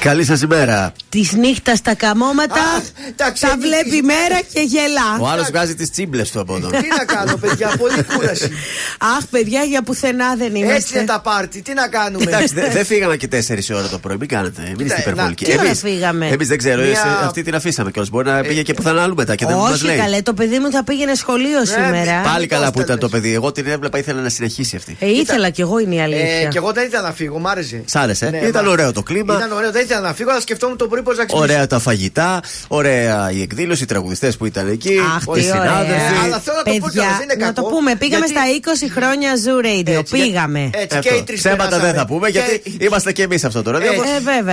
Καλή σας ημέρα. Της νύχτας τα καμώματα τα, τα βλέπει μέρα και γελά. Ο άλλος βγάζει τις τσίμπλες του από εδώ. Τι να κάνω, παιδιά, πολύ κούραση. Αχ, παιδιά, για πουθενά δεν είμαστε. Έτσι είναι τα πάρτι, τι να κάνουμε; Εντάξει, δεν φύγαμε και 4 ώρα το πρωί, μην κάνετε. Μην είστε υπερβολικοί. Εμεί φύγαμε; Εμείς δεν ξέρω, αυτή την αφήσαμε κιόλας. Μπορεί να πήγε και πουθενά αλλού μετά και δεν μας λέει. καλέ, το παιδί μου θα πήγαινε σχολείο σήμερα. Πάλι καλά που ήταν το παιδί. Εγώ την έβλεπα, ήθελα να συνεχίσει αυτή. Ε, ήθελα κι εγώ είναι η αλήθεια. Και εγώ δεν ήθελα να φύγω, μ' άρεσε. Σ' άρεσε. Ναι, ήταν ωραίο το κλίμα. Ήταν ωραίο, δεν ήθελα να φύγω, αλλά σκεφτόμουν το πρωί πώς να ξυπνήσω. Ωραία τα φαγητά, ωραία η εκδήλωση, οι τραγουδιστές που ήταν εκεί, οι συνάδελφοι. Αλλά θέλω να το πω να το πούμε, πήγαμε στα 20 χρόνια Zoo Radio. Πήγαμε. Έτσι και οι τρεις Ψέματα δεν θα πούμε γιατί είμαστε και εμείς αυτό το ραδιόφωνο.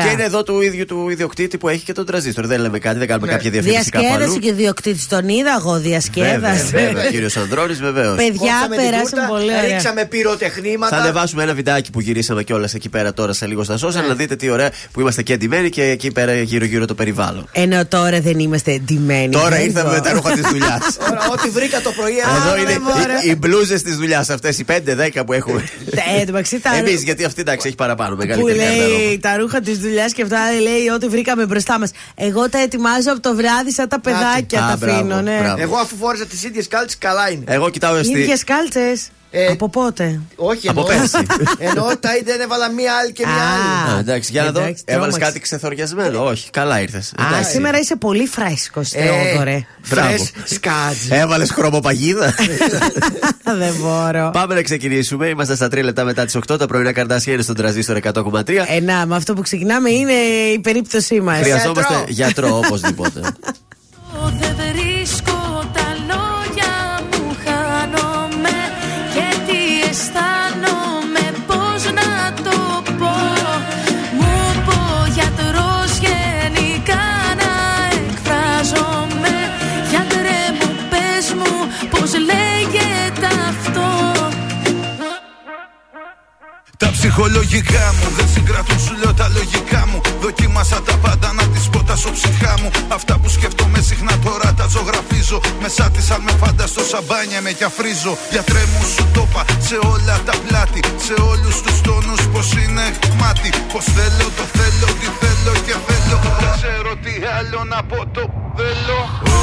Και είναι εδώ του ίδιου του ιδιοκτήτη που έχει και τον τραζίστορ. Δεν λέμε κάτι, δεν κάνουμε κάποια διαφήμιση κάπου Διασκέδαση και ιδιοκτήτης τον είδα εγώ, διασκέδαση. Βέβαια, κύριος Ανδρώνης, βεβαίως. Παιδιά, περάσαμε πολύ ωραία. Ρίξαμε πυροτεχνήματα. Θα ανεβάσουμε ένα βιντεάκι που γυρίσαμε κιόλας εκεί πέρα τώρα σε λίγο στα social να δείτε τι ωραία που είμαστε και εντυμένοι και εκεί πέρα γύρω-γύρω το περιβάλλον. Ενώ τώρα δεν είμαστε εντυμένοι. Τώρα ήρθαμε με τα ρούχα της δουλειάς. Ό,τι βρήκα το πρωί Εδώ είναι οι μπλούζες της δουλειάς αυτές, οι 5-10 που έχουμε. Ε, Εμείς, γιατί αυτή εντάξει έχει παραπάνω μεγάλη Που λέει τα ρούχα της δουλειάς και αυτά λέει ό,τι βρήκαμε μπροστά μας. Εγώ τα ετοιμάζω από το βράδυ σαν τα παιδάκια τα αφήνω, ναι. Εγώ αφού φόρεσα τις ίδιες κάλτσε, καλά είναι. Εγώ κοιτάω εσύ. ίδιες κάλτσες. Ε, από πότε; Όχι, από πέρσι. Ενώ τα δεν έβαλα μία άλλη και μία άλλη. Α, εντάξει, για να δω. Έβαλες κάτι ξεθοριασμένο; Όχι, καλά ήρθες. Α, σήμερα είσαι πολύ φρέσκο, Θεόδωρε. Φρέσκο. Έβαλες χρωμοπαγίδα; Δεν μπορώ. Πάμε να ξεκινήσουμε. Είμαστε στα 3 λεπτά μετά τις 8. Τα πρωινά καρτάσια είναι στον τραζίστρο 100,3. Ε, να, με αυτό που ξεκινάμε είναι η περίπτωσή μας. Χρειαζόμαστε γιατρό οπωσδήποτε. Δεν βρίσκω Τα ψυχολογικά μου δεν συγκρατούν σου λέω τα λογικά μου. Δοκίμασα τα πάντα να τις πω τα ψυχά μου. Αυτά που σκέφτομαι συχνά τώρα τα ζωγραφίζω. Μέσα της αν με φανταστώ σαμπάνια με κι αφρίζω Γιατρέ μου σου το σε όλα τα πλάτη. Σε όλους τους τόνους πως είναι μάτι. Πως θέλω το θέλω τι θέλω και θέλω. Δεν ξέρω τι άλλο να πω το θέλω.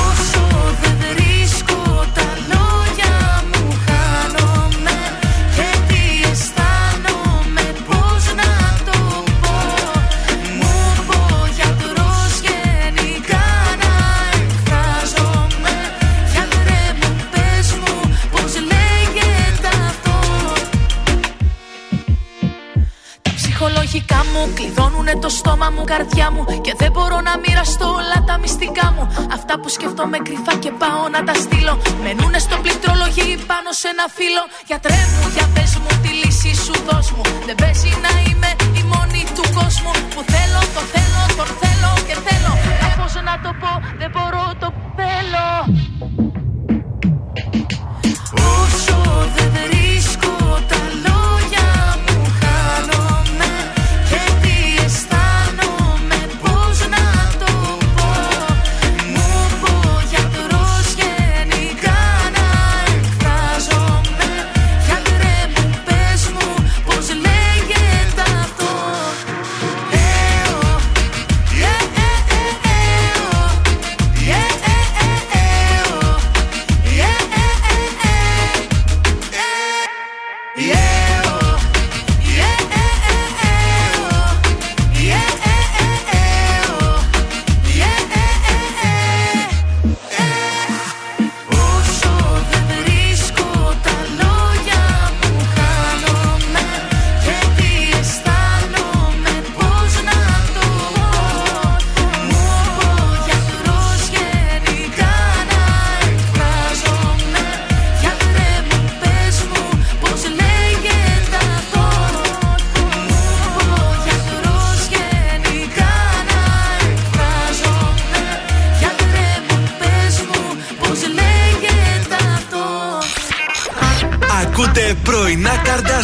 Όσο δεν βρίσκω ψυχολογικά μου Κλειδώνουνε το στόμα μου, καρδιά μου Και δεν μπορώ να μοιραστώ όλα τα μυστικά μου. Αυτά που σκέφτομαι κρυφά και πάω να τα στείλω. Μενούνε στο πληκτρολογή πάνω σε ένα φύλλο. Γιατρέ μου, για πες μου τη λύση σου δώσ' μου. Δεν παίζει να είμαι η μόνη του κόσμου. Που θέλω, το θέλω, τον θέλω και θέλω. Πώς να το πω, δεν μπορώ, το θέλω Όσο δεν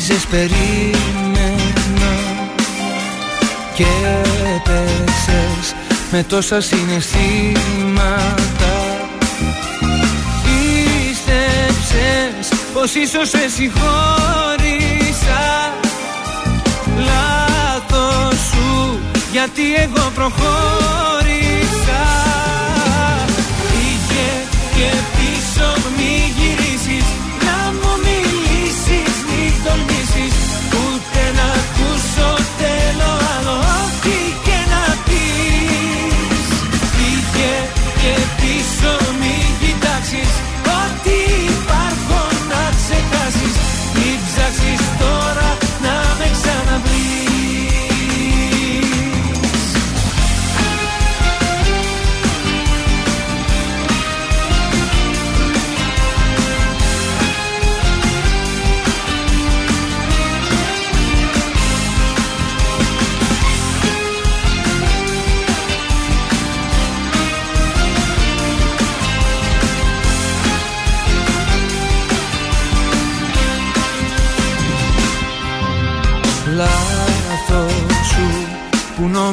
Που νόμιζες περίμενα και έπεσες με τόσα συναισθήματα. Πίστεψες πως ίσως σε συγχώρησα. Λάθος σου γιατί εγώ προχώρησα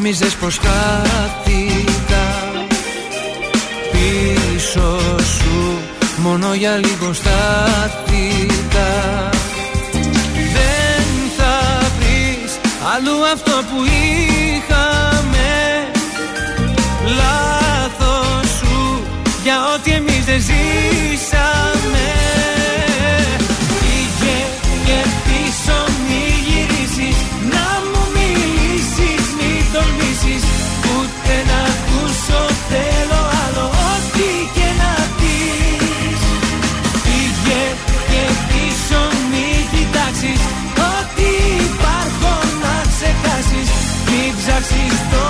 νόμιζες πως χάθηκα Πίσω σου. Μόνο για λίγο στάθηκα. Δεν θα βρεις αλλού αυτό που είχαμε. Λάθος σου για ό,τι εμείς δεν ζήσαμε τολμήσεις Ούτε να ακούσω θέλω άλλο Ό,τι και να πεις. Πήγε και πίσω μη κοιτάξεις. Ό,τι υπάρχω να ξεχάσεις. Μην ψάξεις τώρα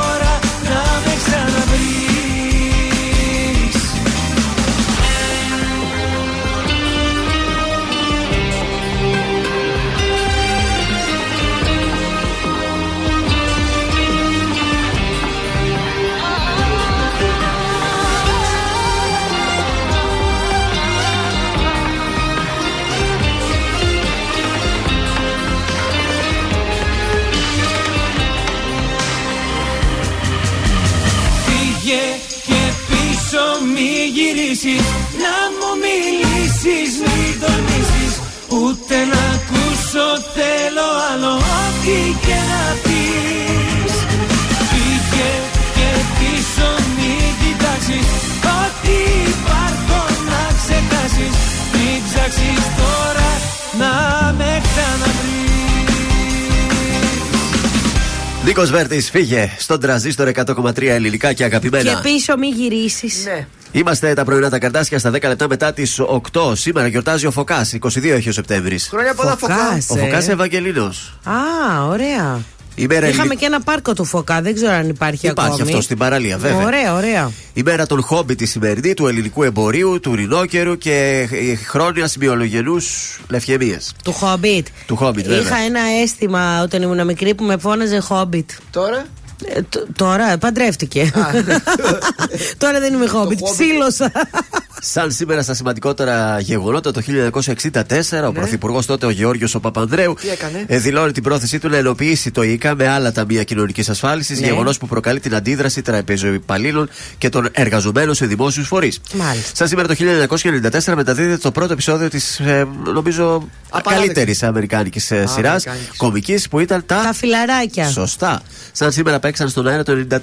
Νίκος Βέρτης, φύγε στον τραζίστορ 100,3 ελληνικά και αγαπημένα. Και πίσω μη γυρίσεις. Ναι. Είμαστε τα πρωινά τα καρτάσια στα 10 λεπτά μετά τις 8. Σήμερα γιορτάζει ο Φωκάς, 22 έχει ο Σεπτέμβρης. Χρόνια πολλά φωκάς. Φωκάς. Ο Ε. Φωκά Ευαγγελίνος. Α, ωραία. Ημέρα Είχαμε Ελλη- και ένα πάρκο του Φωκά, δεν ξέρω αν υπάρχει, Υπάρχει ακόμη. αυτό στην παραλία, βέβαια. Ωραία, ωραία. Η μέρα των χόμπι τη σημερινή, του ελληνικού εμπορίου, του ρινόκερου και η χρόνια μειολογενού λευχαιμία. Του Χόμπιτ. Του Hobbit, βέβαια. Είχα ένα αίσθημα όταν ήμουν μικρή που με φώναζε Χόμπιτ. Τώρα; Ε, τ- τώρα ε, παντρεύτηκε. τώρα δεν είμαι Χόμπιτ, Hobbit. ψήλωσα. Σαν σήμερα στα σημαντικότερα γεγονότα το 1964, ο Πρωθυπουργός τότε ο Γεώργιος ο Παπανδρέου Τι έκανε; ε, δηλώνει την πρόθεσή του να ενοποιήσει το ΙΚΑ με άλλα ταμεία κοινωνικής ασφάλισης, Ναι. γεγονός που προκαλεί την αντίδραση τραπεζοϊπαλλήλων και των εργαζομένων σε δημόσιους φορείς. Μάλιστα. Σαν σήμερα το 1994 μεταδίδεται το πρώτο επεισόδιο της, νομίζω, Απαράδεκτης. καλύτερης αμερικάνικης σειράς Αμερικάνικης. κομικής που ήταν τα. Τα φιλαράκια. Σωστά. Σαν σήμερα παίξαν στον αέρα το 94.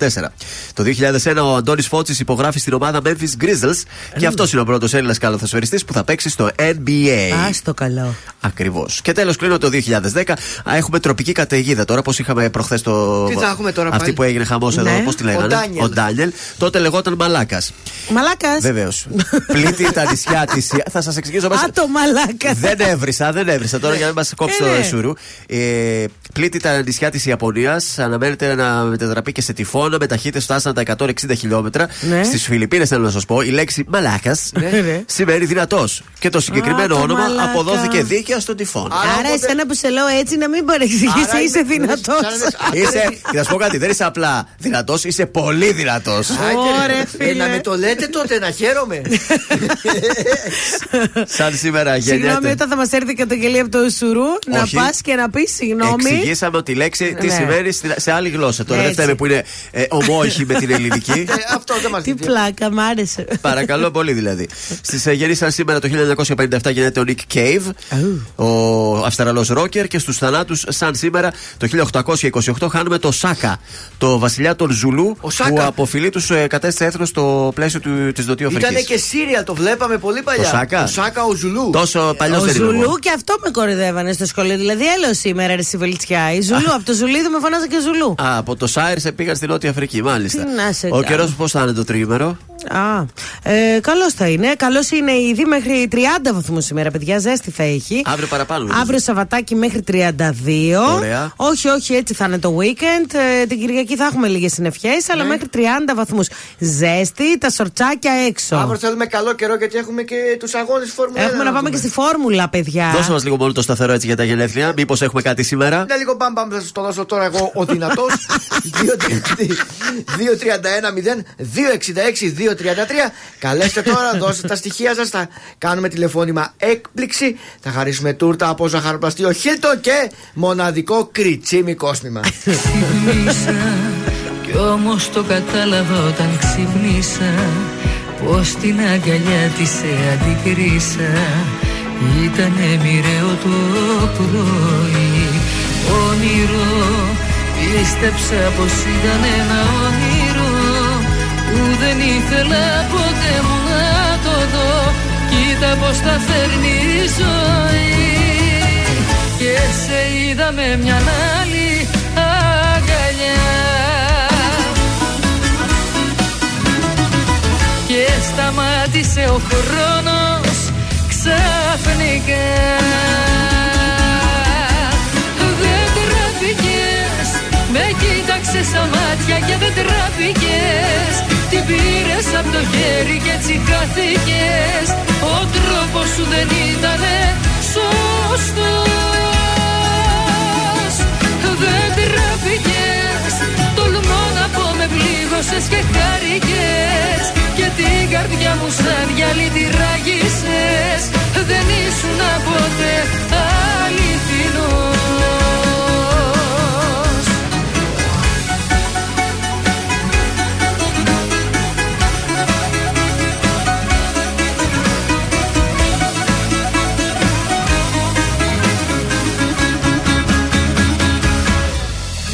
Το 2001 ο Αντώνης Φώτσης υπογράφει στην ομάδα Memphis Grizzlies και αυτός είναι ο πρώτος Έλληνας καλοθεσφαιριστή που θα παίξει στο NBA. Α το καλό. Ακριβώς. Και τέλος κλείνω το 2010. Α, Έχουμε τροπική καταιγίδα τώρα, όπω είχαμε προχθές το. Τι θα έχουμε τώρα Αυτή πάλι; που έγινε χαμός εδώ, Ναι. πώς τη λέγανε; Ο Ντάνιελ. Ντάνιελ. Τότε λεγόταν Μαλάκας. Μαλάκας. Βεβαίως. Πλήττει τα νησιά τη. Θα σας εξηγήσω μέσα. Α το μαλάκας. Δεν έβρισα, δεν έβρισα τώρα για να μην μας κόψει Ε, το ναι. σουρού. Ε, πλήττει τα νησιά τη Ιαπωνίας. Αναμένεται να μετατραπεί και σε τυφώνα με ταχύτητες φτάσαν τα 160 χιλιόμετρα. Ναι. Στις Φιλιππίνες, θέλω να σας πω, η λέξη μαλάκας Ναι. σημαίνει δυνατός. Και το συγκεκριμένο Α, το όνομα μαλάκα. αποδόθηκε δίκαια στον τυφώνα. Άρα, Άρα, οπότε- εσένα που σε λέω έτσι να μην παρεξηγήσει, Άρα είσαι είμαι- δυνατός. σαν να λες, «Α, Είσαι, και να σου πω κάτι, δεν είσαι απλά δυνατός, είσαι πολύ δυνατός. Άιτε, Ωραία, ε, φίλε. Να με το λέτε τότε, να χαίρομαι. Σαν σήμερα Συγγνώμη, γεννιέται. όταν θα μας έρθει η καταγγελία από το Σουρού, να Όχι. πας και να πεις συγγνώμη. Εξηγήσαμε ότι η λέξη τι Ναι. σημαίνει στη- σε άλλη γλώσσα. Τώρα δεν Έτσι. φταίμε που είναι ε, ομόχη με την ελληνική. Ε, Αυτό δεν μας Τι πλάκα, μ' άρεσε. Παρακαλώ πολύ δηλαδή. Στις γεννήσαν σήμερα το 1957 γεννιέται ο Nick Cave, ο Αυστραλός ρόκερ και στους θανάτους σαν σήμερα το 1828 χάνουμε το Σάκα, το βασιλιά των Ζουλού Ο Σάκα. που από φιλή τους κατέστησε έθνος στο πλαίσιο της Ήταν Νοτιοαφρική. και σύριαλ, το βλέπαμε πολύ παλιά. Ο Σάκα; Ο Σάκα, ο Ζουλού. Τόσο παλιός Ο δεν είναι. Ζουλού εγώ. και αυτό με κορυδεύανε στο σχολείο. Δηλαδή, έλεω σήμερα ρε στη Βελτσιά. Η Ζουλού, από το Ζουλίδου με φωνάζα και Ζουλού. Α, από το Σάιρ σε πήγαν στη Νότια Αφρική, μάλιστα. Τι να σε Ο κάνω. καιρό πώς θα είναι το τρίμερο; Α, ε, καλό θα είναι. Καλό είναι ήδη μέχρι 30 βαθμού σήμερα, παιδιά. Ζέστη θα έχει. Αύριο παραπάνω. νομίζω. Αύριο Σαββατάκι μέχρι 32. Ωραία. Όχι, όχι, έτσι θα είναι το weekend. Ε, την Κυριακή θα έχουμε λίγες συννεφιές, αλλά μέχρι 30 βαθμούς. Ζέστη, τα σορτσάκια έξω. Αύριο θέλουμε καλό καιρό γιατί έχουμε και τους αγώνες Φόρμουλα. Έχουμε να πάμε και στη φόρμουλα, παιδιά. Δώσε μας λίγο μόνο το σταθερό έτσι για τα γενέθλια. Μήπως έχουμε κάτι σήμερα; Ναι, λίγο μπαμ μπαμ, θα σας το δώσω τώρα εγώ ο δυνατός. 2-31-0-266-233. Καλέστε τώρα, δώστε τα στοιχεία σας. Θα κάνουμε τηλεφώνημα έκπληξη. Θα χαρίσουμε τούρτα από ζαχαροπλαστείο Χίλτο και μοναδικό κριτσίμι κόσμημα. Ξυπνήσα κι όμως το κατάλαβα όταν ξυπνήσα Πως την αγκαλιά της σε αντικρίσα Ήτανε μοιραίο το πρωί Όνειρο Πίστεψα πως ήταν ένα όνειρο Που δεν ήθελα ποτέ μου να το δω. Κοίτα πως τα φέρνει η ζωή. Και σε είδα με μια άλλη αγκαλιά. Και σταμάτησε ο χρόνος ξαφνικά. Δεν τραπήκες με κοίταξες στα μάτια και δεν τραπήκες Την πήρες από το χέρι και έτσι χάθηκες Ο τρόπος σου δεν ήτανε σωστός. Δεν τραπήκες. Τολμώ να πω με πλήγωσες και χάρηκες. Και την καρδιά μου σαν γυαλί τη ράγισες Δεν ήσουν ποτέ αληθινός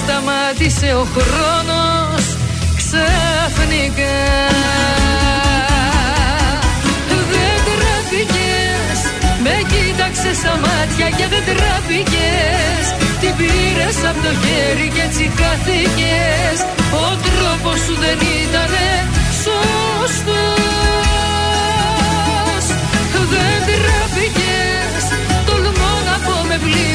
σταμάτησε ο χρόνος ξαφνικά. Δεν τραπήκες, με κοίταξες στα μάτια και δεν τραπήκες Την πήρες από το χέρι και έτσι χάθηκες. Ο τρόπος σου δεν ήτανε σωστός. Δεν τραπήκες, τολμώ να πω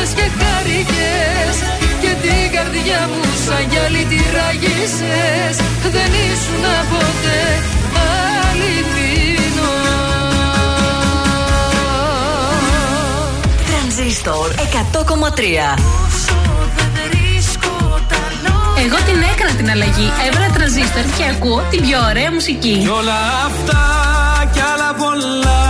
Γέλασες και χάρηκες Και την καρδιά μου σαν γυαλί τη ράγισες Δεν ήσουν ποτέ αληθινό Τρανζίστορ 100,3 εγώ την έκανα την αλλαγή. Έβαλα τρανζίστορ και ακούω την πιο ωραία μουσική. Και όλα αυτά κι άλλα πολλά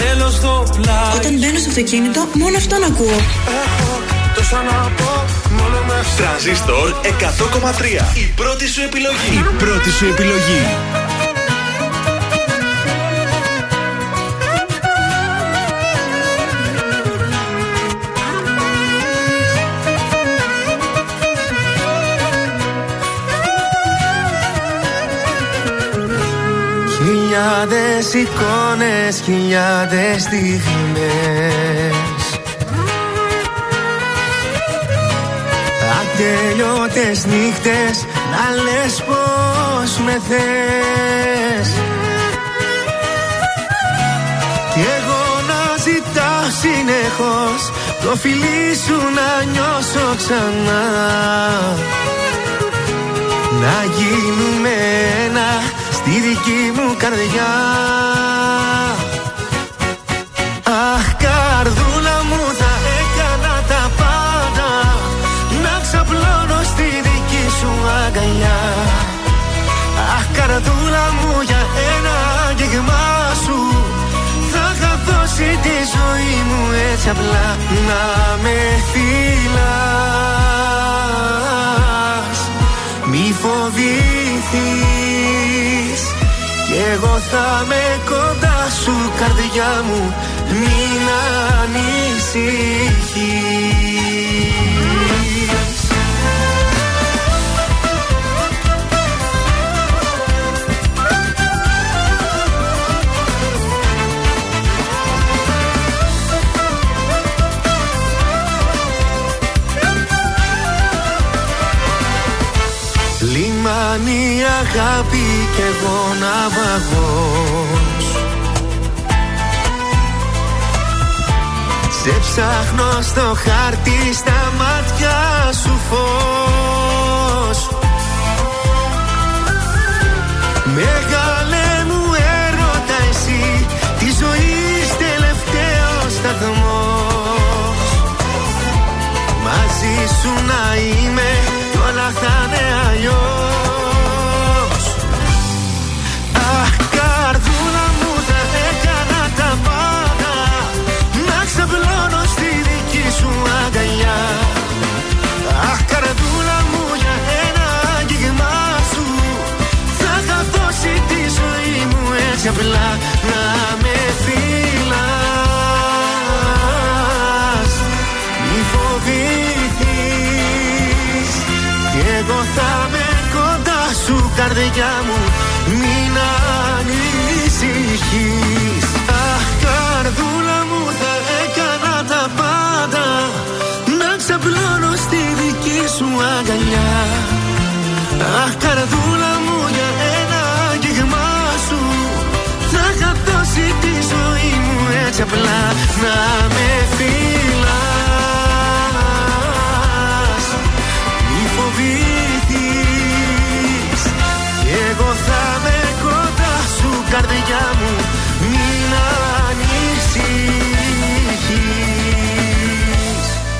θέλω στο πλάι. Όταν μπαίνω στο αυτοκίνητο, μόνο αυτόν ακούω. Έχω τόσα να πω, μόνο με Τρανζίστορ 100,3. Η πρώτη σου επιλογή. Η πρώτη σου επιλογή. Χιλιάδες εικόνες, χιλιάδες στιγμές. Ατελειώτες νύχτες να λες πως με θες. Κι εγώ να ζητάω συνεχώς το φιλί σου να νιώσω ξανά. Να γίνουμε ένα στη δική μου καρδιά. Αχ καρδούλα μου θα έκανα τα πάντα. Να ξαπλώνω στη δική σου αγκαλιά. Αχ καρδούλα μου για ένα αγγίγμα σου. Θα είχα δώσει τη ζωή μου έτσι απλά Να με φυλάς Μη φοβηθείς. Κι εγώ θα με κοντά σου καρδιά μου Μην ανησυχείς Λιμάνι αγάπη και εγώ ναυαγός Σε ψάχνω στο χάρτη στα μάτια σου φως. Μεγάλε μου έρωτα εσύ Τη ζωής τελευταίος σταθμός. Μαζί σου να είμαι κι όλα θα είναι αλλιώς αγκαλιά Αχ καρδούλα μου για ένα αγγίγμα σου. Θα είχα δώσει τη ζωή μου έτσι απλά Να με φυλάς. Μη φοβηθείς Κι εγώ θα με κοντά σου καρδιά μου. Μην ανησυχείς. Αχ καρδούλα μου ξαπλώνω στη δική σου αγκαλιά. Αχ καρδούλα μου για ένα αγγίγμα σου. Θα είχα δώσει τη ζωή μου έτσι απλά Να με φυλάς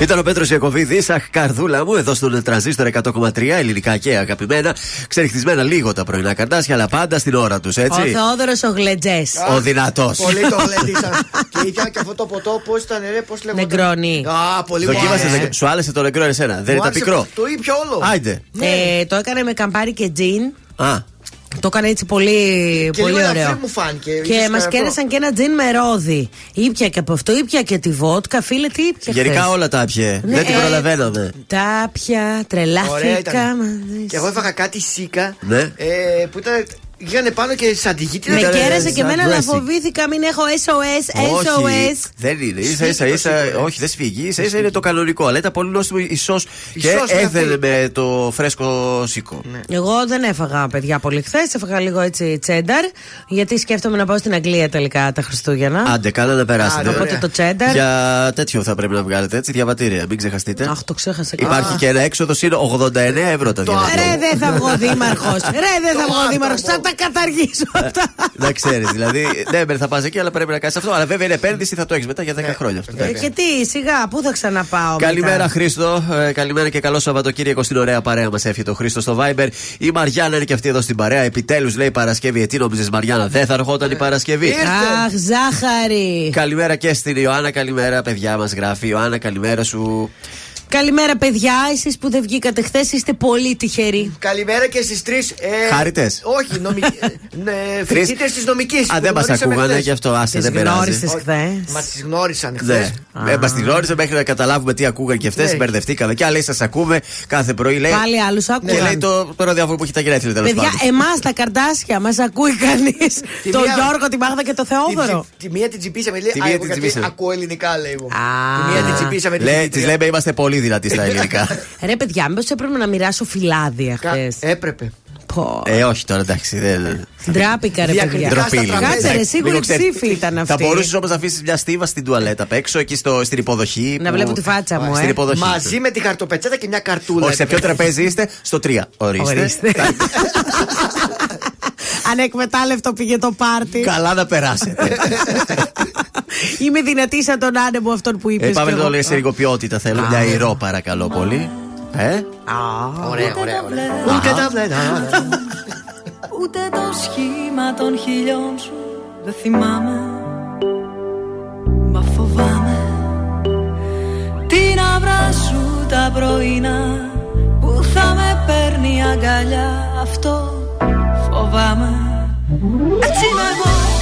Ήταν ο Πέτρος Ιακοβίδη, αχ καρδούλα μου, εδώ στον τρανζίστορ 100,3 ελληνικά και αγαπημένα. Ξεριχτισμένα λίγο τα πρωινά καρτάσια, αλλά πάντα στην ώρα τους, Ο έτσι. Θεόδωρο ο Γλετζέ. Ο δυνατός. Πολύ το γλεντήσαν. και είδα και αυτό το ποτό, πώς ήταν, ρε, πώς λέγονταν; Νεγκρόνι. Α, πολύ μου Δοκίμασε, άρεσε. δεν- σου άρεσε το νεκρό εσένα. Δεν Μου ήταν άρεσε πικρό; που Το ήπια όλο. Άιντε. Ε, το έκανε με καμπάρι και τζιν. Α, Το έκανε έτσι πολύ, Και πολύ λίγο ωραίο. ελαφρύ μου φάνηκε. Και ίσως μας αυτό. κέρασαν και ένα τζιν με ρόδι. Ήπια και από αυτό, ήπια και τη βότκα. Φίλε, τι ήπια. γενικά χθες; όλα τα πιε. Ναι, Δεν την ε, προλαβαίναμε. Τα πια, Ωραία τρελάθηκα. ήταν. μαζί Και εγώ έφαγα κάτι σίκα. Ναι. ε, Που ήταν. Γίγανε πάνω και σαν τη γη. Τι Με ήταν, κέρασε ε, και εμένα, σαν αλλά dressing. φοβήθηκα μην έχω SOS, SOS. Όχι, δεν είναι. σα ίσα, Σφίγγει ίσα, το σίγουρο. όχι, δεν σφίγγει. ίσα ίσα είναι το κανονικό. Αλλά ήταν πολύ νόστιμο η σος και σος είναι έδαινε αυτή. με το φρέσκο σίκο. Εγώ δεν έφαγα παιδιά πολύ χθες. Έφαγα λίγο έτσι τσένταρ. Γιατί σκέφτομαι να πάω στην Αγγλία τελικά τα Χριστούγεννα. Άντε, καλά να περάσετε. Άντε, Οπότε ωραία. το τσένταρ. Για τέτοιο θα πρέπει να βγάλετε έτσι, διαβατήρια. Μην ξεχαστείτε. Αχ, το ξέχασα. Υπάρχει και ένα έξοδο είναι 89 ευρώ τα διαβατήρια. Ρε, δεν θα βγω δήμαρχος. Ρε, δεν θα βγω δήμαρχος. Σαν τα τα καταργήσω αυτά. Να ξέρεις, δηλαδή. Ναι, μεν θα πας εκεί, αλλά πρέπει να κάνεις αυτό. Αλλά βέβαια είναι επένδυση, θα το έχεις μετά για 10 Ναι. χρόνια αυτό. Ε, και τι, σιγά, πού θα ξαναπάω. Καλημέρα μετά; Χρήστο, ε, καλημέρα και καλό Σαββατοκύριακο στην ωραία παρέα μας. Έφυγε το Χρήστο στο Viber. Η Μαριάννα είναι και αυτή εδώ στην παρέα. Επιτέλους λέει Παρασκευή. Ε, τι νόμιζες Μαριάννα, δεν θα ερχόταν η Παρασκευή; Αχ, ζάχαρη. Καλημέρα και στην Ιωάννα, καλημέρα παιδιά μας γράφει. Ιωάννα, καλημέρα σου. Καλημέρα, παιδιά. Εσείς που δεν βγήκατε χθες είστε πολύ τυχεροί. Καλημέρα και στις τρεις. Ε, Χάριτες. Όχι, νομι... ε, ναι, φοιτητές της νομικής. Α, δεν μας ακούγανε, γι' αυτό άσε, Τις δεν πειράζει. γνώρισες χθες. Μας τις γνώρισαν Ναι. χθες. Ε, Μας τη γνώρισε μέχρι να καταλάβουμε τι ακούγαν και αυτέ. Ναι. Μπερδευτήκαμε. Και άλλοι σας ακούμε κάθε πρωί. Λέει, Πάλι άλλους και λέει άκουγαν. το, το ραδιόφωνο που έχει τα γενέθλια τέλος Παιδιά, πάντων. εμάς τα καρτάσια μας ακούει κανείς. Τη Τον μία- Γιώργο, τη Μάγδα και το Θεόδωρο. Τη, τη μία την τσιπήσαμε. Λέει, Τη «Α, μία εγώ την γιατί τσιπήσαμε. Ακούω ελληνικά, λέει εγώ. Α. Τη μία την τσιπήσαμε. τη Λέει, φοιτήτρια. της λέμε είμαστε πολύ δυνατοί στα ελληνικά. Ρε, παιδιά, μήπως έπρεπε να μοιράσω φυλάδια Κα- χθε. Έπρεπε. ε, όχι τώρα εντάξει. Δεν... Ντράπηκα, ρε, Διακριτικά παιδιά. Ντροπή λίγο. Κάτσε, ρε, Εντάξει, σίγουρη λίγο ξέρεις. ψήφη ήταν αυτή. Θα μπορούσες όμως να αφήσεις μια στίβα στην τουαλέτα απ' έξω, εκεί στο, στην υποδοχή. Να που- βλέπω τη φάτσα μου, Στην ε. υποδοχή. Μαζί με τη χαρτοπετσέτα και μια καρτούλα. Όχι, σε ποιο τραπέζι είστε, στο 3. Ορίστε. Ορίστε. Ανεκμετάλλευτο πήγε το πάρτι. Καλά να περάσετε. Είμαι δυνατή σαν τον άνεμο αυτόν που είπες. ε, πάμε εδώ λέει σε λιγοπιότητα. Θέλω μια ηρώ, παρακαλώ πολύ. Ε, Ωραία, ωραία, ωραία. Ούτε τα βλένα. Ούτε το σχήμα των χιλιών σου δεν θυμάμαι Μα φοβάμαι Την άβρα σου τα πρωινά Που θα με παίρνει αγκαλιά Αυτό φοβάμαι Έτσι είμαι εγώ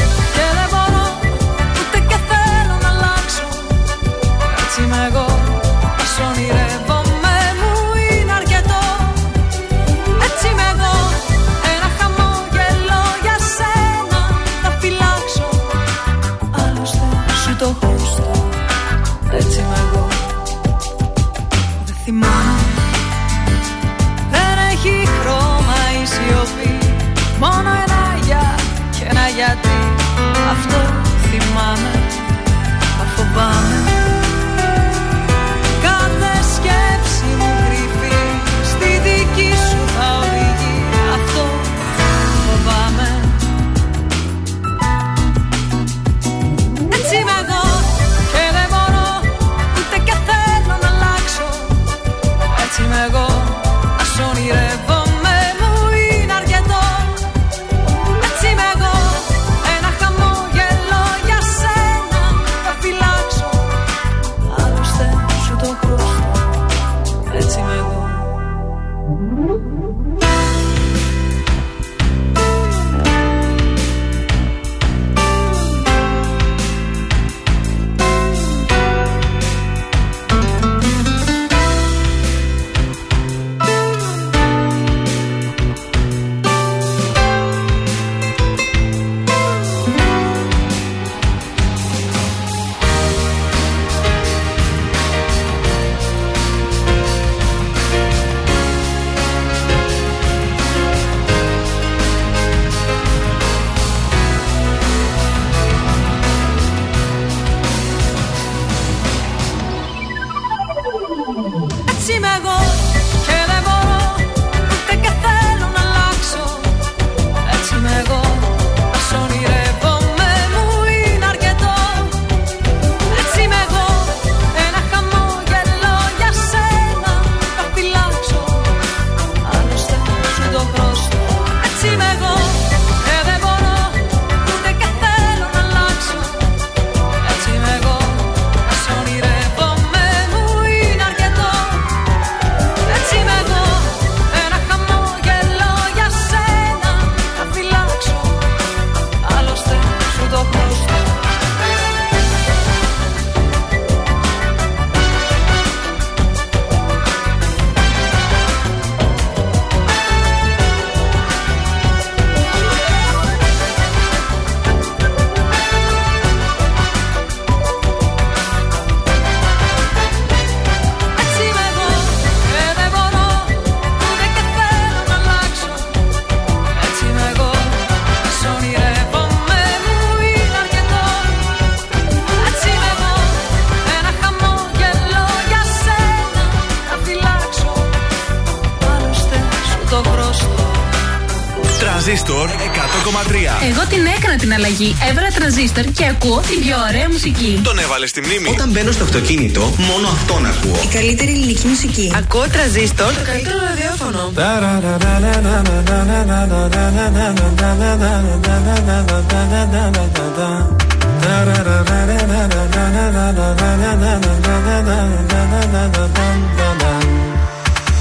τραζίστορ 100,3. Εγώ την έκανα την αλλαγή. Έβαλα τρανζίστορ και ακούω την πιο ωραία μουσική. Τον έβαλε στη μνήμη. Όταν μπαίνω στο αυτοκίνητο, μόνο αυτόν ακούω. Η καλύτερη ελληνική μουσική. Ακούω τραζίστορ. Το καλύτερο ραδιόφωνο.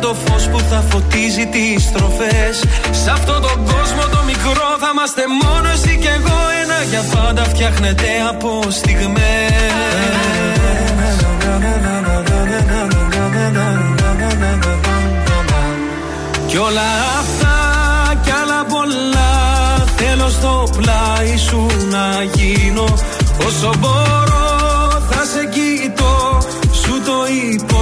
το φως που θα φωτίζει τις στροφές. Σε αυτόν τον κόσμο το μικρό θα είμαστε μόνο εσύ και εγώ. Ένα για πάντα φτιάχνεται από στιγμές. Κι όλα αυτά κι άλλα πολλά Θέλω στο πλάι σου να γίνω Όσο μπορώ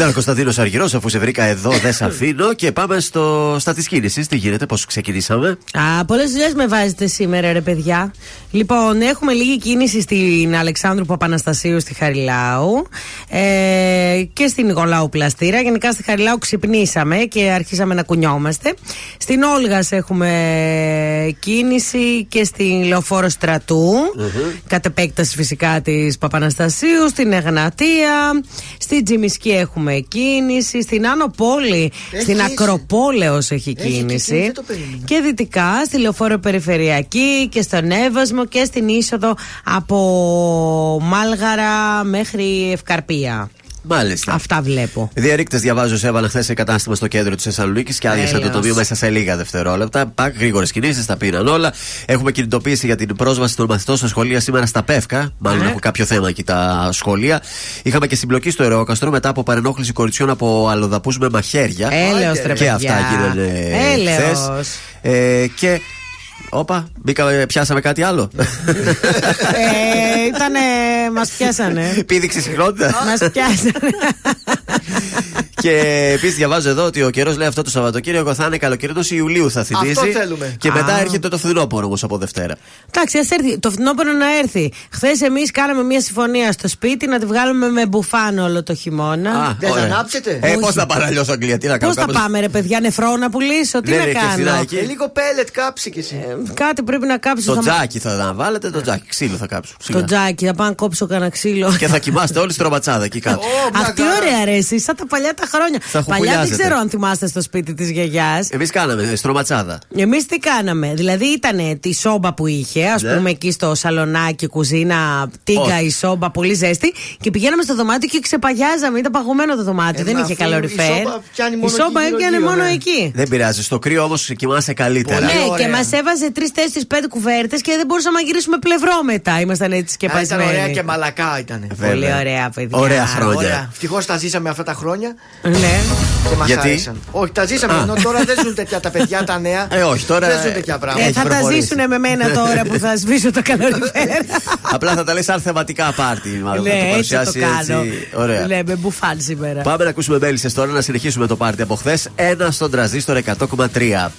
Ήταν ο Κωνσταντίνος Αργυρός, αφού σε βρήκα εδώ, δεν σε αφήνω. Και πάμε στο, στα της κίνησης. Τι γίνεται, πώς ξεκινήσαμε; Α, πολλές δουλειές με βάζετε σήμερα, ρε παιδιά. Λοιπόν, έχουμε λίγη κίνηση στην Αλεξάνδρου Παπαναστασίου στη Χαριλάου ε, και στην Νικολάου Πλαστήρα. Γενικά στη Χαριλάου ξυπνήσαμε και αρχίσαμε να κουνιόμαστε. Στην Όλγας έχουμε κίνηση και στην Λεωφόρο Στρατού. Κατ' επέκταση φυσικά της Παπαναστασίου. Στην Εγνατία. Στην Τζιμισκή έχουμε κίνηση. Στην Άνω Πόλη. Έχει στην ίση. Ακροπόλεως έχει Έχει και κίνηση. κίνηση, δεν το περίμενα. Και δυτικά, στη Λεωφόρο Περιφερειακή και στον Εύασμο και στην είσοδο από Μάλγαρα μέχρι Ευκαρπία. Μάλιστα. Αυτά βλέπω. Διαρρήκτε, διαβάζω, σε έβαλαν χθες σε κατάστημα στο κέντρο της Θεσσαλονίκης και άδειασαν το Τέλειος. τοπίο μέσα σε λίγα δευτερόλεπτα. Πακ, γρήγορες κινήσεις, τα πήραν όλα. Έχουμε κινητοποίηση για την πρόσβαση των μαθητών στα σχολεία σήμερα στα Πεύκα. Μάλλον Ε. έχω κάποιο θέμα εκεί τα σχολεία. Είχαμε και συμπλοκή στο Ερεόκαστρο μετά από παρενόχληση κοριτσιών από αλλοδαπούς με μαχαίρια. Έλεος, ρε Και παιδιά. αυτά γίνανε Έλεος. χθες. Ε, και. Όπα, μπήκαμε, πιάσαμε κάτι άλλο. ε, ήτανε, μας πιάσανε. Πήδηξη συχνότητα. μας πιάσανε. Και επίσης διαβάζω εδώ ότι ο καιρός λέει αυτό το Σαββατοκύριακο θα είναι καλοκαιρινός Ιουλίου θα θυμίζει. Αυτό θέλουμε. Και μετά Α. έρχεται το φθινόπωρο όμως από Δευτέρα. Εντάξει, ας έρθει. Το φθινόπωρο να έρθει. Χθες εμείς κάναμε μια συμφωνία στο σπίτι να τη βγάλουμε με μπουφάν όλο το χειμώνα. Δεν θα ωραία. ανάψετε. Ε, πώς Όχι. θα παραλιώσω Αγγλία, τι να Πώς κάνω. θα κάπως- πάμε, ρε παιδιά, νεφρό να πουλήσω, τι Δεν να είναι και φθηνά κάνω. εκεί. Και λίγο πέλετ κάψει κι εσύ. Κάτι πρέπει να κάψω. Το θα... τζάκι θα να βάλετε, το τζάκι. Ξύλο θα κάψω. Το σιγά. τζάκι, θα πάω να κόψω κανένα ξύλο. Και θα κοιμάστε όλοι στην τροματσάδα εκεί κάτω. Αυτή ωραία αρέσει, σαν τα παλιά τα χρόνια. Θα Παλιά δεν χουπουλιάζετε. ξέρω αν θυμάστε στο σπίτι της γιαγιάς. Εμείς κάναμε στρωματσάδα. Εμείς τι κάναμε. Δηλαδή ήταν τη σόμπα που είχε, ας Ναι. πούμε εκεί στο σαλονάκι, κουζίνα, τίγκα Όχι. η σόμπα, πολύ ζέστη. Και πηγαίναμε στο δωμάτιο και ξεπαγιάζαμε. Ήταν παγωμένο το δωμάτιο, Ε, δεν μα είχε αφού καλοριφέρ. η σόμπα πιάνει μόνο Η σόμπα εκεί έπιανε γύρω-γύρω, μόνο ναι. εκεί. Δεν πειράζει. Στο κρύο όμως κοιμάσαι καλύτερα. Πολύ Ναι, ωραία. και μας έβαζε τρει-τέσσερι πέντε κουβέρτες και δεν μπορούσαμε να γυρίσουμε πλευρό μετά. Ήμασταν έτσι και Α, Ήταν ωραία πασμένοι. και μαλακά ήταν. Βέβαια. Πολύ ωραία, παιδιά. Ωραία χρόνια. Ευτυχώς τα ζήσαμε αυτά τα χρόνια Ναι. και μας Γιατί; άρεσαν. Όχι, τα ζήσαμε. Α. Ενώ τώρα δεν ζουν τέτοια τα παιδιά τα νέα. Ε, όχι, τώρα, Δεν ζουν ε, τέτοια Ε, πράγματα. θα τα προχωρήσει. ζήσουν με μένα τώρα που θα σβήσω το καλοριφέρ. Απλά θα τα λες σαν θεματικά πάρτι. Μάλλον θα Ναι, το έτσι θα το παρουσιάσει κάνω. έτσι. Ωραία. Ναι, με μπουφάν σήμερα. Πάμε να ακούσουμε μέλισσες τώρα να συνεχίσουμε το πάρτι από χθες. Ένα στον τραζίστορ 100,3.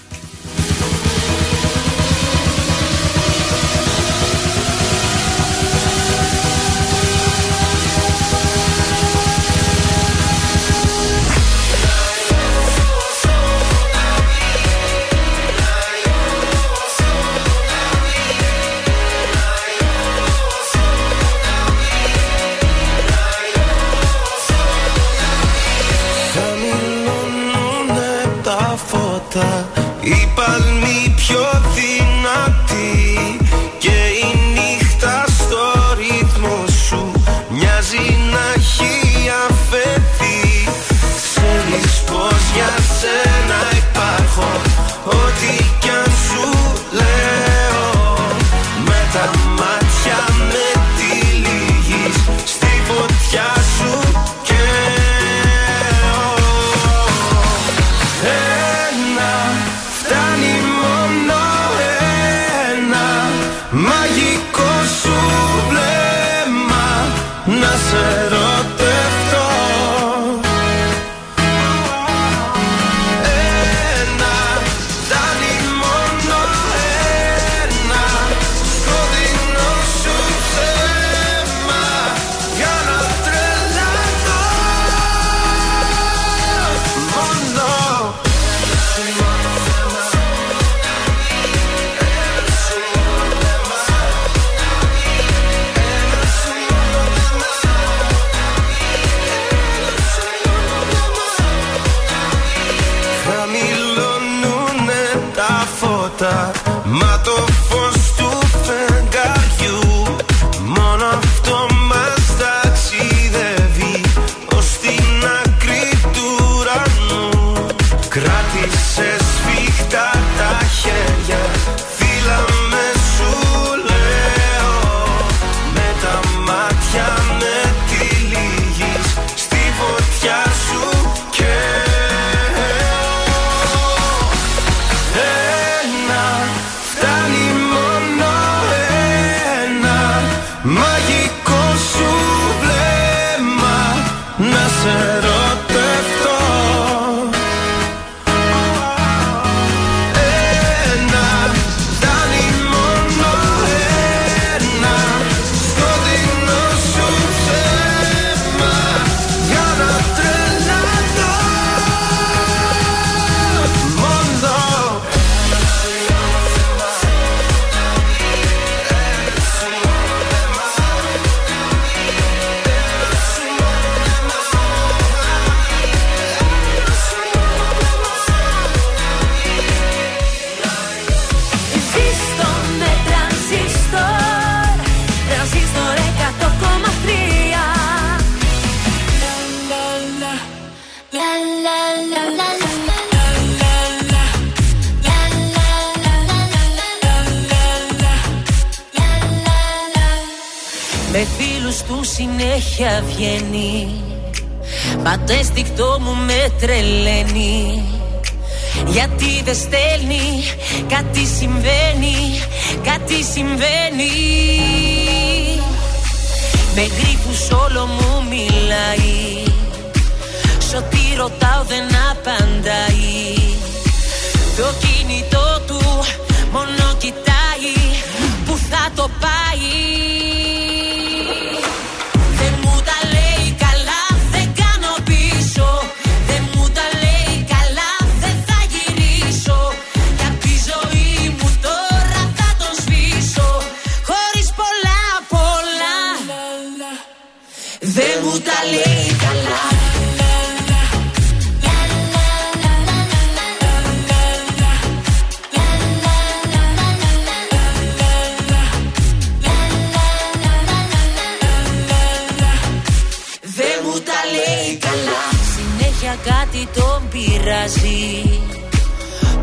Με γρήφους όλο μου μιλάει. Ό,τι ρωτάω δεν απαντάει. Το κινητό του μόνο κοιτάει. Που θα το πάει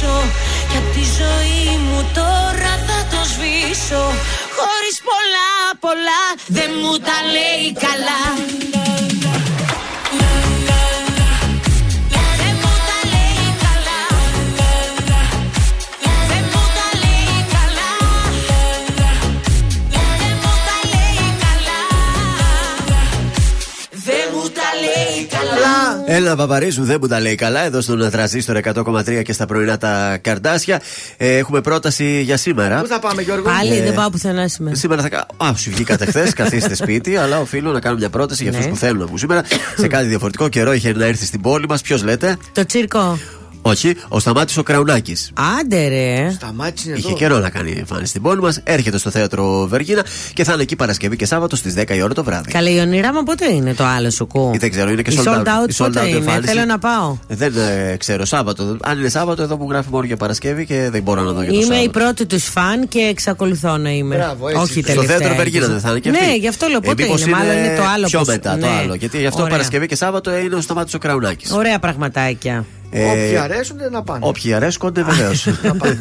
γυρίσω Για τη ζωή μου τώρα θα το σβήσω. Χωρίς πολλά πολλά δεν μου τα λέει καλά Έλα, Παπαρίζου, δεν μου τα λέει καλά. Εδώ στον Τραζίστορ 100,3 και στα πρωινά τα καρδάσια. Ε, έχουμε πρόταση για σήμερα. Πού θα πάμε, Γιώργο; Πάλι Ε, δεν πάω πουθενά σήμερα. Σήμερα θα κάνω. Α, σου βγήκατε χθες, καθίστε σπίτι, αλλά οφείλω να κάνω μια πρόταση για αυτούς Ναι. που θέλουν να βγουν σήμερα. Σε κάτι διαφορετικό καιρό είχε να έρθει στην πόλη μας. Ποιος λέτε, Το τσίρκο. Όχι, ο Σταμάτης ο Κραουνάκης. Άντε ρε. Σταμάτησε είναι Είχε εδώ. καιρό να κάνει εμφάνιση στην πόλη μας. Έρχεται στο θέατρο Βεργίνα και θα είναι εκεί Παρασκευή και Σάββατο στις 10 η ώρα το βράδυ. Καλέ, η ονειράμα πότε είναι το άλλο σου κου; Ή Δεν ξέρω, είναι και Η sold out. out Η sold πότε out είναι; εμφάνιση. Θέλω να πάω. Δεν ε, ξέρω, Σάββατο. Αν είναι Σάββατο, εδώ μου γράφει μόνο για Παρασκευή και δεν μπορώ να δω για το Είμαι η Σάββατο. πρώτη τους φαν και εξακολουθώ να είμαι. Μπράβο, έτσι. Όχι Στο Στο τελευταία. θέατρο Βεργίνα δεν θα είναι και αυτή. Ναι, γι' αυτό λέω Ε, πότε μήπως είναι. Μάλλον είναι το άλλο Πιο που- μετά το ναι. άλλο. Γιατί γι' αυτό Ωραία. Παρασκευή και Σάββατο είναι ο Σταμάτης ο Κραουνάκης. Ωραία πραγματάκια. Όποιοι αρέσουν να πάνε. Ε, Όποιοι αρέσκονται, βεβαίως. Να πάνε.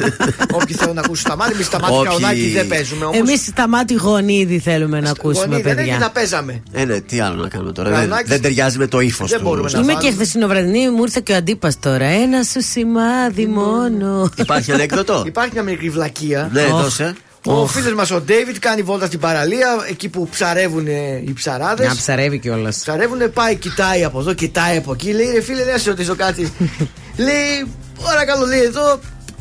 Όποιοι θέλουν να ακούσουν τα μάτια, εμείς τα μάτια Όποιοι- καονάκι δεν παίζουμε όμως. Εμείς στα μάτι γονίδι θέλουμε να ακούσουμε, δεν είναι παιδιά. και τα παίζαμε. ε, ναι, τι άλλο να κάνουμε τώρα. Δεν, Κραουνάκης- δεν ταιριάζει με το ύφος Δεν του. μπορούμε να- Είμαι βάλουμε. και χθεσινοβραδινή, μου ήρθε και ο αντίπας τώρα. Ένα σου σημάδι μόνο. Υπάρχει ανέκδοτο; Υπάρχει μια μικρή βλακεία. ναι, Οχ. Δώσε. Ο φίλος μας ο Ντέιβιτ κάνει βόλτα στην παραλία, εκεί που ψαρεύουν ε, οι ψαράδες. Να ψαρεύει κιόλας. Ψαρεύουν, πάει, κοιτάει από εδώ, κοιτάει από εκεί. Λέει ρε φίλε, δεν σε ρωτήσω κάτι. λέει, παρακαλώ, λέει εδώ.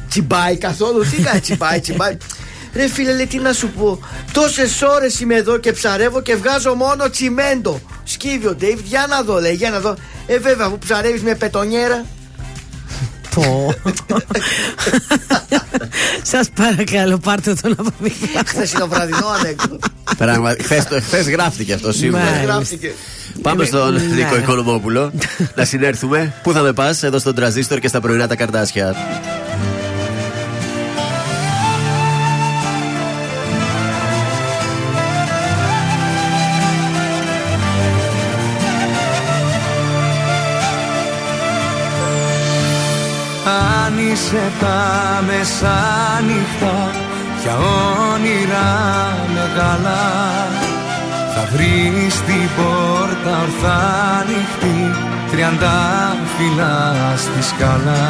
Τσιμπάει καθόλου. Τι κάνει, τσιμπάει, τσιμπάει. Ρε φίλε, λέει τι να σου πω. Τόσες ώρες είμαι εδώ και ψαρεύω και βγάζω μόνο τσιμέντο. Σκύβει ο Ντέιβιτ, για να δω, λέει, για να δω. Ε, βέβαια, αφού ψαρεύεις με πετονιέρα. Πω. Σας παρακαλώ, πάρτε τον από δίπλα. Χθες είναι ο βραδινό ανέκδοτο. Πράγματι, χθες γράφτηκε αυτό σίγουρα. Μάλιστα. Γράφτηκε. Πάμε στον Ναι. Νίκο Οικονομόπουλο να συνέρθουμε. Πού θα με πας, εδώ στον Τραζίστορ και στα πρωινά τα καρτάσια. Αν είσαι τα μεσάνυχτα για όνειρα μεγάλα. Θα βρεις την πόρτα ορθά ανοιχτή τριάντα φύλλα στη σκάλα.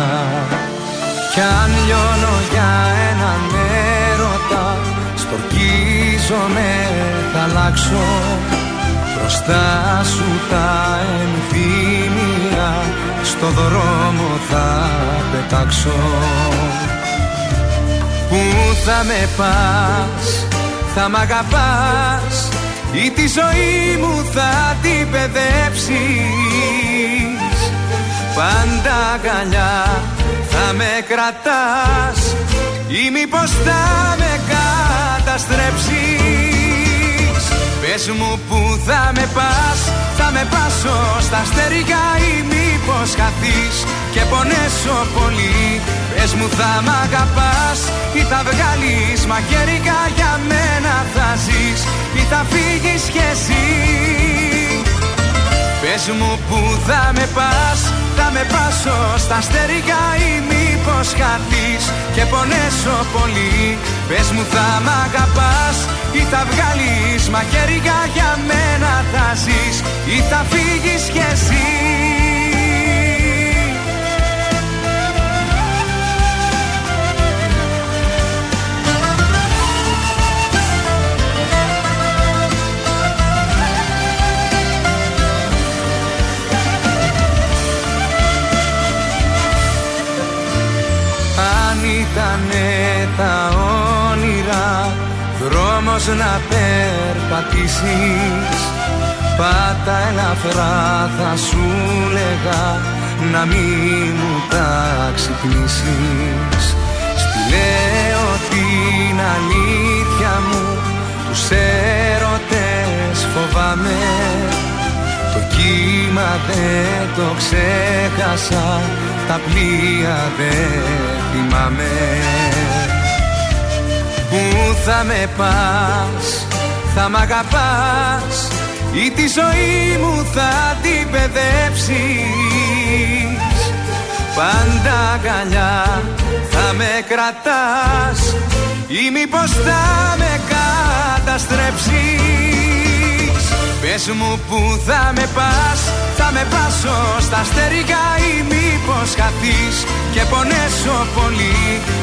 Κι αν λιώνω για έναν έρωτα στορκίζομαι θα αλλάξω. Μπροστά σου τα ενθύμια στο δρόμο θα πετάξω. Πού θα με πας, θα μ' αγαπάς ή τη ζωή μου θα την παιδέψεις. Πάντα αγκαλιά θα με κρατάς ή μήπως θα Πες μου που θα με πας Θα με πάσω στα στερικά ή μήπως χαθείς Και πονέσω πολύ. Πες μου θα μ' αγαπάς Ή θα βγάλεις μαχαίρικα για μένα θα ζεις Ή θα φύγεις κι εσύ. Πες μου που θα με πας Θα με πάσω στα στερικά ή μήπως χαθείς Και πονέσω πολύ. Πες μου θα μ' αγαπάς Ή θα βγάλεις μαχαίρικα για μένα θα ζεις Ή θα φύγεις κι εσύ Αν ήτανε τα όνειρα. Δρόμος να περπατήσεις. Πάτα ελαφρά θα σου λέγα να μην μου τα ξυπνήσεις. Στη λέω την αλήθεια μου τους έρωτες φοβάμαι. Το κύμα δεν το ξέχασα Τα πλοία δεν θυμάμαι Πού θα με πας Θα μ' αγαπάς Ή τη ζωή μου θα την παιδέψεις. Πάντα αγκαλιά θα με κρατάς Ή μήπως θα με καταστρέψεις Πες μου που θα με πας Θα με πάσω στα στερικά ή μήπως χαθείς Και πονέσω πολύ.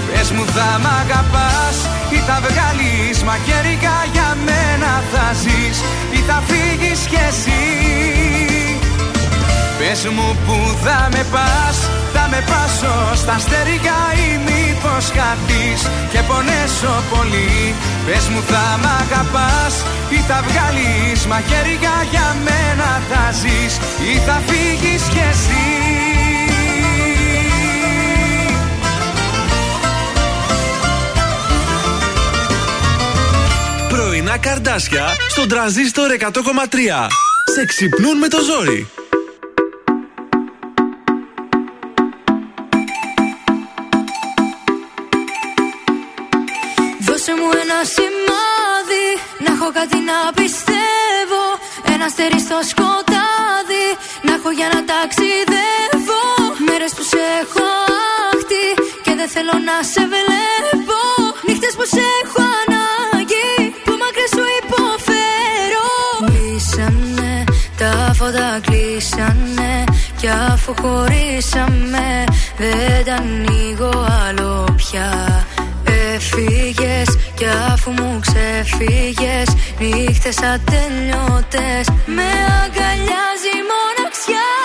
Πες μου θα μ' αγαπάς Ή θα βγάλεις μαχαίρικα για μένα θα ζεις Ή θα φύγεις κι εσύ Πες μου που θα με πας Θα με πάσω στα στερικά ή μήπως χαθείς Και πονέσω πολύ Πες μου θα μ' αγαπάς Ή θα βγάλεις μαχαίρικα για μένα θα ζεις Ή θα φύγεις κι εσύ Πρωινά καρδάσια στον τραζίστορ 100,3. Σε ξυπνούν με το ζόρι. Μου ένα σημάδι. Να έχω κάτι να πιστεύω. Ένα αστέρι στο σκοτάδι. Να έχω για να ταξιδεύω. Μέρες που σε έχω άχτη Και δεν θέλω να σε βλέπω. Νύχτες που σε έχω ανάγκη Που μακριά σου υποφέρω. Κλείσανε τα φώτα κλείσανε. Κι αφού χωρίσαμε Δεν τα ανοίγω άλλο πια Έφυγες κι αφού μου ξεφύγες Νύχτες ατελειώτες. Με αγκαλιάζει η μοναξιά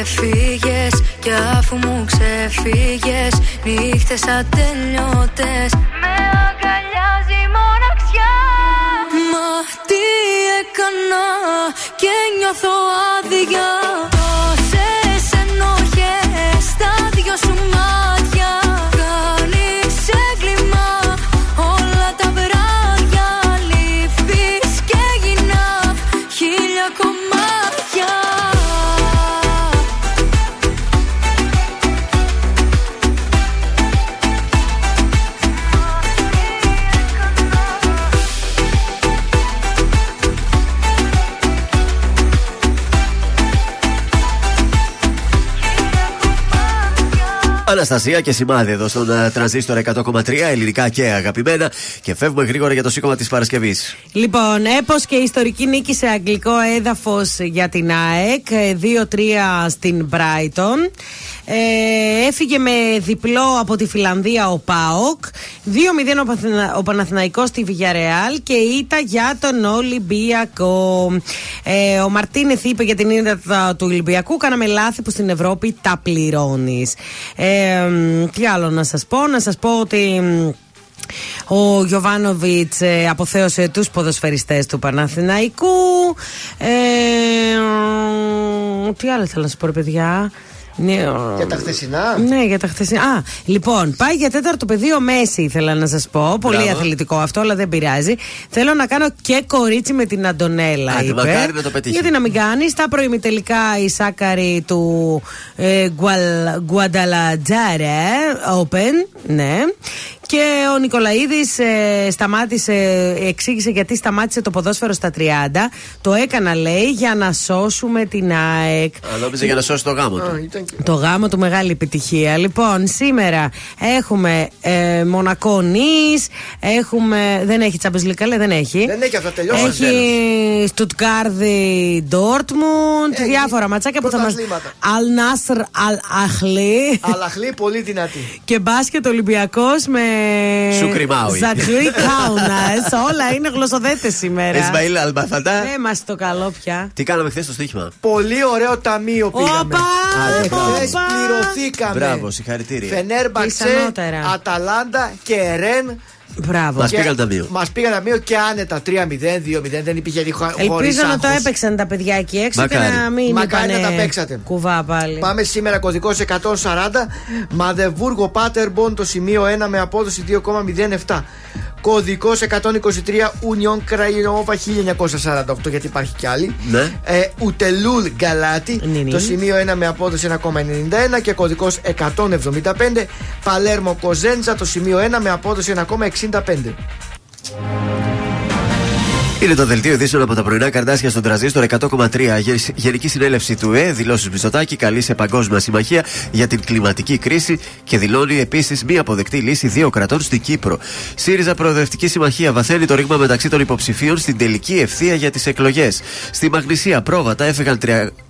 Έφυγες κι αφού μου ξεφύγες Νύχτες ατελειώτες. Με αγκαλιάζει η μοναξιά. Μα τι έκανα και νιώθω άδεια Αναστασία και σημάδι εδώ στον ε, τρανζίστορ 100,3 ελληνικά και αγαπημένα. Και φεύγουμε γρήγορα για το σήκωμα της Παρασκευής. Λοιπόν, έπω και ιστορική νίκη σε αγγλικό έδαφος για την ΑΕΚ. ε, 2-3 στην Brighton. Ε, έφυγε με διπλό από τη Φιλανδία ο ΠΑΟΚ. 2-0 ο, Παθηνα- ο Παναθηναϊκός στη Villarreal και ήττα για τον Ολυμπιακό. Ε, ο Μαρτίνεθ είπε για την ήττα του Ολυμπιακού: Κάναμε λάθη που στην Ευρώπη τα πληρώνεις. Ε, μ, τι άλλο να σας πω, να σας πω ότι. μ, ο Γιωβάνοβιτς αποθέωσε τους ποδοσφαιριστές του Παναθηναϊκού. Ε, μ, τι άλλο θέλω να σας πω, ρε παιδιά. Ναι, Για τα χθεσινά; ναι, για τα χθεσινά. Α, λοιπόν, πάει για τέταρτο πεδίο Μέση, ήθελα να σας πω. Πολύ Μπράβο. αθλητικό αυτό, αλλά δεν πειράζει. Θέλω να κάνω και κορίτσι με την Αντωνέλα. Άντε, είπε. μακάρι να το πετύχει. Γιατί να μην κάνει. Στα προημιτελικά η Σάκαρη του ε, Γκουαλ- Γκουανταλατζάρε Open. Ναι. Και ο Νικολαίδης σταμάτησε, εξήγησε γιατί σταμάτησε το ποδόσφαιρο στα 30. Το έκανα, λέει, για να σώσουμε την ΑΕΚ. Α, νόμιζε για να σώσει το γάμο του. Το γάμο του μεγάλη επιτυχία. Λοιπόν, σήμερα έχουμε ε, Μονακό Νης, έχουμε. Δεν έχει Champions League, καλέ, δεν έχει. Δεν έχει αυτά, τελειώσαν. Έχει Στουτγκάρδη Ντόρτμουντ, Έχει διάφορα ματσάκια που θα μα. πρωταθλήματα. Αλ Νάσρ Αλ Αχλή. Αλαχλή πολύ δυνατή. Και μπάσκετ Ολυμπιακός με. Σούκρι Μάουι. Ζατζουί Κάουνας. Όλα είναι γλωσσοδέτες σήμερα. Ισμαήλ Αλμπαθαντά. Ε, μας το καλό πια. Τι κάναμε χθες στο στοίχημα; Πολύ ωραίο ταμείο πήγαμε. Όπα! Εχθές Όπα! πληρωθήκαμε. Μπράβο, συγχαρητήρια. Φενέρμπαξε, Κλείσανότερα. Αταλάντα και Ρεν. Μπράβο. Μας πήγαν ταμείο. Μας πήγαν ταμείο και άνετα 3-0, 2-0. Δεν υπήρχε χωρί Ελπίζω να το έπαιξαν τα παιδιά εκεί έξω Μακάρι. και να μην Μακάρι είπανε να τα παίξατε. Κουβά πάλι. Πάμε σήμερα κωδικός 140. Μαδεβούργο Πάτερμπον το σημείο 1 με απόδοση 2,07. Κωδικός 123 Union Κραϊνόβα 1948 γιατί υπάρχει κι άλλη. Ναι. Ε, Ουτελούλ Γκαλάτι Ναι, ναι. το σημείο 1 με απόδοση 1,91 και κωδικός 175. Παλέρμο Κοζέντζα το σημείο 1 με απόδοση 1,65. Είναι το δελτίο ειδήσεων από τα πρωινά καρτάσια στον τραζίστορ 100,3. Γε- Γενική συνέλευση του ΕΕ δηλώσει Μητσοτάκη καλεί σε παγκόσμια συμμαχία για την κλιματική κρίση και δηλώνει επίσης μη αποδεκτή λύση δύο κρατών στην Κύπρο. ΣΥΡΙΖΑ Προοδευτική Συμμαχία βαθαίνει το ρήγμα μεταξύ των υποψηφίων στην τελική ευθεία για τις εκλογές. Στη Μαγνησία πρόβατα έφεγαν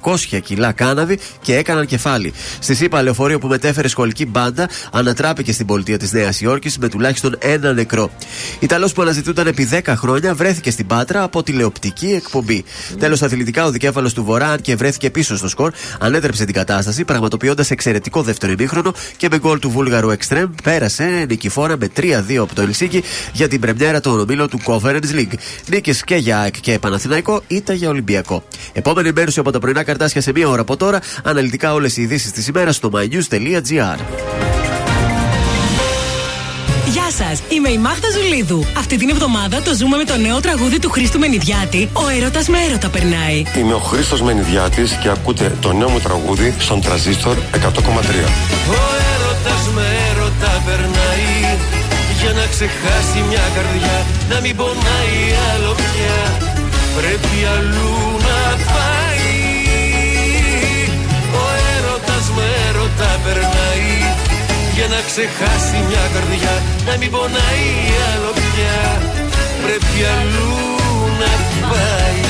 300 κιλά κάναβη και έκαναν κεφάλι. Στη ΣΥΠΑ λεωφορείο που μετέφερε σχολική μπάντα ανατράπηκε στην πολιτεία της Νέας Υόρκης με τουλάχιστον ένα νεκρό. Ιταλός που αναζητούνταν επί 10 χρόνια βρέθηκε στην Πάτρα από τηλεοπτική εκπομπή. Τέλος, αθλητικά, ο δικέφαλος του Βορρά, αν και βρέθηκε πίσω στο σκορ, ανέτρεψε την κατάσταση, πραγματοποιώντας εξαιρετικό δεύτερο ημίχρονο και με γκολ του Βούλγαρου Εκστρέμ πέρασε νικηφόρα με 3-2 από το Ελσίκη για την πρεμιέρα των ομίλων του Conference League. Νίκες και για ΑΕΚ και Παναθηναϊκό, ήττα για Ολυμπιακό. Επόμενη ενημέρωση από τα πρωινά καρτάσια σε μία ώρα από τώρα. Αναλυτικά όλες οι ειδήσεις της ημέρας στο mynews.gr. Γεια σας, είμαι η Μάγδα Ζουλίδου. Αυτή την εβδομάδα το ζούμε με το νέο τραγούδι του Χρήστου Μενιδιάτη. Ο έρωτας με έρωτα περνάει. Είμαι ο Χρήστος Μενιδιάτης και ακούτε το νέο μου τραγούδι στον Τραζίστορ 100,3. Ο έρωτας με έρωτα περνάει Για να ξεχάσει μια καρδιά Να μην πονάει άλλο πια Πρέπει αλλού να πάει να ξεχάσει μια καρδιά Να μην πονάει άλλο πια. Πρέπει αλλού να πάει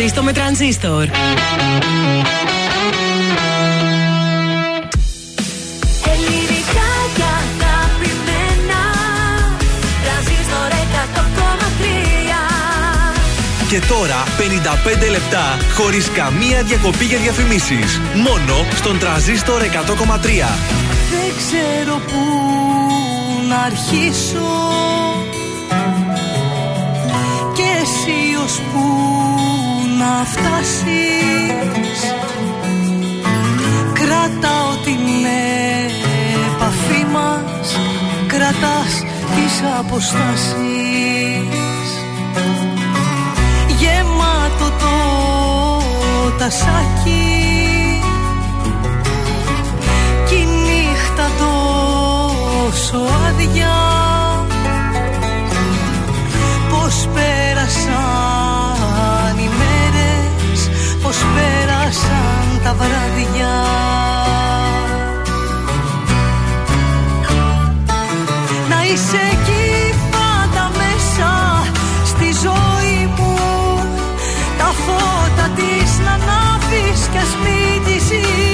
Ζήστο με τρανζίστορ. Ελληνικά και αγαπημένα Τρανζίστορ 100,3 Και τώρα 55 λεπτά χωρίς καμία διακοπή για διαφημίσεις. Μόνο στον τραζίστορ 100,3. Δεν ξέρω πού να αρχίσω Και εσύ ως πού να φτάσεις. Κρατάω την επαφή μας Κρατάς τις αποστάσεις. Γεμάτο το τασάκι κι η νύχτα τόσο άδεια. Πώς πέρασαν οι μέρες Πώς πέρασαν τα βράδια Να είσαι εκεί πάντα μέσα στη ζωή μου. Τα φώτα της να ανάβεις κι ας μην τη ζεις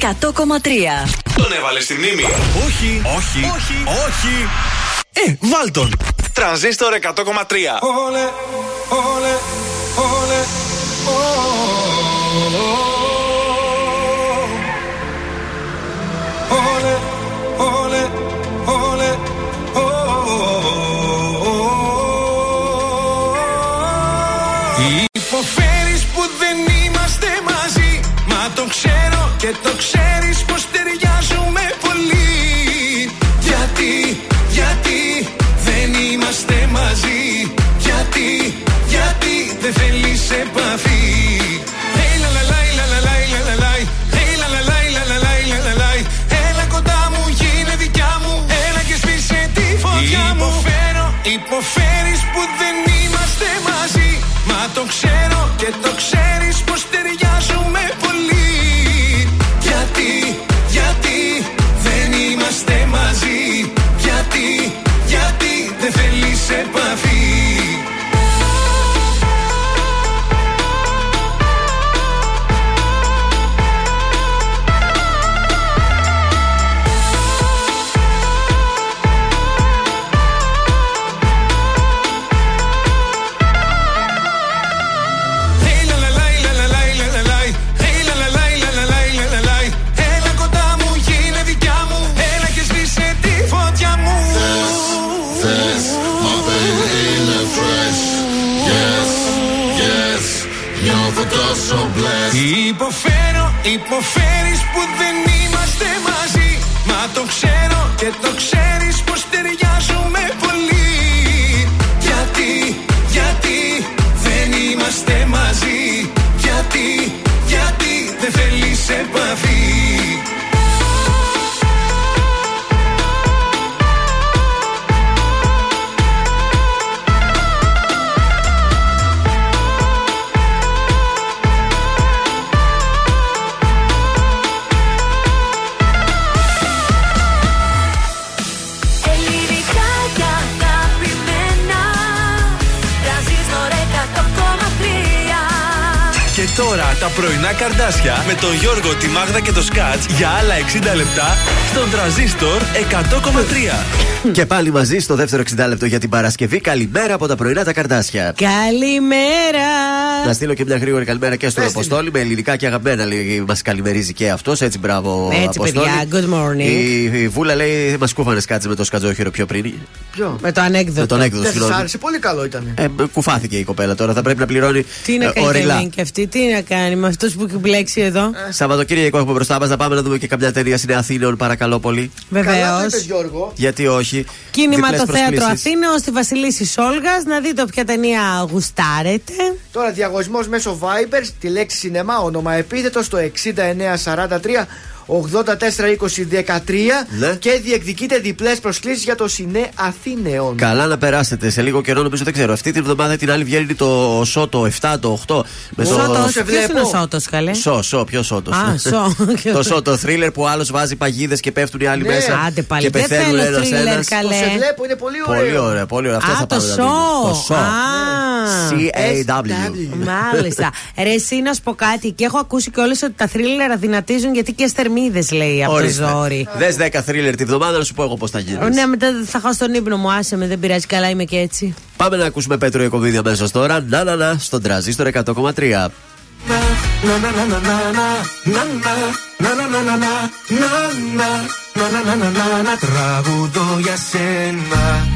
100,3. Τον έβαλε στη μνήμη. Όχι, όχι, όχι, όχι. Ε, βάλ τον. Τρανζίστορ 100,3. Όλε, όλε, όλε, Όλε, όλε, όλε, Υποφέρεις που δεν και το ξέρεις πως ταιριάζουμε πολύ Γιατί, γιατί δεν είμαστε μαζί Γιατί, γιατί δεν θέλεις επαφή Hey, la, la, la, la, la, la, la, la, la. Hey, la, la, la, la, la, la, la, la, la. Έλα κοντά μου, γίνε δικιά μου Έλα και σβήσε τη φωτιά μου Υποφέρω, υποφέρεις που δεν είμαστε μαζί Μα το ξέρω και το ξέρεις από φέρεις που δεν πρωινά καρδάσια με τον Γιώργο, τη Μάγδα και το Σκάτς για άλλα 60 λεπτά στον τραζίστορ 100,3. Και πάλι μαζί στο δεύτερο 60 λεπτό για την Παρασκευή. Καλημέρα από τα πρωινά τα καρδάσια. Καλημέρα! Να στείλω και μια γρήγορη καλημέρα και στον Πες την. Αποστόλη με ελληνικά και αγαπημένα. Μας καλημερίζει και αυτός. Έτσι, μπράβο. Έτσι, Αποστόλη. παιδιά, good morning. Η, η Βούλα λέει: Μας κούφανε κάτσε με το σκατζόχυρο πιο πριν. Ποιο; Με το ανέκδοτο. Με τον έκδοτο, Δεν σας συγγνώμη. άρεσε, πολύ καλό ήταν. Ε, κουφάθηκε η κοπέλα τώρα. Θα πρέπει να πληρώνει Τι να ε, κάνει ορειλά. καλή και αυτή, τι να κάνει με αυτούς που έχει μπλέξει εδώ. Σαββατοκύριακο έχουμε μπροστά μας να πάμε να δούμε και καμιά ταινία στην Αθήνεων, παρακαλώ πολύ. Καλά Βεβαίω. το είπες, Γιώργο. Γιατί όχι. Κίνημα Διπλές το θέατρο προσκλήσεις. Αθήνεων στη Βασιλίση Σόλγας. Να δείτε ποια ταινία γουστάρετε. Τώρα διαγωνισμός μέσω Viber τη λέξη σινεμά, όνομα επίθετο στο 6943 842013 Ναι. και διεκδικείτε διπλές προσκλήσεις για το Σινέ Αθήνεων. Καλά να περάσετε σε λίγο καιρό, νομίζω δεν ξέρω. Αυτή την εβδομάδα ή την άλλη βγαίνει το ΣΟ το 7, το 8. Με το... Σώτο, σε ποιος είναι βλέπω. ο Σώτο, καλέ; Σο, σο, ποιος σώτο. Α, σο. το σο, το θρίλερ που άλλος βάζει παγίδες και πέφτουν οι άλλοι Ναι. μέσα. Άντε πάλι, και δεν πεθαίνουν θέλω ένας thriller, ένας. Το καλέ. σε βλέπω, είναι πολύ ωραίο. Πολύ ωραία, πολύ ωραία. Αυτό Α, θα το πάμε να σο. δούμε. Το σο. Α. C-A-W. Μάλιστα. Ρε, εσύ να σου πω κάτι. Και έχω ακούσει κιόλας ότι τα θρίλερ αδυνατίζουν γιατί και θερμίδε λέει από το Ορίστε. ζόρι. Δες 10 θρίλερ τη βδομάδα να σου πω εγώ πώ θα γίνει. Ναι, μετά θα χάσω τον ύπνο μου, άσε με, δεν πειράζει, καλά είμαι και έτσι. Πάμε να ακούσουμε Πέτρο Ιακοβίδη αμέσω τώρα. Να, να, να, στον τραζίστρο 100,3. Τραγουδώ για σένα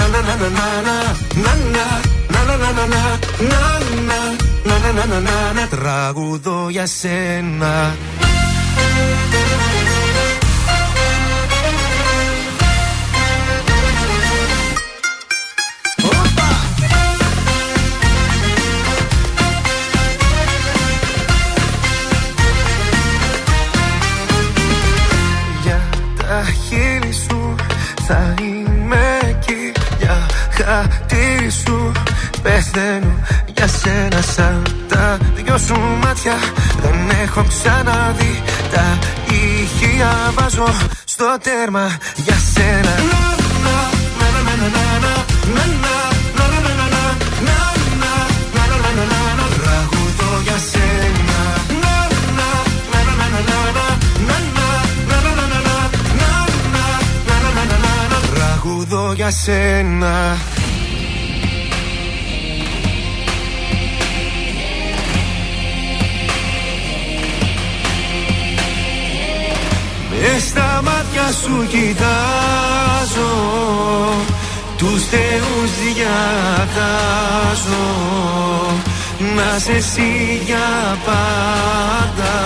να, να, να, να, πεθαίνω για σένα σαν τα δυο σου μάτια. Δεν έχω ξαναδεί τα ηχεία βάζω στο τέρμα για σένα. Τραγουδώ για σένα. Τραγουδώ για σένα Μες στα μάτια σου κοιτάζω Τους θεούς διατάζω. Να σε εσύ για πάντα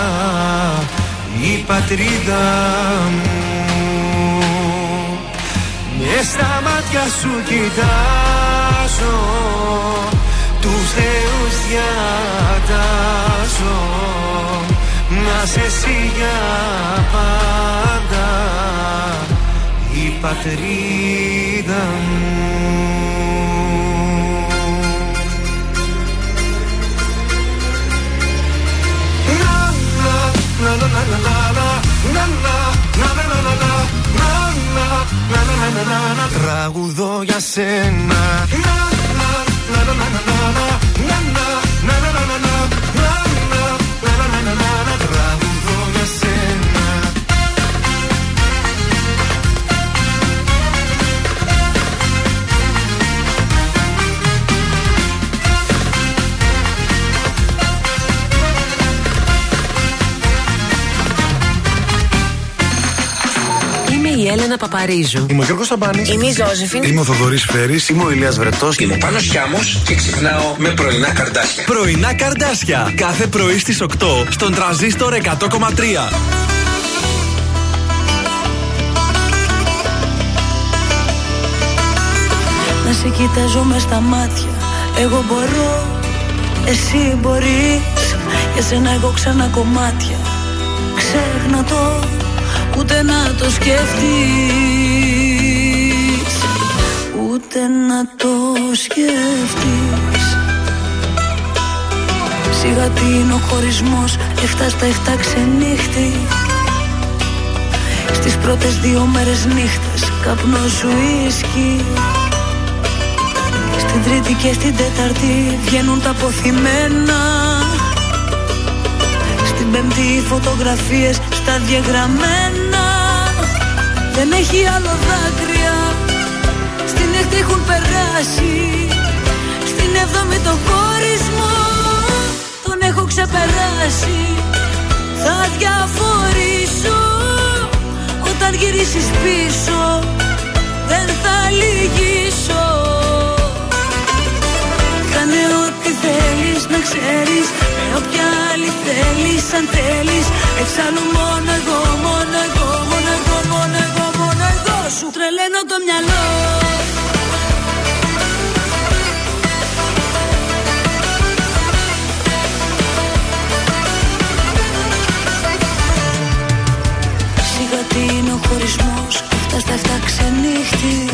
Η πατρίδα μου. Μες στα μάτια σου κοιτάζω Τους θεούς διατάζω να σε εσύ για πάντα η πατρίδα μου. Τραγουδώ για σένα Έλενα Παπαρίζου. Είμαι ο Γιώργος Σαμπάνης. Είμαι η Ζώζεφιν. Είμαι ο Θοδωρής Φέρης. Είμαι ο Ηλίας Βρετός. Είμαι ο Πάνος Χιάμος και ξυπνάω με πρωινά καρδάσια. Πρωινά καρδάσια. Κάθε πρωί στις 8 στον τραζίστορ 100,3. Να σε κοιτάζω με στα μάτια Εγώ μπορώ, εσύ μπορείς Για σένα εγώ ξανά κομμάτια Ξέχνα το, ούτε να το σκεφτείς Ούτε να το σκεφτείς Σιγά τι είναι ο χωρισμός Εφτά στα εφτά ξενύχτη. Στις πρώτες δύο μέρες νύχτες Καπνό σου ίσκι. Στην τρίτη και στην τέταρτη βγαίνουν τα αποθυμένα. Στην πέμπτη οι φωτογραφίες στα διαγραμμένα Δεν έχει άλλο δάκρυα. Στην έκτη έχουν περάσει. Στην έβδομη το χωρισμό Τον έχω ξεπεράσει. Θα διαφορήσω Όταν γυρίσεις πίσω. Δεν θα λυγίσω. Κάνε ό,τι θέλεις να ξέρεις. Με όποια άλλη θέλεις αν θέλεις. Εξάλλου μόνο εγώ, μόνο εγώ, μόνο Σου τρελαίνω το μυαλό. Σιγά τι είναι ο χωρισμός Αυτά στα εφτά ξενύχτη.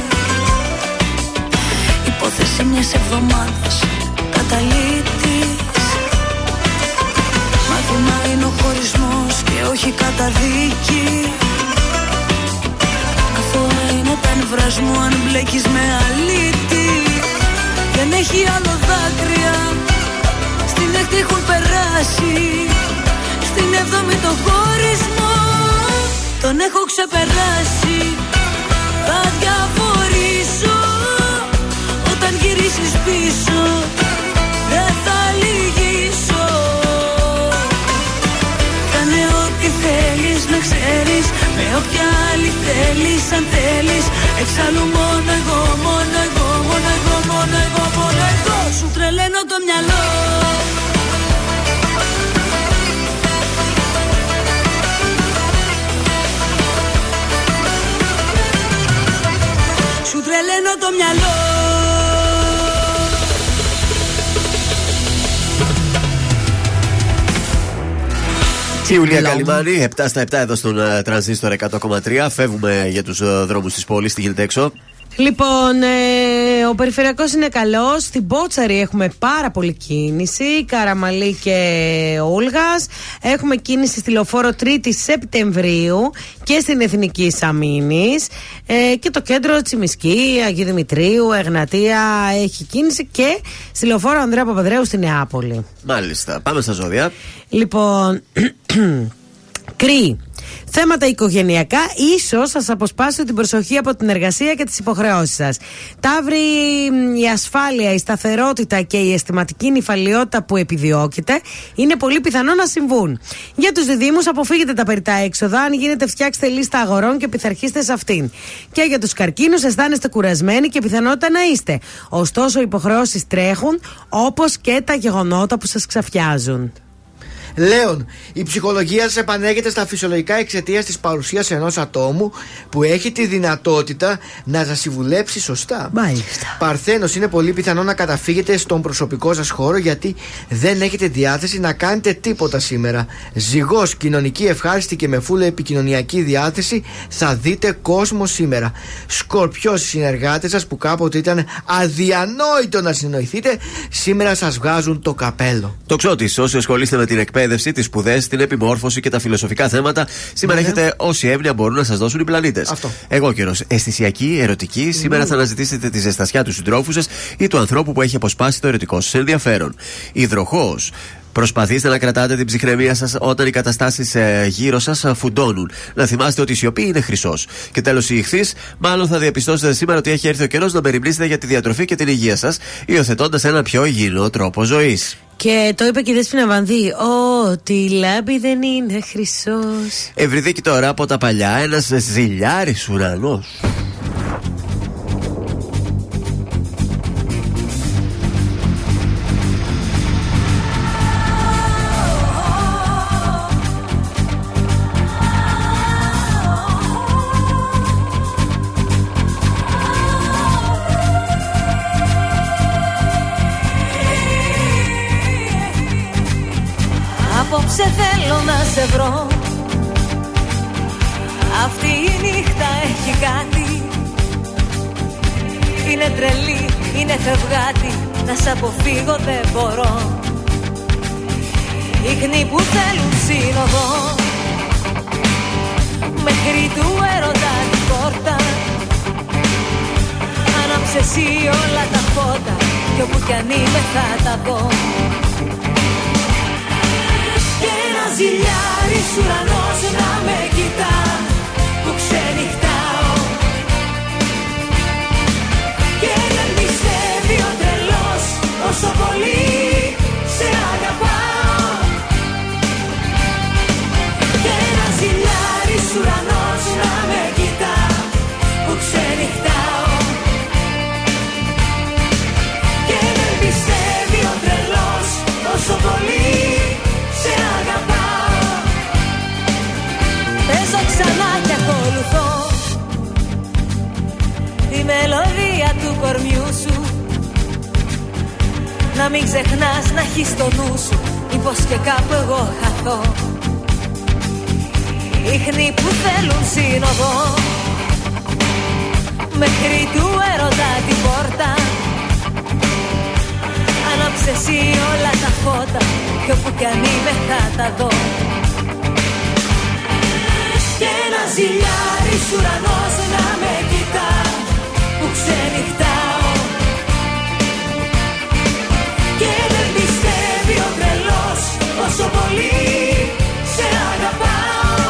Υπόθεση μιας εβδομάδας Καταλήτης. Μάθημα είναι ο χωρισμός Και όχι καταδίκης είναι τα νευράς μου Αν μπλέκεις με αλήτη. Δεν έχει άλλο δάκρυα. Στην έκτη έχουν περάσει. Στην έβδομη το χωρισμό. Τον έχω ξεπεράσει. Θα διαφορήσω Όταν γυρίσεις πίσω Δεν θα λυγίσω. Κάνε ό,τι θέλεις να ξέρεις Με όποια άλλη θέλεις αν θέλεις. Εξάλλου μόνο εγώ, μόνο εγώ, μόνο εγώ, μόνο εγώ, μόνο εγώ. Σου τρελαίνω το μυαλό. Σου τρελαίνω το μυαλό Η Ιουλία Καλυμάνη, 7 στα 7 εδώ στον ε, τρανζίστορ 100,3. Φεύγουμε για τους δρόμους της πόλης, τι γίνεται έξω; Λοιπόν, ε, ο περιφερειακός είναι καλός. Στην Πότσαρη έχουμε πάρα πολύ κίνηση. Καραμαλή και Όλγα. Έχουμε κίνηση στη λεωφόρο 3η Σεπτεμβρίου και στην Εθνική Σαμίνη. Ε, και το κέντρο Τσιμισκή, Αγίου Δημητρίου, Εγνατία έχει κίνηση και στη λεωφόρο Ανδρέα Παπαδρέου στη Νεάπολη. Μάλιστα. Πάμε στα ζώδια. Λοιπόν, Κρύ. Θέματα οικογενειακά ίσως σας αποσπάσουν την προσοχή από την εργασία και τις υποχρεώσεις σας. Ταύρη, η ασφάλεια, η σταθερότητα και η αισθηματική νυφαλιότητα που επιδιώκετε είναι πολύ πιθανό να συμβούν. Για τους διδήμου, αποφύγετε τα περιτά έξοδα. Αν γίνεται, φτιάξτε λίστα αγορών και πειθαρχήστε σε αυτήν. Και για τους καρκίνους, αισθάνεστε κουρασμένοι και πιθανότητα να είστε. Ωστόσο, οι υποχρεώσεις τρέχουν, όπως και τα γεγονότα που σας ξαφιάζουν. Λέων, η ψυχολογία σα επανέρχεται στα φυσιολογικά εξαιτίας της παρουσίας ενός ατόμου που έχει τη δυνατότητα να σα συμβουλέψει σωστά. Μάλιστα. Παρθένος, είναι πολύ πιθανό να καταφύγετε στον προσωπικό σας χώρο γιατί δεν έχετε διάθεση να κάνετε τίποτα σήμερα. Ζυγός, κοινωνική, ευχάριστη και με φούλε επικοινωνιακή διάθεση θα δείτε κόσμο σήμερα. Σκορπιός, οι συνεργάτες σας που κάποτε ήταν αδιανόητο να συνοηθείτε, σήμερα σας βγάζουν το καπέλο. Το ξώτης, όσοι ασχολείστε με την εκπαίδευση, τις σπουδές, την επιμόρφωση και τα φιλοσοφικά θέματα, σήμερα Ναι. έχετε όση εύνοια μπορούν να σας δώσουν οι πλανήτες. Αυτό. Εγώ καιρός. Αισθησιακή, ερωτική, σήμερα θα αναζητήσετε τη ζεστασιά του συντρόφου σας ή του ανθρώπου που έχει αποσπάσει το ερωτικό σας ενδιαφέρον. Υδροχός. Προσπαθήστε να κρατάτε την ψυχραιμία σας όταν οι καταστάσεις γύρω σας φουντώνουν. Να θυμάστε ότι η σιωπή είναι χρυσός. Και τέλος, η ηχθής, μάλλον θα διαπιστώσετε σήμερα ότι έχει έρθει ο καιρός να μεριμνήσετε για τη διατροφή και την υγεία σας, υιοθετώντας ένα πιο υγιεινό τρόπο ζωής. Και το είπε και η Δέσποινα Βανδύ. Ότι η λάμπη δεν είναι χρυσός. Ευρυδίκη τώρα από τα παλιά, ένας ζηλιάρης ουρανός. Να σ' αποφύγω δεν μπορώ. Ίχνη που θέλουν σύνοδο Μέχρι του έρωτα την πόρτα. Άναψε εσύ όλα τα φώτα Κι όπου κι αν είμαι θα τα δω. Και ένα ζηλιάρης ουρανός να με κοιτάς τρελός όσο πολύ σε αγαπάω. Και ένα ζηλιάρης ουρανός να με κοιτά που ξενυχτάω. Και δεν πιστεύει ο τρελός όσο πολύ σε αγαπάω. Παίζω ξανά και ακολουθώ Τη μελωδία του κορμιού σου Να μην ξεχνάς να έχεις στο νου σου Μήπως και κάπου εγώ χαθώ. Ίχνη που θέλουν σύνοδο Μέχρι του έρωτα την πόρτα. Άναψε εσύ όλα τα φώτα Κι όπου κι αν είμαι θα τα δω. Και ένα ζηλιάρης ουρανός να με κοιτά Που ξενυχτάω τρελός Όσο πολύ σε αγαπάω.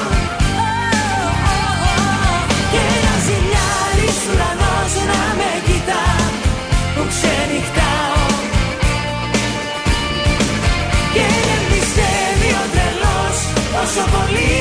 Και ένα ζηλιάρης ουρανός να με κοιτά. Που ξενυχτάω. Και δεν πιστεύει ο τρελός. Όσο πολύ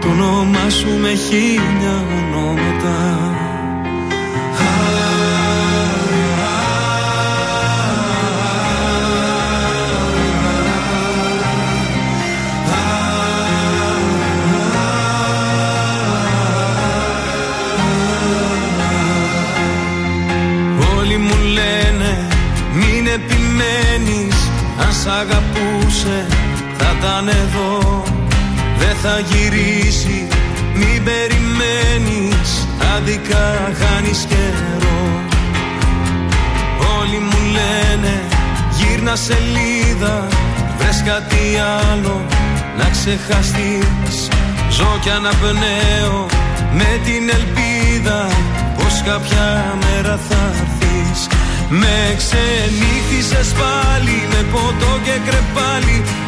το όνομά σου με χίλια ονόματα. Όλοι μου λένε μην επιμένεις Αν σ' αγαπούσε θα ήταν εδώ Δεν θα γυρίσει μην περιμένεις Άδικα χάνεις καιρό. Όλοι μου λένε γύρνα σελίδα Βρες κάτι άλλο να ξεχαστείς. Ζω κι αναπνέω με την ελπίδα Πως κάποια μέρα θα έρθεις. Με ξενύχτησες πάλι Με ποτό και κρεπάλι Η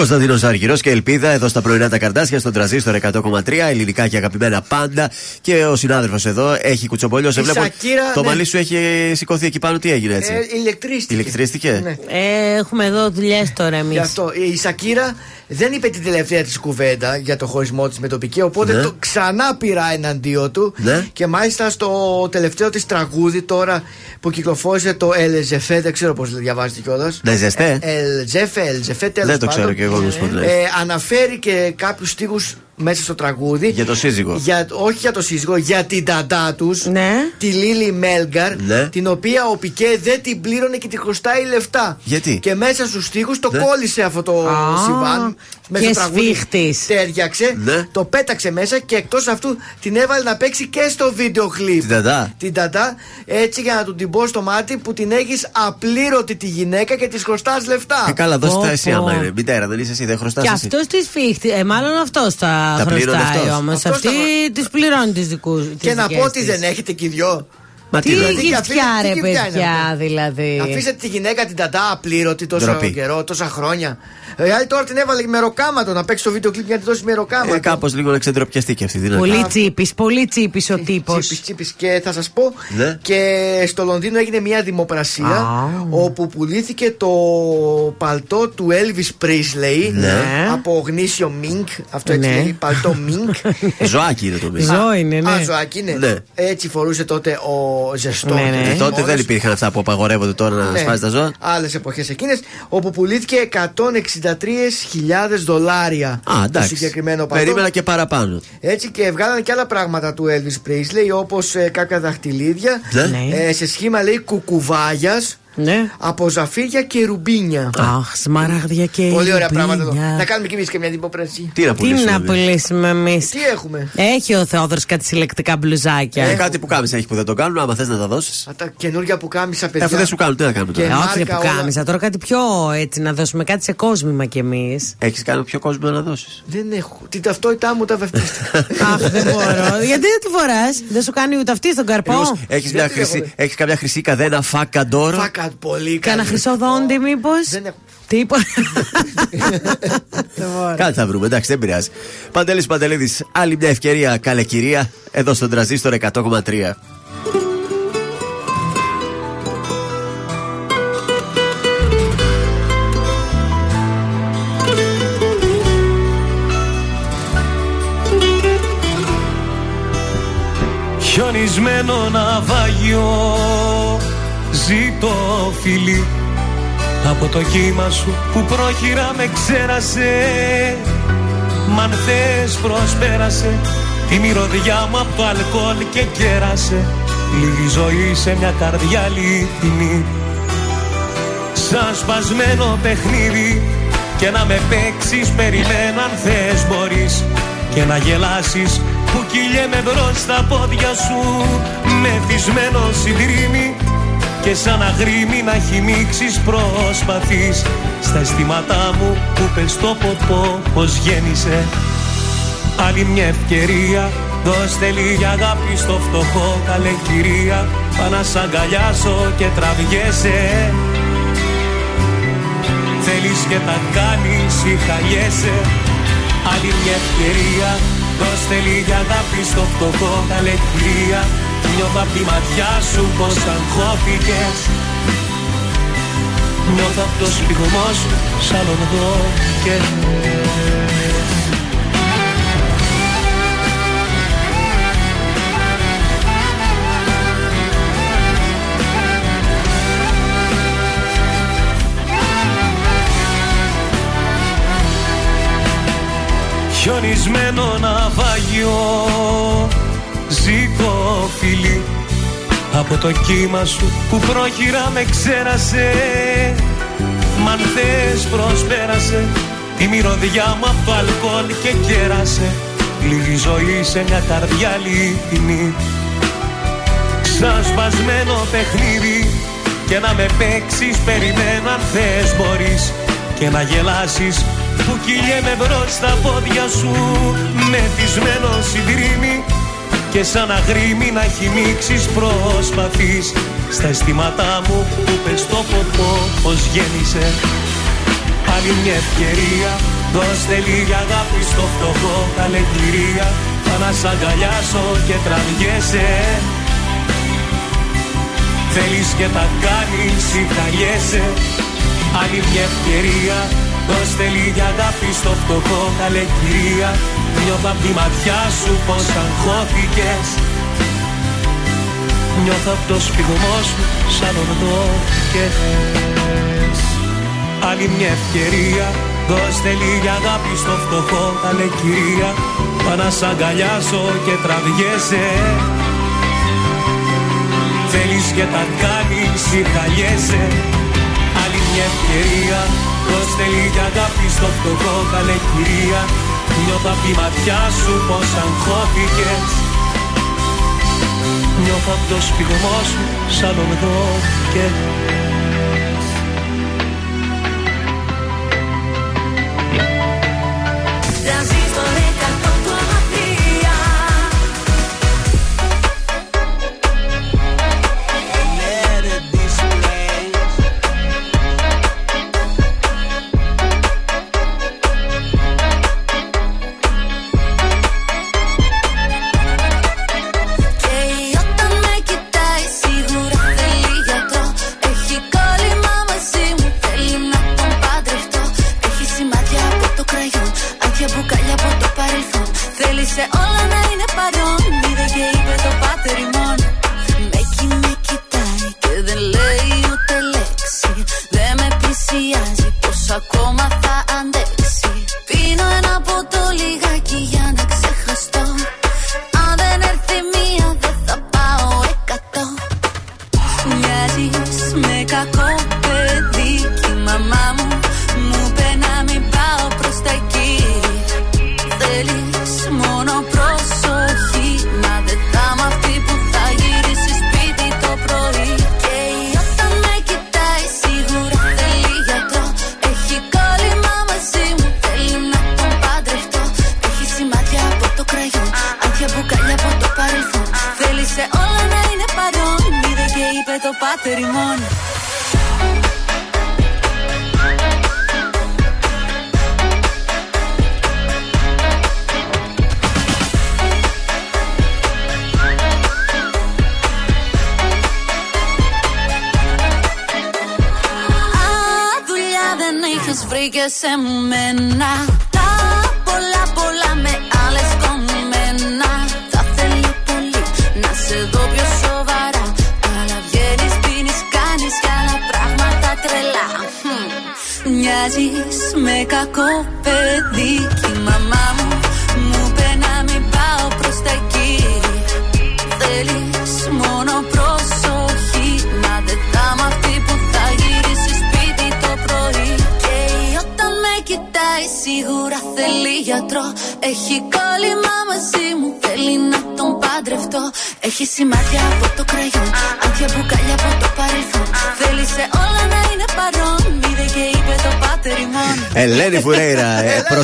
Κωνσταντίνος Αργυρός και Ελπίδα εδώ στα πρωινά τα καρτάσια στον τραζίστορ 100,3 ελληνικά και αγαπημένα πάντα. Και ο συνάδελφος εδώ έχει κουτσομπολιό. Σε Η βλέπω. Σακύρα, το ναι. μαλλί σου έχει σηκωθεί εκεί πάνω. Τι έγινε έτσι; Ε, ηλεκτρίστηκε. Ηλεκτρίστηκε; Ναι. Ε, έχουμε εδώ δουλειές τώρα εμείς. Γι' αυτό η Σακύρα δεν είπε την τελευταία της κουβέντα για το χωρισμό της με το Πικέ, οπότε Ναι. το ξανά πήρα εναντίον του. Ναι. Και μάλιστα στο τελευταίο της τραγούδι τώρα που κυκλοφόρησε το Ελζεφέ, δεν ξέρω πώς διαβάζεται κιόλας. Ναι, ζεστέ. Ελζεφέ, Ελζεφέ, τέλος Δεν το ξέρω κι εγώ, να σου πω την αλήθεια. Ε, αναφέρει και κάποιους στίχους μέσα στο τραγούδι. Για το σύζυγο. Για, όχι για το σύζυγο, για την ταντά τους. Ναι. Τη Λίλη Μέλγκαρ. Ναι. Την οποία ο Πικέ δεν την πλήρωνε και τη χρωστάει λεφτά. Γιατί; Και μέσα στους τοίχου το Ναι. κόλλησε αυτό το Α, συμβάν. Μέσα και στο τραγούδι. σφίχτης. Τέριαξε. Ναι. Το πέταξε μέσα και εκτός αυτού την έβαλε να παίξει και στο βίντεο κλιπ. Την ταντά. Την ταντά. Έτσι για να του την πω στο μάτι που την έχεις απλήρωτη τη γυναίκα και της χρωστάς λεφτά. Ε, καλά, δώστε Πω, τα εσύ πω. άμα είναι. Μητέρα, δεν είσαι εσύ, δεν χρωστάς. Και αυτός τη φύχτη. Ε, μάλλον αυτός τα, Τα πλήρωνε χρωστάει αυτός. όμως. Αυτός Αυτή τα- τη πληρώνει τις δικού Και να πω ότι δεν έχετε κι οι δυο. Μα Τι τι δηλαδή. γυφτιά ρε τι γυφτιά είναι παιδιά αυτή; δηλαδή. Αφήσατε τη γυναίκα την τατά απλήρωτη τόσο Ντροπή. καιρό, τόσα χρόνια. Η άλλη τώρα την έβαλε με ροκάματο να παίξει το βίντεο κλειπ για να τη δώσει με ροκάματο. Ε, Κάπως λίγο να ξεντροπιαστεί και αυτή. τι να Πολύ κάνει. τσίπης, πολύ τσίπης ο τύπος. Τσίπης, τσίπης. Και θα σας πω Ναι. και στο Λονδίνο έγινε μια δημοπρασία Α. όπου πουλήθηκε το παλτό του Elvis Presley Ναι. από γνήσιο Mink. Αυτό έτσι Ναι. λέγει, παλτό Mink. Ζωάκι είναι το μισό. Ζώο είναι, ναι. Α, ζωάκι είναι. Ναι. Έτσι φορούσε τότε ο ζεστό. Ναι, ναι. Ε, τότε δεν υπήρχαν αυτά που απαγορεύονται τώρα να σπάζεις τα ζώα. Άλλες εποχές εκείνες, όπου πουλήθηκε 163.000 δολάρια. Α, το εντάξει. συγκεκριμένο παλτό. Περίμενα και παραπάνω. Έτσι και βγάλανε και άλλα πράγματα του Elvis Presley, όπως κάποια δαχτυλίδια Ναι. Ναι. ε, σε σχήμα λέει κουκουβάγιας Ναι. από ζαφύρια και ρουμπίνια. Αχ, σμαράγδια και Πολύ ωραία πράγματα εδώ. ρουμπίνια. Να κάνουμε κι εμείς και μια δημοπρασία. Τι να Τι πουλήσουμε. να εμείς. πουλήσουμε εμείς; Τι έχουμε; Έχει ο Θεόδωρος κάτι συλλεκτικά μπλουζάκια. Ε, κάτι που κάμισα έχει που δεν το κάνουν. Άμα θες να τα δώσεις. Α, τα καινούργια που κάμισα, παιδιά. Αφού δεν σου κάνουν, τι να κάνουμε Και- τώρα; Ε, όχι ρε μάρκα που όλα. κάμισα. Τώρα κάτι πιο έτσι να δώσουμε κάτι σε κόσμημα κι εμείς. Έχεις κάνει πιο κόσμο να δώσεις. Δεν έχω. Την ταυτότητά μου τα βαφτίστηκα. Αχ, δεν μπορώ. Γιατί δεν τη φοράς; Δεν σου κάνει ούτε αυτή στον καρπό; Έχεις Γιατί χρυσή, έχω- έχεις καμιά χρυσή καδένα φάκα ντόρο. Φάκα πολύ καλή. Κάνα χρυσό δόντι, μήπως; Δεν έχω. Τίποτα. Κάτι θα βρούμε, εντάξει, δεν πειράζει. Παντελής Παντελίδης, άλλη μια ευκαιρία, καλέ κυρία, εδώ στον τραζίστορ 100,3. Χιονισμένο ναυάγιο Ζήτω φίλη Από το κύμα σου που πρόχειρα με ξέρασε. Μ' αν θες προσπέρασε. Τη μυρωδιά μου από το αλκοόλ και κέρασε. Λίγη ζωή σε μια καρδιά αληθινή Σαν σπασμένο παιχνίδι Και να με παίξεις περιμένω αν θες μπορείς. Και να γελάσεις που κυλιέμαι μπρος στα πόδια σου. Μεθυσμένο συντρίμι Και σαν αγρίμι να χυμίξεις προσπαθείς. Στα αισθήματά μου που πες το ποπό πως γέννησε. Άλλη μια ευκαιρία Δώστε λίγη αγάπη στο φτωχό καλέ κυρία. Πά να σ' αγκαλιάσω και τραβιέσαι. Θέλεις και τα κάνεις ή χαλιέσαι. Άλλη μια ευκαιρία Δώστε λίγη αγάπη στο φτωχό καλέ κυρία Νιώθω απ' τη ματιά σου πως αγχώθηκες. Νιώθω απ' το σπιγμό σου σαν οδό και Χιονισμένο ναυάγιο Ζήτω φίλη Από το κύμα σου που πρόχειρα με ξέρασε. Μ' αν θες προσπέρασε. Τη μυρωδιά μου από το αλκοόλ και κέρασε. Λίγη ζωή σε μια καρδιά αληθινή Σαν σπασμένο παιχνίδι. Και να με παίξεις περιμένω αν θες μπορείς. Και να γελάσεις που κυλιέμαι μπρος στα πόδια σου. Μεθυσμένο συντρίμι Και σαν αγρίμι να χυμίξεις προσπαθείς. Στα αισθήματά μου που πες το ποπό πως γέννησε. Άλλη μια ευκαιρία Δώστε λίγη αγάπη στο φτωχό καλέ κυρία Θα να σ' αγκαλιάσω και τραβιέσαι Θέλεις και τα κάνεις ή χαλιέσαι Άλλη μια ευκαιρία Δώστε λίγη αγάπη στο φτωχό καλέ κυρία. Νιώθω απ' τη ματιά σου πως αγχώθηκες. Νιώθω απ' το σπιγμό σου σαν ορδό και Άλλη μια ευκαιρία. Δώστε λίγη αγάπη στο φτωχό καλέ κυρία. Πά να σ' αγκαλιάσω και τραβιέσαι Θέλεις και τα κάνεις ή χαλιέσαι. Άλλη μια ευκαιρία. Δώστε λίγη αγάπη στο φτωχό καλέ κυρία. Νιώθω απ' τη ματιά σου πως αγχώθηκες. Νιώθω απ' το σπιγμό σου σαν οδό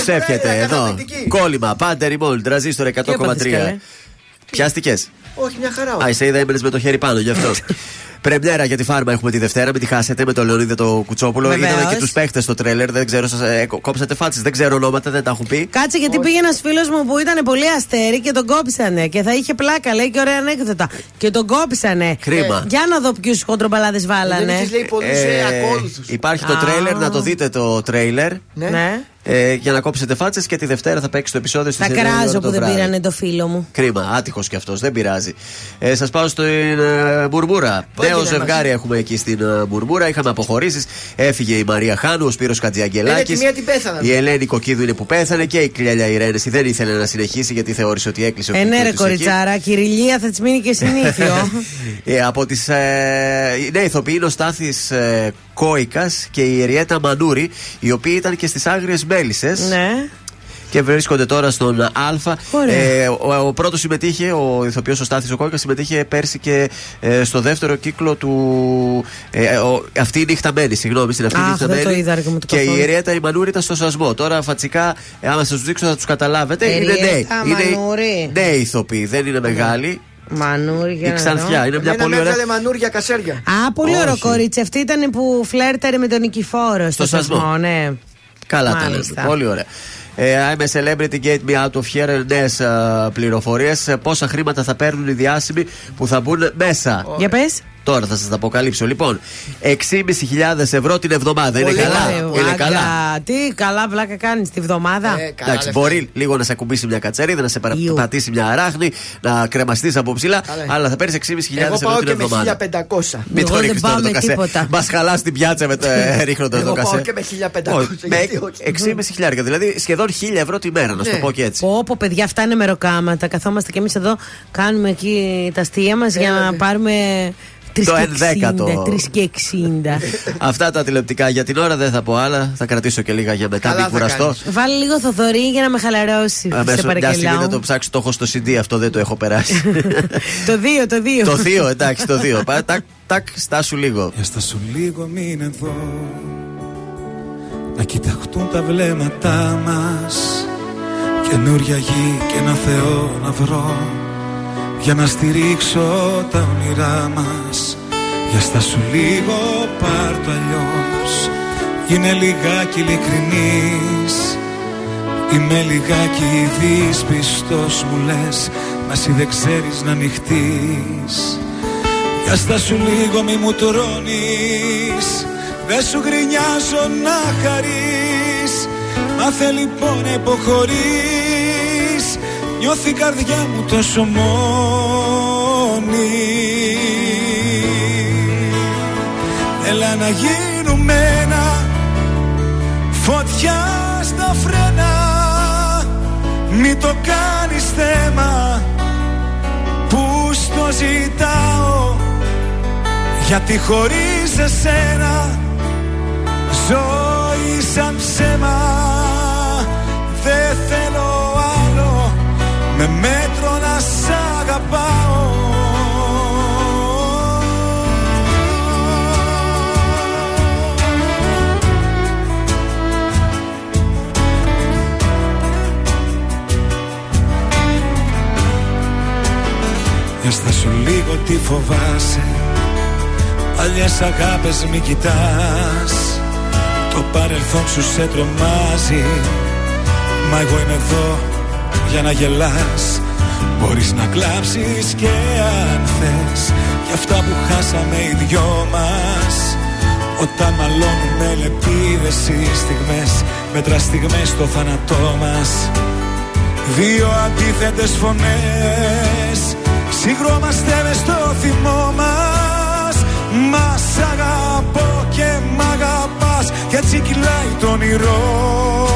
ε, Ελένη προσεύχεται Φουρέιρα, εδώ. καταπληκτική. Κόλλημα, πάντα ρημόλ, τραζίστορ 100,3. καλέ; Πιάστηκες; Όχι, μια χαρά. Α, είσαι είδα έμπαινες με το χέρι πάνω, γι' αυτό. Πρεμιέρα για τη φάρμα έχουμε τη Δευτέρα, μην τη χάσετε με τον Λεωνίδα το Κουτσόπουλο. Βεβαίως. Είδαμε και τους παίχτες στο τρέλερ, δεν ξέρω, σας, ε, κο- κόψατε φάτσες, δεν ξέρω ονόματα, δεν τα έχουν πει. Κάτσε γιατί πήγε ένας φίλος μου που ήταν πολύ αστέρι και τον κόψανε. Και θα είχε πλάκα, λέει και ωραία ανέκδοτα. Και τον κόψανε. Κρίμα. Για να δω ποιους χοντρομπαλάδες βάλανε. Ε, Υπάρχει το Α. τρέλερ, να το δείτε το τρέιλερ. Ναι. Ε, για να κόψετε φάτσες και τη Δευτέρα θα παίξει το επεισόδιο Θα στις 9 η ώρα κράζω το που δεν βράδυ. πήρανε το φίλο μου. Κρίμα, άτυχος κι αυτός, δεν πειράζει. Ε, Σας πάω στην ε, Μπουρμπούρα. Πότε Νέο να ζευγάρι έχουμε εκεί στην ε, Μπουρμπούρα. Είχαμε αποχωρήσεις. Έφυγε η Μαρία Χάνου, ο Σπύρος Κατζιαγγελάκης. Είναι τη μία την πέθαναν. Η Ελένη Κοκκίδου είναι που πέθανε και η Κλέλια Ιρένεση δεν ήθελε να συνεχίσει γιατί θεώρησε ότι έκλεισε ο Ε, ναι, κύκλος ρε της εκεί. κοριτσάρα, κυριλία θα της μείνει και συνήθιο. Ε, από τις ε, ναι, ηθοποιοί είναι ο Στάθης ε, Κόικας και η Εριέτα Μανούρη, οι οποίοι ήταν και στις Άγριες Μέλισσες. ναι. Και βρίσκονται τώρα στον Α. Ωραία. Ε, ο ο πρώτος συμμετείχε, ο ηθοποιός ο Στάθης ο Κόικας, συμμετείχε πέρσι και ε, στο δεύτερο κύκλο του. Ε, ο, αυτή η νύχταμένη, συγγνώμη, στην αυτή η Αχ, νύχταμένη. δεν το είδα, ρε, μου το και η καθόλου. Εριέτα η Μανούρη ήταν στο σασμό. Τώρα φατσικά, ε, άμα σας τους δείξω θα τους καταλάβετε. είναι νέοι. Εριέτα Είναι Μανούρη. νέοι ηθοποιοί, δεν είναι μεγάλοι. Μανούρι για Η να Ξανθιά δω. είναι μια Εμένα πολύ με ωραία. έβγαλε μανούρια κασέρια. Α, πολύ Όχι. ωραίο κορίτσι. Αυτή ήταν που φλέρταρε με τον Νικηφόρο στο, Στο σασμό. σασμό, ναι. Καλά τα λέμε. Μάλιστα. Πολύ ωραία. Ε, I'm a celebrity, get me out of here. Νέες πληροφορίες. Πόσα χρήματα θα παίρνουν οι διάσημοι που θα μπουν μέσα; Για πες. Τώρα θα σας τα αποκαλύψω. Λοιπόν, 6.500 ευρώ την εβδομάδα. Είναι Πολύ καλά. ωραίο. Είναι Άντα, καλά. Τι καλά βλάκα κάνεις τη βδομάδα. Ε, Εντάξει, μπορεί λίγο να σε ακουμπήσει μια κατσαρίδα, να σε παρα- πατήσει μια αράχνη, να κρεμαστείς από ψηλά, Καλά. αλλά θα παίρνεις 6.500 Εγώ ευρώ πάω την και με εβδομάδα. 1500. Μην Εγώ το δεν ρίχνει πάω τώρα το με κασέ. τίποτα. Μα χαλά την πιάτσα με το ε, ρίχνοντα το Εγώ πάω κασέ. και με 1500. Όχι, με γιατί όχι. 6,5 χιλιάρια. Δηλαδή σχεδόν 1000 ευρώ τη μέρα, να σου το Ναι. πω και έτσι. Πω, πω, παιδιά, αυτά είναι μεροκάματα. Καθόμαστε κι εμείς εδώ, κάνουμε εκεί τα αστεία μας για να πάρουμε. 3 Το και ενδέκατο. 60, 3 και 60. Αυτά τα τηλεοπτικά για την ώρα δεν θα πω άλλα. Θα κρατήσω και λίγα για μετά, Καλά μην θα κουραστώ. κάνεις. Βάλει λίγο θοδωρή για να με χαλαρώσεις. σε Αμέσως μια στιγμή παρακαλάω. να το ψάξω, το έχω στο CD, αυτό δεν το έχω περάσει. το 2, το 2. το θείο, εντάξει, το θείο. Πά, Τάκ, τάκ, στάσου λίγο. Για στάσου λίγο μην εδώ Να κοιταχτούν τα βλέμματά μας Καινούρια γη και ένα Θεό να βρω Για να στηρίξω τα όνειρά μας. Για στάσου λίγο πάρ' το αλλιώς. Είναι λιγάκι ειλικρινής. Είμαι λιγάκι δυσπιστός μου λες. Μα εσύ δεν ξέρεις να ανοιχτείς. Για στάσου λίγο μη μου τρώνεις. Δεν σου γκρινιάζω να χαρείς. Μάθε λοιπόν να υποχωρείς Νιώθει η καρδιά μου τόσο μόνη. Έλα να γίνουμε ένα Φωτιά στα φρένα. Μη το κάνεις θέμα Που στο ζητάω. Γιατί χωρίς εσένα Ζωή σαν ψέμα. Δεν θέλω άλλο Με μέτρο να σ' αγαπάω. Για σου λίγο τι φοβάσαι. Παλιές αγάπες μη κοιτάς. Το παρελθόν σου σε τρομάζει. Μα εγώ είμαι εδώ για να γελάς. Μπορείς να κλάψεις και αν θες. Για αυτά που χάσαμε οι δυο μας. Όταν μαλώνουμε λεπίδες οι στιγμές Μέτρα στιγμές στο θάνατό μας. Δύο αντίθετες φωνές Συγχρώμαστε μες στο θυμό μας. Μας αγαπώ και μ' αγαπάς Και έτσι κυλάει το όνειρό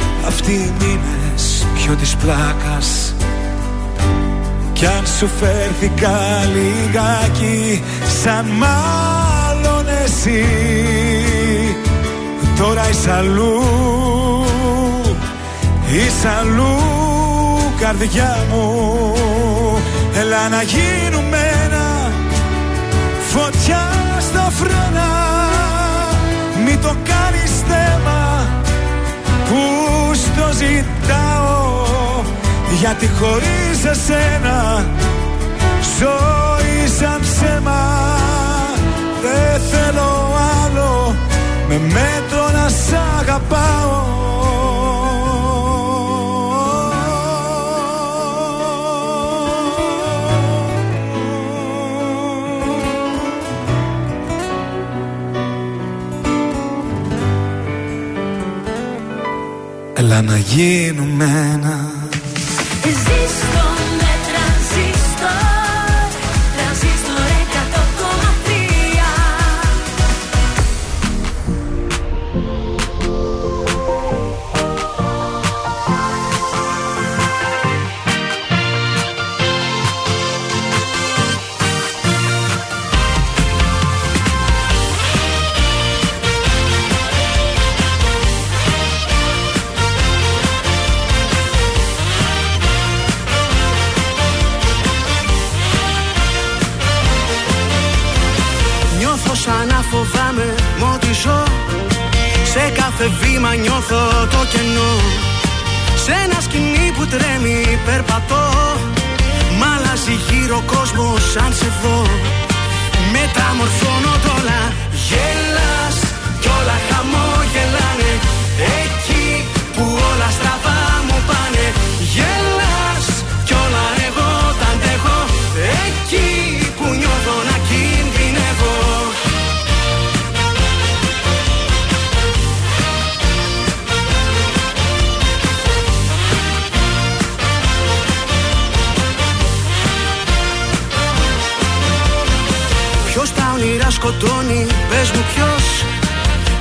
αυτοί οι μήνες Πιο της πλάκας. Κι αν σου φέρθηκα λιγάκι Σαν μάλλον εσύ. Τώρα είσαι αλλού Είσαι αλλού καρδιά μου. Έλα να γίνουμε ένα Φωτιά στα φρένα. Μη το κάνεις θέμα Που στο ζητάω Γιατί χωρίς εσένα Ζωή σαν ψέμα. Δεν θέλω άλλο Με μέτρο να σ' αγαπάω Έλα να γίνουμε ένα κάθε βήμα νιώθω το κενό. Σε ένα σκηνή που τρέμει περπατώ. Μ' αλλάζει γύρω ο κόσμος σαν σε δω. Μεταμορφώνω τ' όλα σκοτώνει, πες μου ποιος.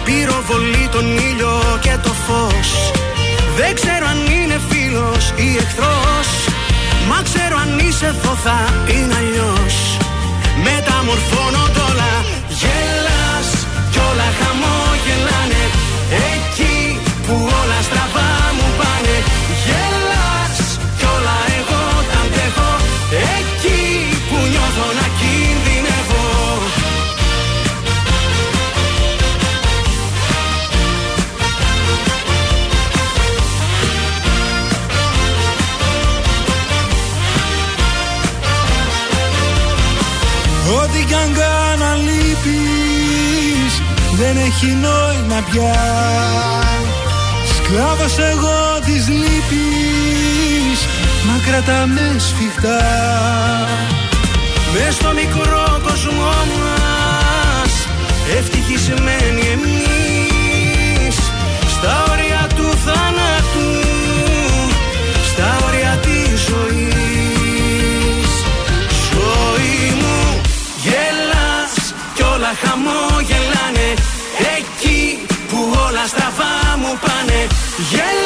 Πυροβολεί τον ήλιο και το φως. Δεν ξέρω αν είναι φίλος ή εχθρός. Μα ξέρω αν είσαι εδώ θα είναι αλλιώς. Μεταμορφώνω τ' όλα. Γελάς κι όλα χαμόγελάνε έχει νόημα πια. Σκλάβος εγώ της λύπης Μα κρατάμε σφιχτά. Μες στο μικρό κόσμο μας Ευτυχισμένοι εμείς. Στα όρια του θάνατου Στα όρια της ζωής. Ζωή μου γελάς Κι όλα χαμόγελάνε πάνε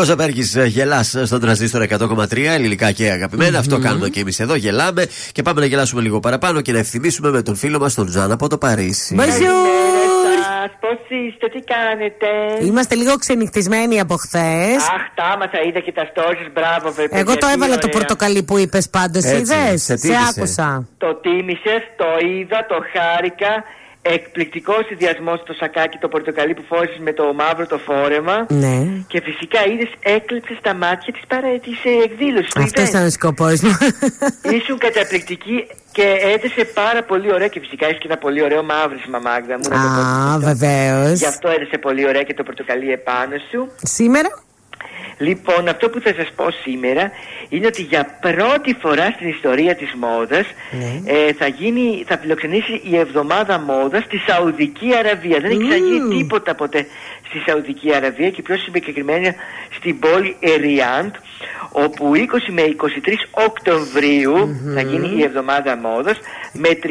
Νίκος Ζαπέρκη, γελάς στον τραζίστρο 100,3 ελληνικά και αγαπημένα. Αυτό κάνουμε και εμείς εδώ. Γελάμε και πάμε να γελάσουμε λίγο παραπάνω και να ευθυμίσουμε με τον φίλο μας τον Τζάν από το Παρίσι. Πώς είστε, τι κάνετε; Είμαστε λίγο ξενυχτισμένοι από χθες. Αχ, τα άμαθα, είδα και τα stories, μπράβο, βέβαια. Εγώ το τι έβαλα το ωραία. πορτοκαλί που είπες πάντως. Έτσι, Είδες; σε Σε τίμησε. άκουσα. Το τίμησες, το είδα, το χάρηκα. Εκπληκτικό συνδυασμό το σακάκι, το πορτοκαλί που φόρησες με το μαύρο το φόρεμα. Ναι. Και φυσικά είδες, έκλεψες τα μάτια της παρά της εκδήλωσης. Το Αυτός είδες; ήταν ο σκοπός μου. Ήσουν καταπληκτική και έδεσε πάρα πολύ ωραία και φυσικά έχεις και ένα πολύ ωραίο μαύρισμα, Μάγδα μου. να το πω Α, αυτό. βεβαίως. Γι' αυτό έδεσε πολύ ωραία και το πορτοκαλί επάνω σου. Σήμερα; Λοιπόν, αυτό που θα σας πω σήμερα είναι ότι για πρώτη φορά στην ιστορία της μόδας ε, θα, γίνει, θα φιλοξενήσει η εβδομάδα μόδας στη Σαουδική Αραβία. Δεν έχει ξαναγίνει τίποτα ποτέ στη Σαουδική Αραβία και πιο συγκεκριμένα στην πόλη Εριάντ όπου 20 με 23 οκτωβριου θα γίνει η εβδομάδα μόδας με 30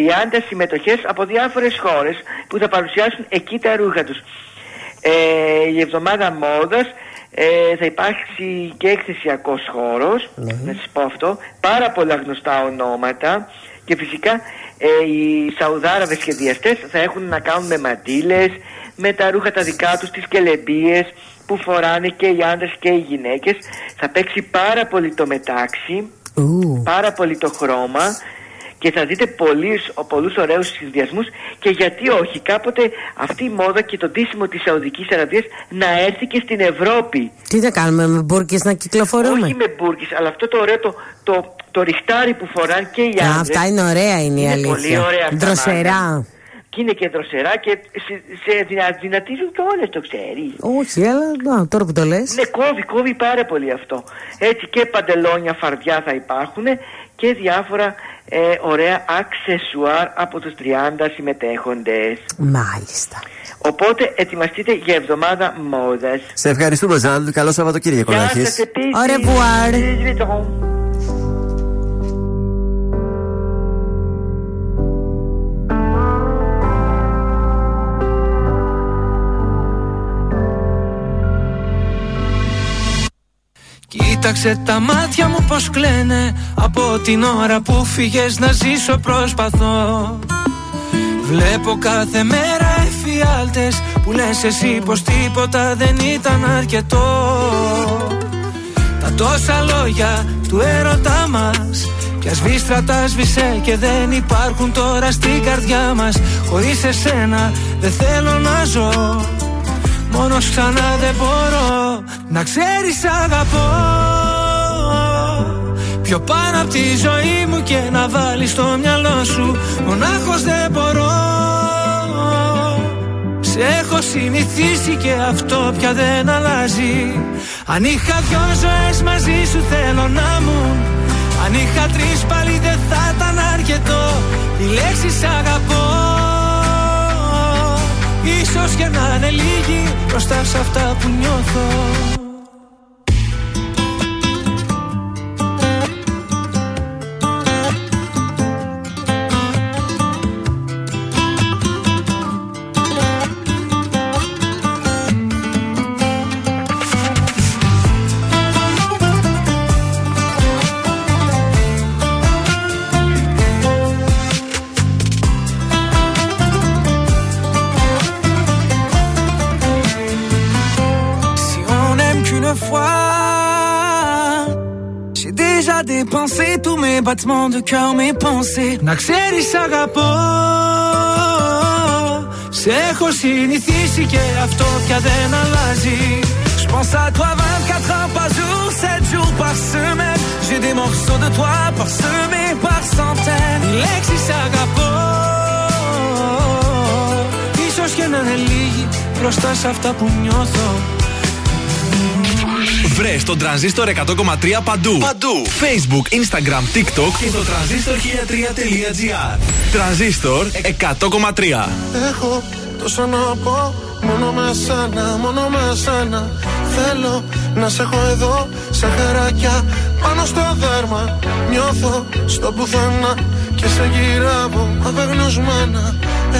συμμετοχές από διάφορες χώρες που θα παρουσιάσουν εκεί τα ρούχα τους. Ε, η εβδομάδα μόδας ε, θα υπάρξει και εκθεσιακός χώρος, να σας πω αυτό, πάρα πολλά γνωστά ονόματα. Και φυσικά ε, οι Σαουδάραβες σχεδιαστές θα έχουν να κάνουν με μαντήλες, με τα ρούχα τα δικά τους, τις κελεμπίες που φοράνε και οι άντρες και οι γυναίκες. Θα παίξει πάρα πολύ το μετάξι, πάρα πολύ το χρώμα και θα δείτε πολλούς, πολλούς ωραίους συνδυασμούς και γιατί όχι κάποτε αυτή η μόδα και το ντύσιμο της Σαουδικής Αραβίας να έρθει και στην Ευρώπη. Τι θα κάνουμε με μπουρκες να κυκλοφορούμε; Όχι με μπουρκες, αλλά αυτό το ωραίο το, το, το ριστάρι που φοράνε και οι Α, άντρες. αυτά είναι ωραία είναι η Είναι αλήθεια. πολύ ωραία αυτά, Δροσερά. Μάγδα. Και είναι και δροσερά και σε, σε δυνα, δυνατίζουν και όλες το ξέρεις. Όχι, αλλά να, τώρα που το λες. Ναι, κόβει, κόβει πάρα πολύ αυτό. Έτσι και παντελόνια φαρδιά θα υπάρχουν και διάφορα ε, ωραία αξεσουάρ από τους 30 συμμετέχοντες. Μάλιστα. Οπότε ετοιμαστείτε για εβδομάδα μόδας. Σε ευχαριστούμε, Ζαν. Καλό Σαββατοκύριακο να Γεια έχεις. σας επίσης. Au revoir. Κοίταξε τα μάτια μου πως κλαίνε. Από την ώρα που φύγες να ζήσω προσπαθώ. Βλέπω κάθε μέρα εφιάλτες Που λες εσύ πως τίποτα δεν ήταν αρκετό. Τα τόσα λόγια του έρωτά μας Πια σβήστρα τα σβήσε και δεν υπάρχουν τώρα στην καρδιά μας. Χωρίς εσένα δεν θέλω να ζω. Μόνος ξανά δεν μπορώ να ξέρεις αγαπώ Πιο πάνω από τη ζωή μου και να βάλεις στο μυαλό σου Μονάχος δεν μπορώ. Σε έχω συνηθίσει και αυτό πια δεν αλλάζει. Αν είχα δυο ζωές μαζί σου θέλω να μου. Αν είχα τρεις πάλι δεν θα ήταν αρκετό. Η λέξη σ' αγαπώ. Ίσως και να είναι λίγη μπροστά σε αυτά που νιώθω pensées, tous mes battements de cœur, mes pensées. Να ξέρει, αγαπώ. Σε έχω συνηθίσει και αυτό πια δεν αλλάζει. Je pense à toi 24 heures par jour, 7 jours par semaine. J'ai des morceaux de toi parsemés par centaines. Οι λέξεις αγαπώ. Ίσως και να είναι λίγοι μπροστά σε αυτά που νιώθω. Βρες τον τρανζίστορ 100,3 παντού. Παντού. Facebook, Instagram, TikTok και το τρανζίστορ 1003.gr. Τρανζίστορ 100,3. Έχω τόσα να πω Μόνο με σένα, μόνο με σένα Θέλω να σε έχω εδώ Σε χαράκια πάνω στο δέρμα Νιώθω στο πουθενά Και σε γυρεύω απεγνωσμένα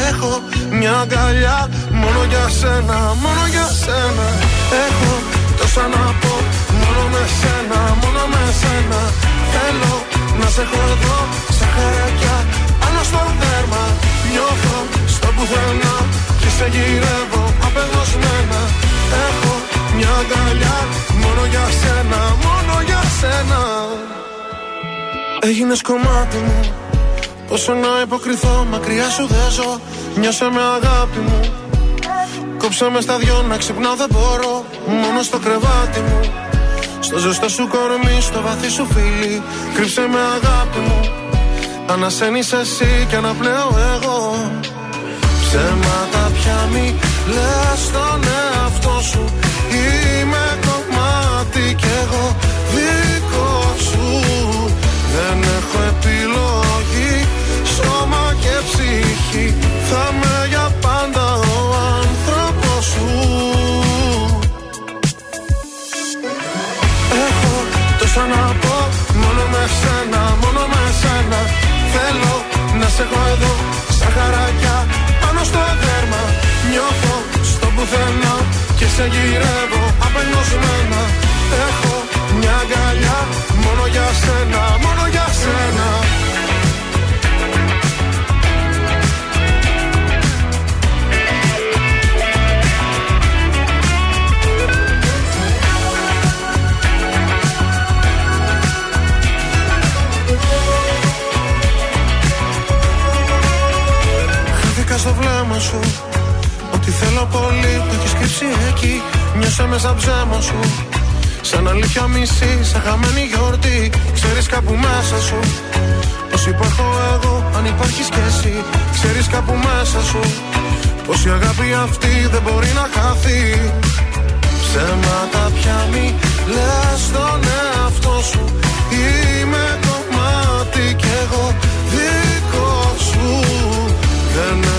Έχω μια αγκαλιά Μόνο για σένα, μόνο για σένα Έχω τόσα να πω Μόνο με σένα, μόνο με σένα. Θέλω να σε έχω εδώ Σε χαράκια πάνω στο δέρμα. Νιώθω στο πουθενά Και σε γυρεύω απεγνωσμένα. Έχω μια αγκαλιά Μόνο για σένα, μόνο για σένα. Έγινες κομμάτι μου Πόσο να υποκριθώ μακριά σου δεν ζω Νιώσε με αγάπη μου. Κόψε με στα δυο να ξυπνάω δεν μπορώ. Μόνο στο κρεβάτι μου Στο ζεστό σου κορμί, στο βαθύ σου φίλι Κρύψε με αγάπη μου. Ανασένεις εσύ και αναπνέω εγώ. Ψέματα πια μη λες στον εαυτό σου. Είμαι κομμάτι κι εγώ δικό σου. Δεν έχω επιλογή Σώμα και ψυχή Θα με τόσα να πω Μόνο με σένα, μόνο με σένα. Θέλω να σε έχω εδώ Σαν χαράκια πάνω στο δέρμα. Νιώθω στο πουθενά Και σε γυρεύω απελπισμένα. Έχω μια αγκαλιά Μόνο για σένα, μόνο για σένα στο βλέμμα σου. Ότι θέλω πολύ το έχεις κρύψει εκεί. Νιώσα μέσα ψέμα σου. Σαν αλήθεια μισή, σαν χαμένη γιορτή. Ξέρεις κάπου μέσα σου. Πως υπάρχω εγώ, αν υπάρχεις κι εσύ Ξέρεις κάπου μέσα σου. Πως η αγάπη αυτή δεν μπορεί να χαθεί. Ψέματα πια μη λες στον εαυτό σου. Είμαι κομμάτι κι εγώ δικό σου. Δεν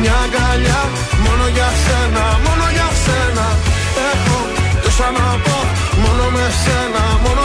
μια αγκαλιά Μόνο για σένα, μόνο για σένα. Έχω τόσα να πω Μόνο με σένα, μόνο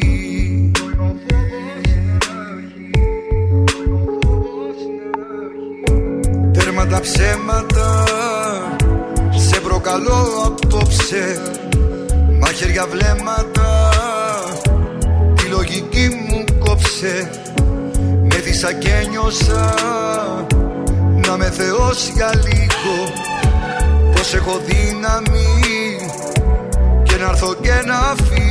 τα ψέματα. Σε προκαλώ απόψε Μαχαίρια βλέμματα. Τη λογική μου κόψε Με δίσα και νιώσα. Να με θεός για λίγο Πως έχω δύναμη. Και να έρθω και να φύγω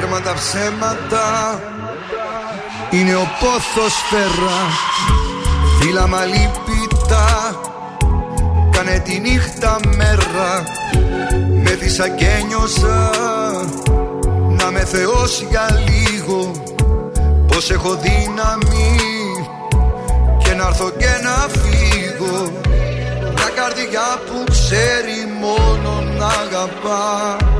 Τέρμα τα ψέματα. Είναι ο πόθος φέρα. Φύλλα λυπητά Κάνε τη νύχτα μέρα. Με δίσα και νιώσα Να με θεώσει για λίγο. Πως έχω δύναμη. Και να έρθω και να φύγω. Μια καρδιά που ξέρει μόνο να αγαπά. και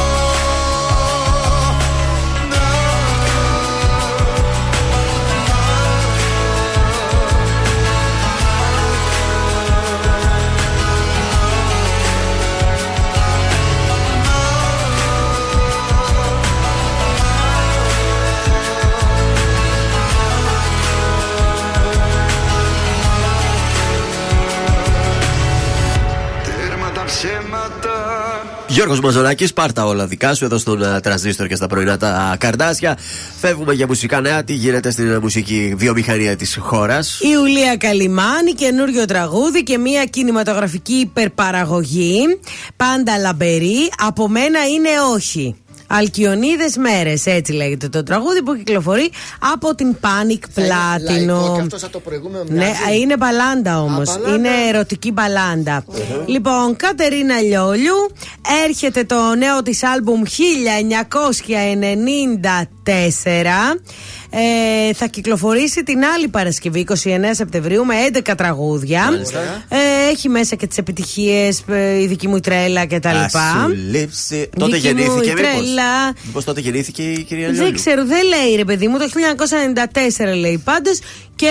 ψέματα Γιώργος Μαζονάκη, πάρτα όλα δικά σου εδώ στον uh, τρανζίστορ και στα πρωινά τα καρδάσια. Φεύγουμε για μουσικά νέα. Τι γίνεται στην uh, μουσική βιομηχανία της χώρας; Η Ιουλία Καλιμάνη, καινούριο τραγούδι και μια κινηματογραφική υπερπαραγωγή. Πάντα λαμπερή. Από μένα είναι όχι. Αλκιονίδες μέρες, έτσι λέγεται το τραγούδι που κυκλοφορεί από την Panic Λαϊκό, Platinum. και αυτός σαν το προηγούμενο Ναι, μοιάζει. είναι μπαλάντα όμως. μπαλάντα. Είναι ερωτική μπαλάντα. Λοιπόν, Κατερίνα Λιόλιου, έρχεται το νέο της άλμπουμ 1994. Ε, θα κυκλοφορήσει την άλλη Παρασκευή, 29 Σεπτεμβρίου, με 11 τραγούδια. Μάλιστα. Ε, έχει μέσα και τις επιτυχίες, η δική μου η τρέλα κτλ. Α σου λείψει. Τότε Δική μου η γεννήθηκε, μήπως; τρέλα. Μήπως τότε γεννήθηκε η κυρία Δεν Λιόλιου. ξέρω, δεν λέει ρε παιδί μου, το 1994 λέει πάντως και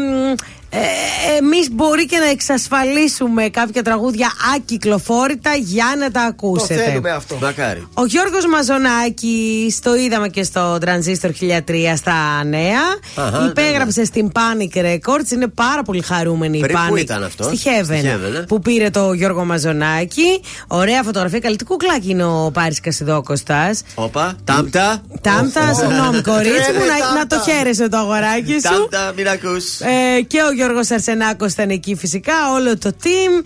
μ, ε, εμείς μπορεί και να εξασφαλίσουμε κάποια τραγούδια ακυκλοφόρητα για να τα Το ακούσετε. θέλουμε αυτό. Μακάρι. Ο Γιώργος Μαζονάκης, το είδαμε και στο Transistor 1003 στα νέα. Αχα, Υπέγραψε στην Panic Records. Είναι πάρα πολύ χαρούμενη η Περίπου Panic. πού ήταν αυτός; Στη Heaven. Στη Heaven, ε. Που πήρε το Γιώργο Μαζονάκη. Ωραία φωτογραφία. Καλή τι κουκλάκι είναι ο Πάρης Κασιδόκοστας. Όπα, τάμπτα. Τάμπτα, συγγνώμη κορίτσι μου, να, να το χαίρεσαι το αγοράκι σου. Τάμπτα, μην ακούς. Ε, και ο Γιώργος Αρσενάκος ήταν εκεί φυσικά, όλο το team.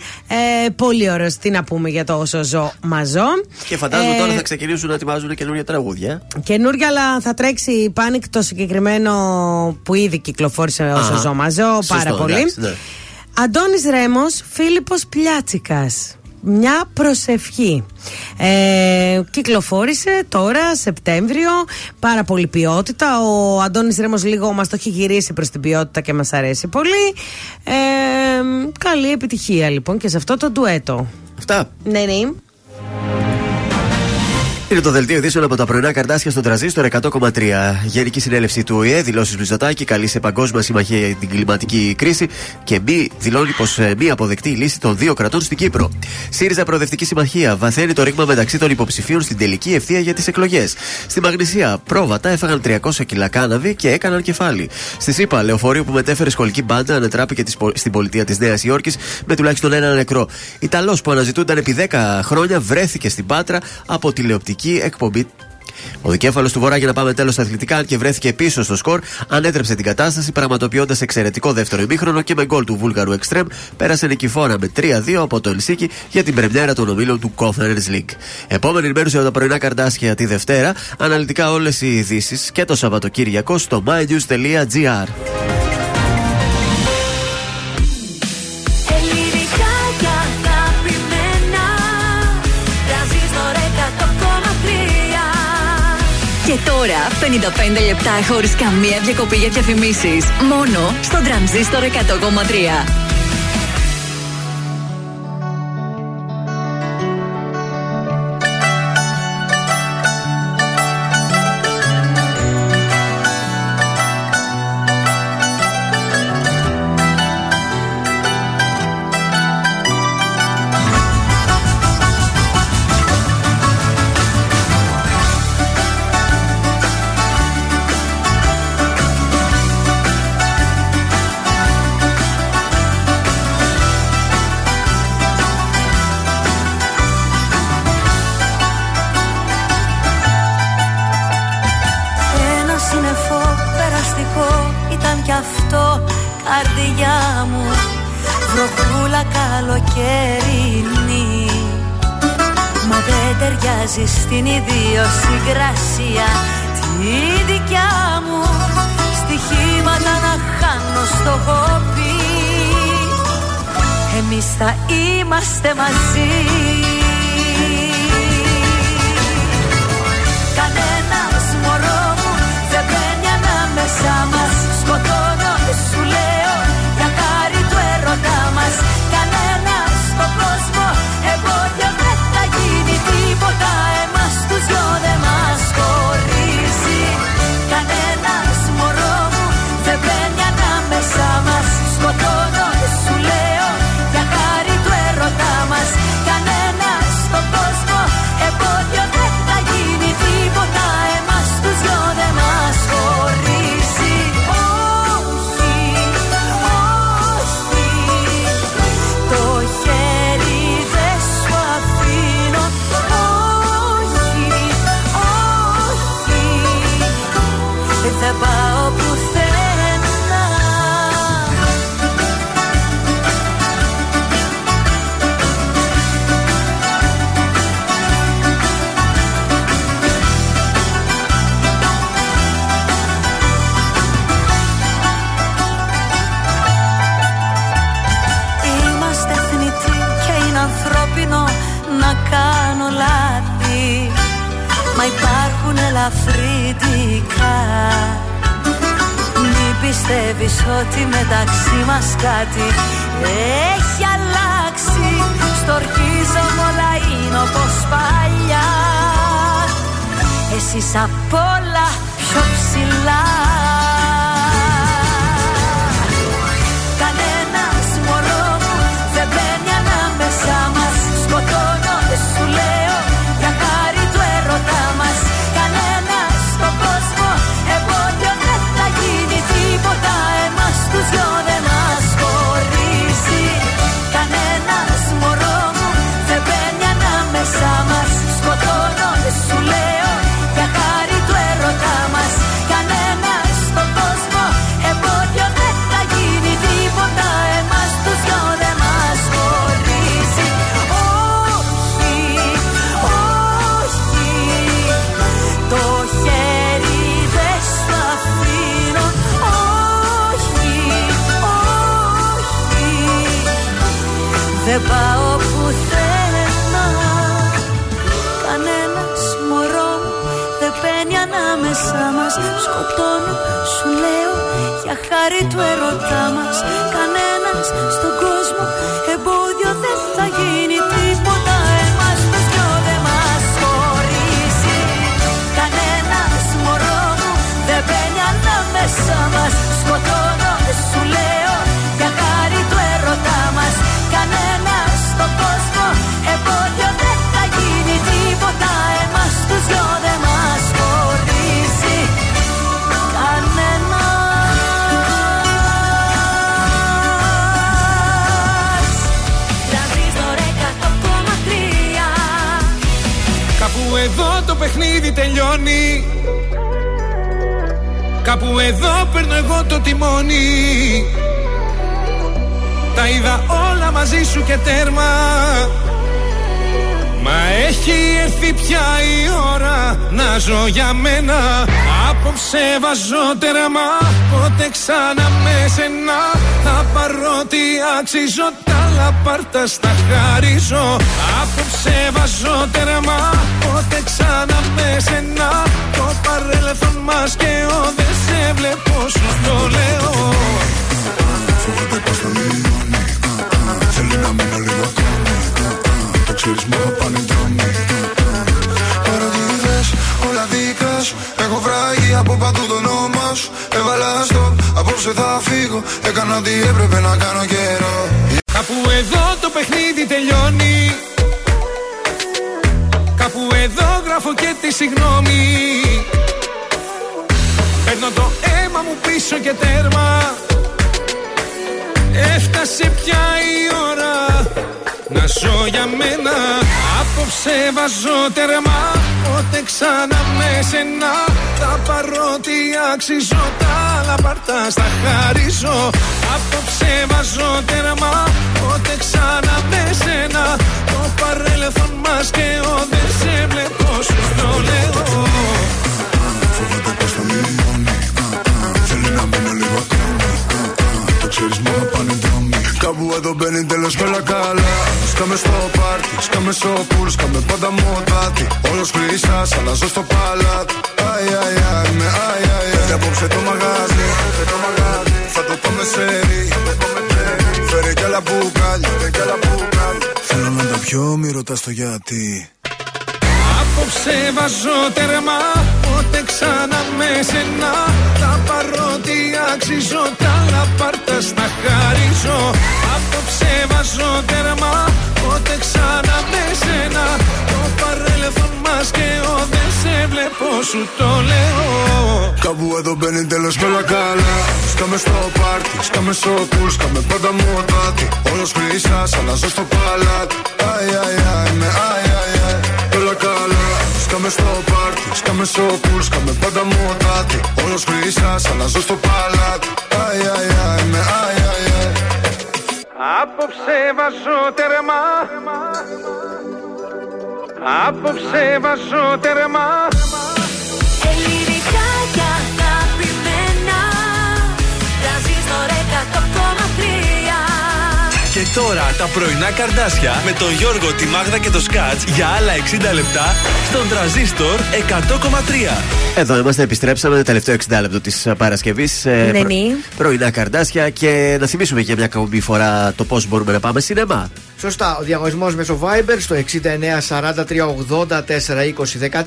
Ε, πολύ ωραίος, τι να πούμε για το όσο ζω μαζό. Και φαντάζομαι Ε, τώρα θα ξεκινήσουν να ετοιμάζουν καινούργια τραγούδια. Καινούργια, αλλά θα τρέξει η Panic το συγκεκριμένο που ήδη κυκλοφόρησε όσο Αχα. ζω μαζό. Σωστό, πάρα πολύ. εντάξει, ναι. Αντώνης Ρέμος, Φίλιππος Πλιάτσικας. Μια προσευχή. Ε, κυκλοφόρησε τώρα, Σεπτέμβριο. Πάρα πολύ ποιότητα. Ο Αντώνης Ρέμος λίγο μας το έχει γυρίσει προς την ποιότητα και μας αρέσει πολύ. Ε, καλή επιτυχία λοιπόν και σε αυτό το ντουέτο. Αυτά. Ναι, ναι. Είναι το δελτίο ειδήσεων από τα πρωινά καρτάσια στον τραζίστορ 100,3. Γενική συνέλευση του ΟΗΕ δηλώσεις Μητσοτάκη καλεί σε παγκόσμια συμμαχία για την κλιματική κρίση και μη δηλώνει πως ε, μη αποδεκτή η λύση των δύο κρατών στην Κύπρο. ΣΥΡΙΖΑ Προοδευτική Συμμαχία βαθαίνει το ρήγμα μεταξύ των υποψηφίων στην τελική ευθεία για τις εκλογές. Στη Μαγνησία, πρόβατα έφαγαν 300 κιλά κάναβη και έκαναν κεφάλι. Στη ΣΥΠΑ, λεωφορείο που μετέφερε σχολική μπάντα ανετράπηκε της πο- στην πολιτεία της Νέας Υόρκης με τουλάχιστον ένα νεκρό. Ιταλός που αναζητούνταν επί 10 χρόνια βρέθηκε στην Πάτρα από τηλεοπτική εκπομπή ο δικέφαλος του Βορρά για να πάμε τέλος στα αθλητικά, αν και βρέθηκε πίσω στο σκορ, ανέτρεψε την κατάσταση πραγματοποιώντας εξαιρετικό δεύτερο ημίχρονο και με γκολ του Βούλγαρου Εκστρέμ πέρασε νικηφόρα με 3-2 από το Ελσίκι για την πρεμιέρα των ομίλων του Conference League. Επόμενη ενημέρωση από τα πρωινά καρτάσια τη Δευτέρα, αναλυτικά όλες οι ειδήσεις και το Σαββατοκύριακο στο mynews.gr. 100,3 Και τώρα 55 λεπτά χωρίς καμία διακοπή για διαφημίσεις. Μόνο στο τρανζίστορ 100,3. Εσείς απ' όλα πιο ψηλά Σκοτώνω, σου λέω, για χάρη του ερωτά παιχνίδι τελειώνει. Κάπου εδώ παίρνω εγώ το τιμόνι. Τα είδα όλα μαζί σου και τέρμα. Μα έχει έρθει πια η ώρα να ζω για μένα. Απόψε βάζω τέρμα Πότε ξανά με σένα. Θα πάρω τι αξίζω Τα λαπάρτα στα χαρίζω Απόψε βάζω τέρμα Πότε ξανά με σένα. Το παρέλθον μας και ο Δεν σε βλέπω σου το λέω. Φοβάται πως θα λιώνει Θέλει να μείνω λίγο ακόμη Το ξέρεις μου πάνε δρόμοι. Τώρα τι θες, όλα δικά σου. Έχω βράγει από παντού το όνομα σου. Έβαλα στο, απόψε θα φύγω. Έκανα ό,τι έπρεπε να κάνω καιρό. Κάπου εδώ το παιχνίδι τελειώνει Κάπου εδώ γράφω και τη συγγνώμη. Παίρνω το αίμα μου πίσω και τέρμα. Έφτασε πια η ώρα να ζω για μένα. Απόψε βάζω τέρμα Πότε ξανά με σένα. Τα παρότι αξίζω Τα λαπαρτά στα χαρίζω. Απόψε βάζω τέρμα Πότε ξανά με σένα. Το παρέλθον μας και ο Δεν σε βλέπω σου το λέω. Φοβάται πως θα λιώνει. Θέλει να μείνω λίγο ακόμη. Το ξέρεις μου πάνε δρόμοι. Κάπου εδώ μπαίνει τέλος και όλα καλά. Σκάμε στο πάρτι, σκάμε στο πουλ Σκάμε πάντα μοτάτι. Όλος χρυσάς, αλλάζω στο παλάτι. Αι, αι, αι, με αι, αι, αι. Και απόψε το μαγάζι, το μαγάζι Θα το πάμε σε ρί Φέρε κι άλλα μπουκάλια, φέρε κι άλλα μπουκάλια Θέλω να τα πιω, μη ρωτάς το γιατί. Απόψε βάζω τέρμα Πότε ξανά με σένα. Τα παρότι αξίζω Τα λαπάρτα στα χαρίζω. Απόψε βάζω τέρμα Πότε ξανά με σένα. Το παρέλθον μας και ο Δεν σε βλέπω σου το λέω. Κάπου εδώ μπαίνει τέλος και όλα καλά. Σκάμε στο πάρτι, σκάμε στο πουλ Σκάμε πάντα μοτάτι. Όλος χρυσάς, αλλάζω στο παλάτι. Αι, αι, αι, με αι, αι, αι Όλα καλά. Σκάμε στο πάρτι, σκάμε στο πουλ Σκάμε πάντα μοτάτι. Όλος χρυσάς, αλλάζω στο παλάτι. Αι, αι, αι, με αι, αι, αι Απόψε βάζω τέρμα Απόψε βάζω τέρμα τώρα τα πρωινά καρδάσια με τον Γιώργο, τη Μάγδα και το Σκάτς για άλλα 60 λεπτά στον τραζίστορ 100,3. Εδώ είμαστε, επιστρέψαμε το τελευταίο 60 λεπτό της Παρασκευής. Ναι, ναι. πρωινά καρδάσια και να θυμίσουμε για μια ακόμη φορά το πώς μπορούμε να πάμε σινεμά. Σωστά, ο διαγωνισμός μέσω Viber στο 69 43 80 4 20 13.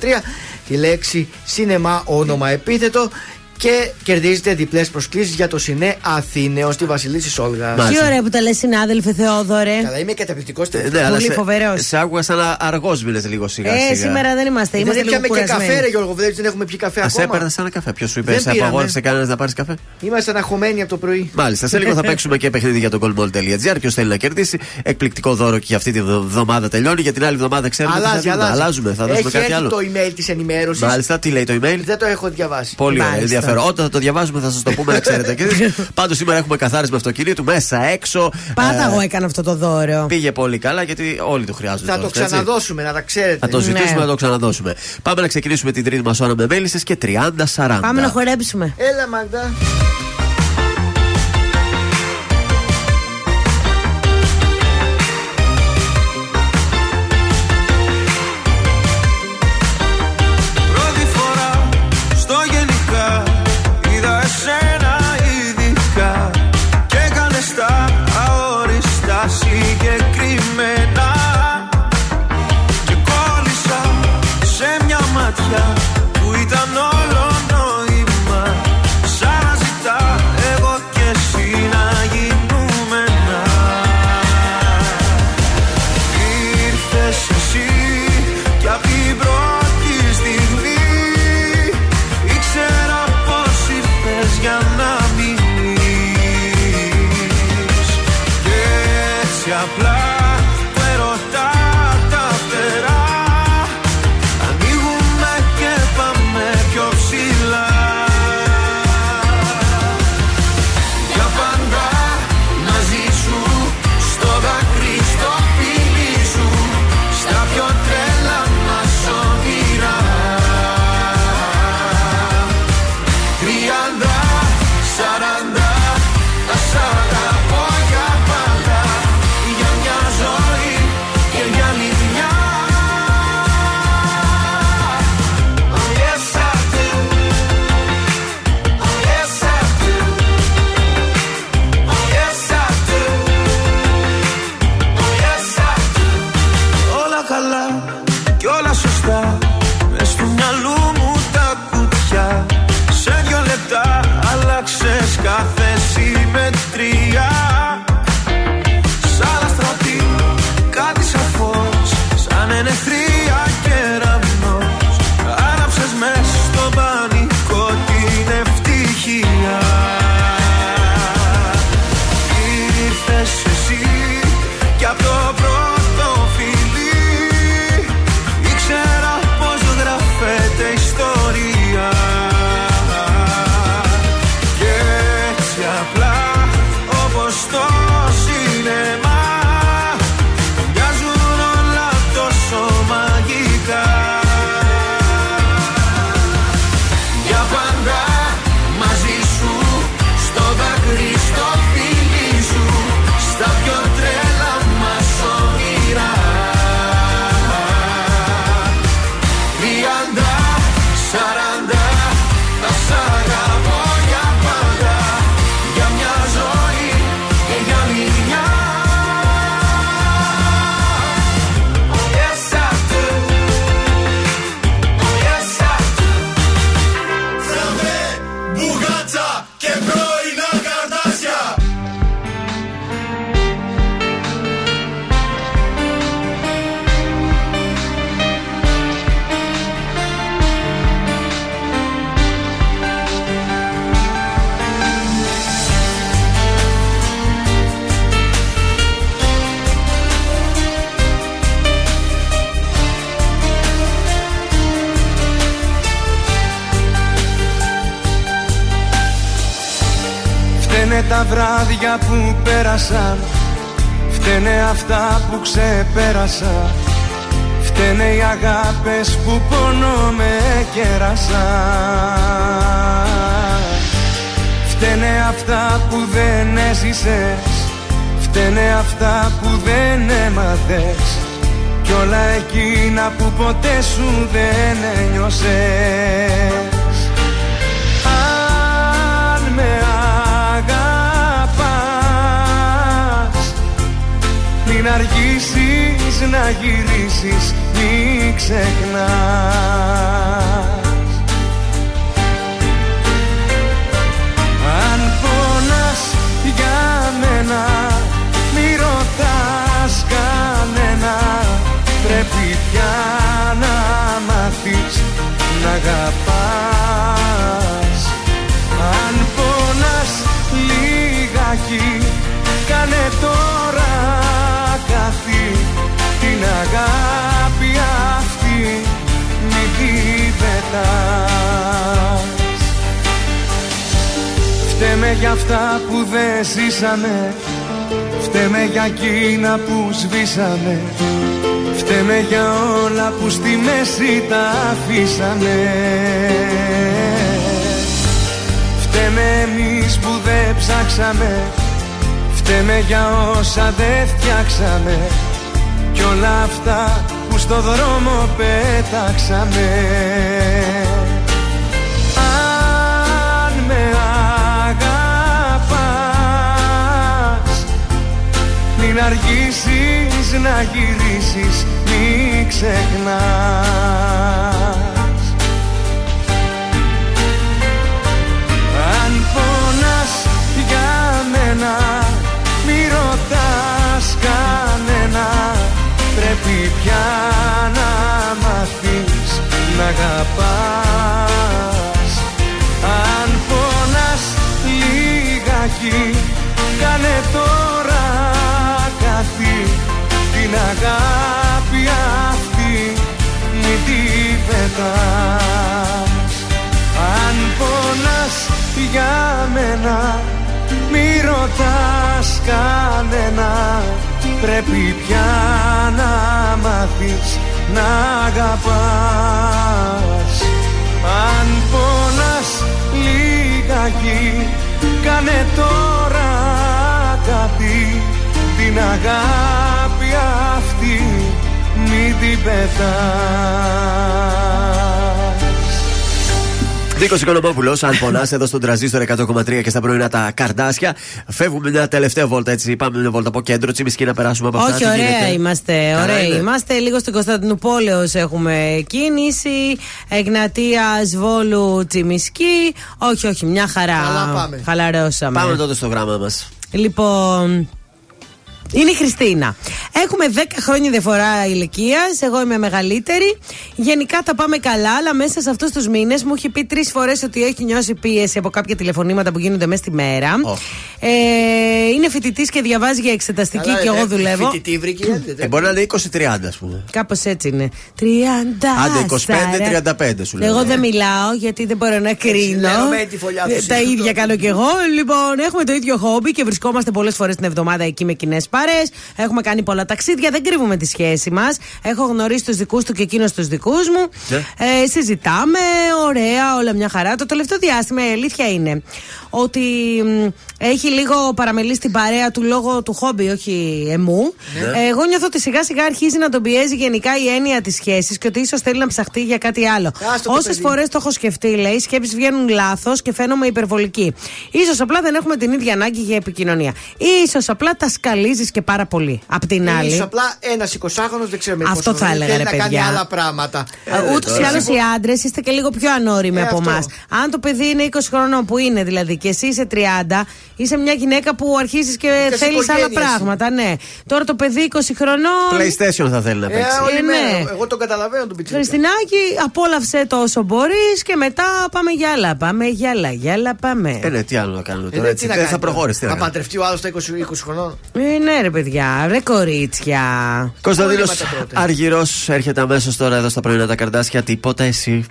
Τη λέξη σινεμά, όνομα επίθετο. Και κερδίζετε διπλές προσκλήσεις για το Σινέ Αθήνεο στη Βασιλίση Όλγας. Τι ωραία που τα λες, συνάδελφε Θεόδωρε. Καλά, είμαι καταπληκτικός Ε, ναι, αλλά Πολύ σε- φοβερός. Σε άκουγα σαν αργός μήνε λίγο σιγά Ε, σιγά. σήμερα δεν είμαστε. Είμαστε Δεν λίγο πιάμε και καφέ, ρε κουρασμένοι. Γιώργο, βλέπεις δεν έχουμε πιει καφέ Α σε ακόμα. έπαιρνας σαν ένα καφέ. Ποιος σου είπε, Δεν σε πήραμε. απαγόρευσε κανένας να πάρεις καφέ; Είμαστε αναχωμένοι από το πρωί. Μάλιστα, σε λίγο θα παίξουμε και παιχνίδι για το goalball.gr. Ποιος θέλει να κερδίσει. Εκπληκτικό δώρο και για αυτή τη βδο- εβδομάδα τελειώνει. Για την άλλη εβδομάδα ξέρουμε τι θα Αλλάζει, δίνουμε. αλλάζει. Αλλάζουμε, θα δώσουμε Έχει κάτι έρθει άλλο. το email της ενημέρωσης. Μάλιστα, τι λέει το email; Δεν το έχω διαβάσει. Πολύ ωραία, Μάλιστα. Ενδιαφέρον. Όταν θα το διαβάζουμε θα σας το πούμε να ξέρετε. Πάντως σήμερα έχουμε καθάρισμα αυτοκινήτου μέσα, έξω. Πάντα Ε, εγώ έκανα αυτό το δώρο. Πήγε πολύ καλά γιατί όλοι το χρειάζονται. Θα τώρα το αυτό, έτσι. ξαναδώσουμε, να τα ξέρετε. Θα το ζητήσουμε Ναι. να το ξαναδώσουμε. Πάμε να ξεκινήσουμε την τρίτη μας ώρα με μέλισσες και 30-40. Πάμε να χορέψουμε. Έλα, Μαγδά. Πέρασαν Φταίνε αυτά που ξεπέρασα Φταίνε οι αγάπες που πόνο με κέρασαν. Φταίνε αυτά που δεν έζησες. Φταίνε αυτά που δεν έμαθες. Κι όλα εκείνα που ποτέ σου δεν ένιωσες. Αν με Μην αργήσεις να γυρίσεις Μην ξεχνάς για αυτά που δεν ζήσαμε. Φταίμε για εκείνα που σβήσαμε. Φταίμε για όλα που στη μέση τα αφήσαμε. Φταίμε εμείς που δεν ψάξαμε. Φταίμε για όσα δεν φτιάξαμε. Κι όλα αυτά που στο δρόμο πέταξαμε Μην αργήσεις να γυρίσεις μη ξεχνάς. Αν πονάς για μένα Μη ρωτάς κανένα. Πρέπει πια να μάθεις να αγαπάς. Αν πονάς λιγάκι Κάνε τώρα την αγάπη αυτή μη την πετάς. Αν πονάς για μένα μη ρωτάς κανένα. Πρέπει πια να μάθεις να αγαπάς. Αν πονάς λιγάκι κάνε τώρα κάτι την αγάπη αυτή Μην την πετάς Νίκος Οικονομόπουλος, αν πονάς εδώ στον τραζίστορ 100,3 και στα πρωινά τα καρδάσια. Φεύγουμε μια τελευταία βόλτα έτσι. Πάμε μια βόλτα από κέντρο, τσιμισκή να περάσουμε από αυτά. Όχι, Τι ωραία γίνεται; είμαστε. Καλά Ωραία είναι. είμαστε. Λίγο στην Κωνσταντινούπολεως έχουμε κίνηση. Εγνατία Βόλου Τσιμισκή. Όχι, όχι, μια χαρά. Καλά πάμε. Χαλαρώσαμε. Πάμε τότε στο γράμμα μας. Λοιπόν. Είναι η Χριστίνα. Έχουμε 10 χρόνια διαφορά ηλικίας. Εγώ είμαι μεγαλύτερη. Γενικά τα πάμε καλά, αλλά μέσα σε αυτούς τους μήνες μου έχει πει τρεις φορές ότι έχει νιώσει πίεση από κάποια τηλεφωνήματα που γίνονται μέσα στη μέρα. Ε, είναι φοιτητής και διαβάζει για εξεταστική Καλά, και ε, εγώ δουλεύω. Φοιτητή βρήκε. Ε, μπορεί να είναι 20-30, ας πούμε. Κάπως έτσι είναι. 30. Άντε 25-35 σου λέω. Εγώ δεν μιλάω γιατί δεν μπορώ να κρίνω. λέμε τη φωλιά τους Ε, Τα σύντομα. ίδια κάνω κι εγώ. Λοιπόν, έχουμε το ίδιο χόμπι και βρισκόμαστε πολλές φορές την εβδομάδα εκεί με κοινές παρέ. Έχουμε κάνει πολλά ταξίδια, δεν κρύβουμε τη σχέση μας. Έχω γνωρίσει τους δικούς του και εκείνος τους δικούς μου. Ναι. Ε, συζητάμε, ωραία, όλα μια χαρά. Το τελευταίο διάστημα η αλήθεια είναι ότι μ, έχει λίγο παραμελήσει την παρέα του λόγω του χόμπι, όχι εμού. Ναι. Ε, εγώ νιώθω ότι σιγά σιγά αρχίζει να τον πιέζει γενικά η έννοια της σχέσης και ότι ίσως θέλει να ψαχτεί για κάτι άλλο. το Όσες παιδί. φορές το έχω σκεφτεί, λέει, οι σκέψεις βγαίνουν λάθος και φαίνομαι υπερβολική. σω απλά δεν έχουμε την ίδια ανάγκη για επικοινωνία. σω απλά τα σκαλίζεις και πάρα πολύ. Απ' την άλλη. Ίσως απλά ένας 20χρονο δεν ξέρουμε Αυτό πόσο θα θέλει έλεγα, να ρε κάνει παιδιά. άλλα πράγματα. Ούτως ή άλλως οι άντρες είστε και λίγο πιο ανώριμοι Ε, από αυτό. εμάς. Αν το παιδί είναι 20 χρόνων που είναι δηλαδή και εσύ είσαι 30, είσαι μια γυναίκα που αρχίζεις και Είχες θέλεις άλλα οικογένεια εσύ. πράγματα. Ναι. Τώρα το παιδί 20 χρονών. PlayStation θα θέλει να Ε, παίξει. όλη Ε, μέρα. ναι. Εγώ τον καταλαβαίνω τον πιτσίρικα. Χριστινάκη, απόλαυσε το όσο μπορείς και μετά πάμε για άλλα. Πάμε για άλλα, για άλλα πάμε. Ε, ναι, τι άλλο να κάνουμε Ε, τώρα. ναι, έτσι, τι να δεν κάνει θα τώρα. προχώρησε. τι να Θα κάνουμε. παντρευτεί ο άλλος στα 20, 20 χρονών. Ε, ναι, ρε παιδιά, ρε κορίτσια. Κωνσταντίνος Όλοι μετά τότε. Αργυρός έρχεται αμέσως τώρα εδώ στα πρωινά τα καρδάσια. Τίποτα εσύ.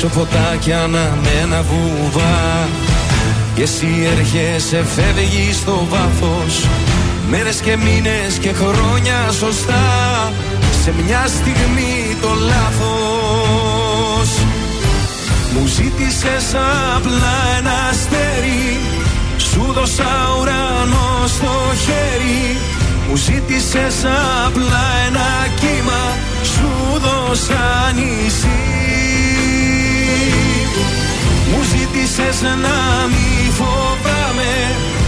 Έξω φωτάκια αναμένα βουβά Και εσύ έρχεσαι φεύγει στο βάθος. Μέρες και μήνες και χρόνια σωστά. Σε μια στιγμή το λάθος. Μου ζήτησες απλά ένα αστέρι. Σου δώσα ουρανό στο χέρι. Μου ζήτησες απλά ένα κύμα. Σου δώσα νησί ζήτησες να μη φοβάμαι.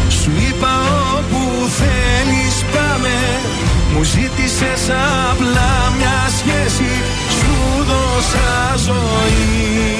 Σου είπα όπου θέλεις πάμε. Μου ζήτησες απλά μια σχέση Σου δώσα ζωή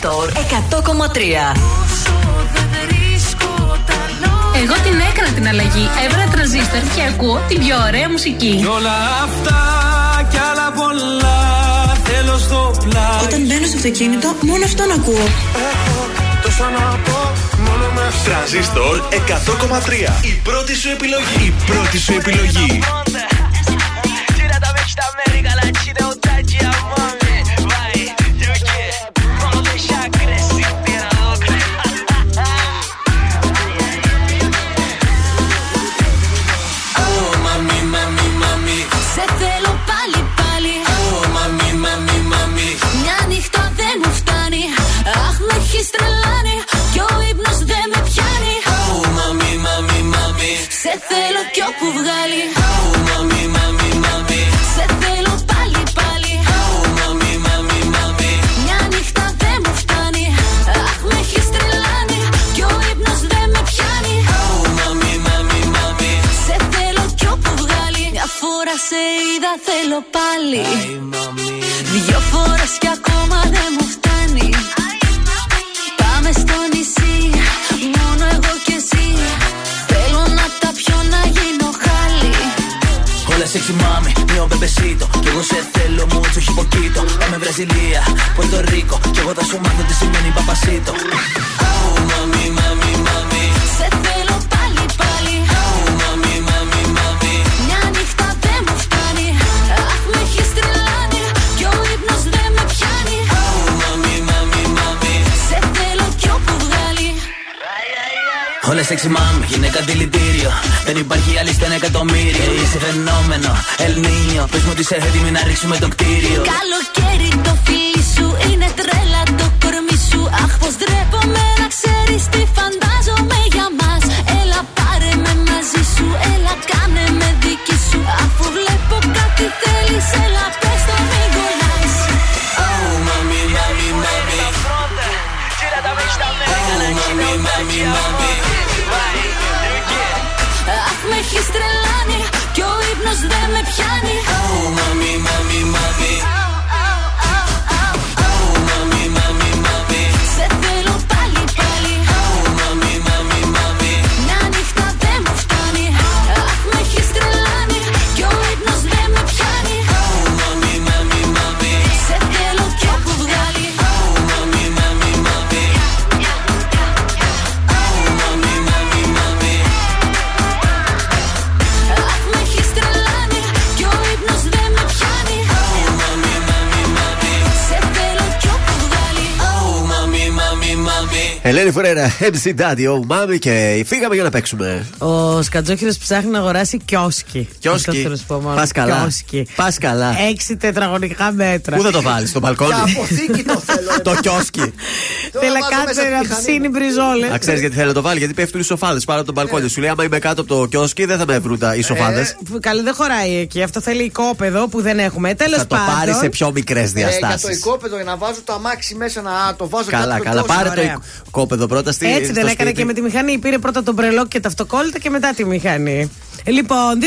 Τρανζίστορ 100,3. Εγώ την έκανα την αλλαγή. Έβρα τρανζίστορ και ακούω την πιο ωραία μουσική. Κι όλα αυτά κι άλλα πολλά θέλω στο πλάι Όταν μπαίνω στο αυτοκίνητο, μόνο αυτόν ακούω. Τόσα να πω μόνο με Τρανζίστορ 100,3. Η πρώτη σου επιλογή. Η πρώτη σου επιλογή. Sexy mami, γυναίκα δηλητήριο Δεν υπάρχει άλλη στα ένα εκατομμύριο. Είσαι φαινόμενο, Ελνίνιο Πες μου ότι είσαι έτοιμη να ρίξουμε το κτίριο. Καλοκαίρι το φίλι σου είναι τρέλα το κορμί σου. Αχ πως ντρέπομαι να ξέρεις τι φαντάζομαι για μας. Έλα πάρε με μαζί σου, έλα με πιάνει Φουρέρα, MC Daddy, oh mami και φύγαμε για να παίξουμε. Ο Σκατζόχυρος ψάχνει να αγοράσει κιόσκι. Κιόσκι. Αυτό θέλω να σου πω μόνο. Πας καλά. Κιόσκι. Πας καλά. Έξι τετραγωνικά μέτρα. Πού θα το βάλεις, στο μπαλκόνι; Για αποθήκη το θέλω. ρε. το κιόσκι. Θέλει βάζω να μέσα κάτσει τη να μηχανή. ψήνει μπριζόλες. Να ξέρεις γιατί θέλει να το βάλει, γιατί πέφτουν οι σοφάδες πάνω από τον μπαλκόνι. Σου λέει, άμα είμαι κάτω από το κιόσκι, δεν θα με βρουν τα- οι σοφάδες. Καλή δεν χωράει εκεί. Αυτό θέλει οικόπεδο που δεν έχουμε. Τέλος Θα το πάρει σε πάντων. πιο μικρές Ε, για το διαστάσεις. οικόπεδο για να βάζω το αμάξι μέσα να το βάζω Καλά, κάτω καλά. το κιόσκι. Πάρε το Ωραία. οικόπεδο πρώτα στη Έτσι στο δεν έκανε σπίτι. και με τη μηχανή. Πήρε πρώτα τον μπρελόκ και τα αυτοκόλλητα και μετά τη μηχανή. Λοιπόν,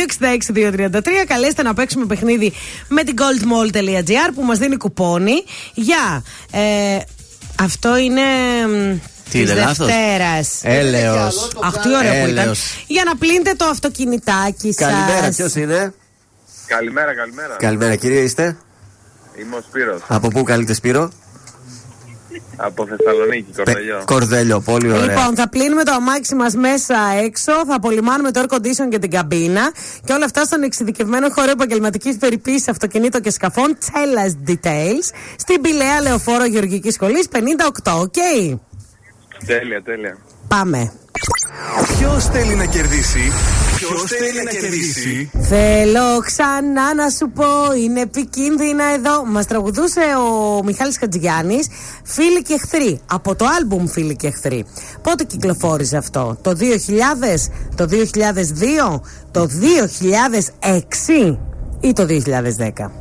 266-233, καλέστε να παίξουμε παιχνίδι με την goldmall.gr που μας δίνει κουπόνι για. Ε, αυτό είναι. Τι είναι, λάθος; Δευτέρας. Έλεος. Αχ, τι ωραίο που ήταν. Έλεος. Για να πλύνετε το αυτοκινητάκι σας. Καλημέρα, ποιος είναι; Καλημέρα, καλημέρα. Καλημέρα, κύριε, είστε; Είμαι ο Σπύρος, Από πού καλείτε, Σπύρο; Από Θεσσαλονίκη, Κορδελιό. Κορδελιό, πολύ ωραία. Λοιπόν, θα πλύνουμε το αμάξι μας μέσα έξω, θα απολυμάνουμε το air condition και την καμπίνα και όλα αυτά στον εξειδικευμένο χώρο επαγγελματικής περιποίησης αυτοκινήτων και σκαφών Cellas Details στην Πυλαία Λεωφόρο Γεωργικής Σχολής 58. Οκ. Τέλεια, τέλεια. Πάμε. Ποιος θέλει να κερδίσει; Ποιος Ποιο θέλει να κερδίσει; Θέλω ξανά να σου πω, είναι επικίνδυνα εδώ. Μας τραγουδούσε ο Μιχάλης Χατζηγιάννης Φίλοι και εχθροί. Από το άλμπουμ Φίλοι και εχθροί. Πότε κυκλοφόρησε αυτό, Το 2000, το 2002, το 2006 ή το 2010.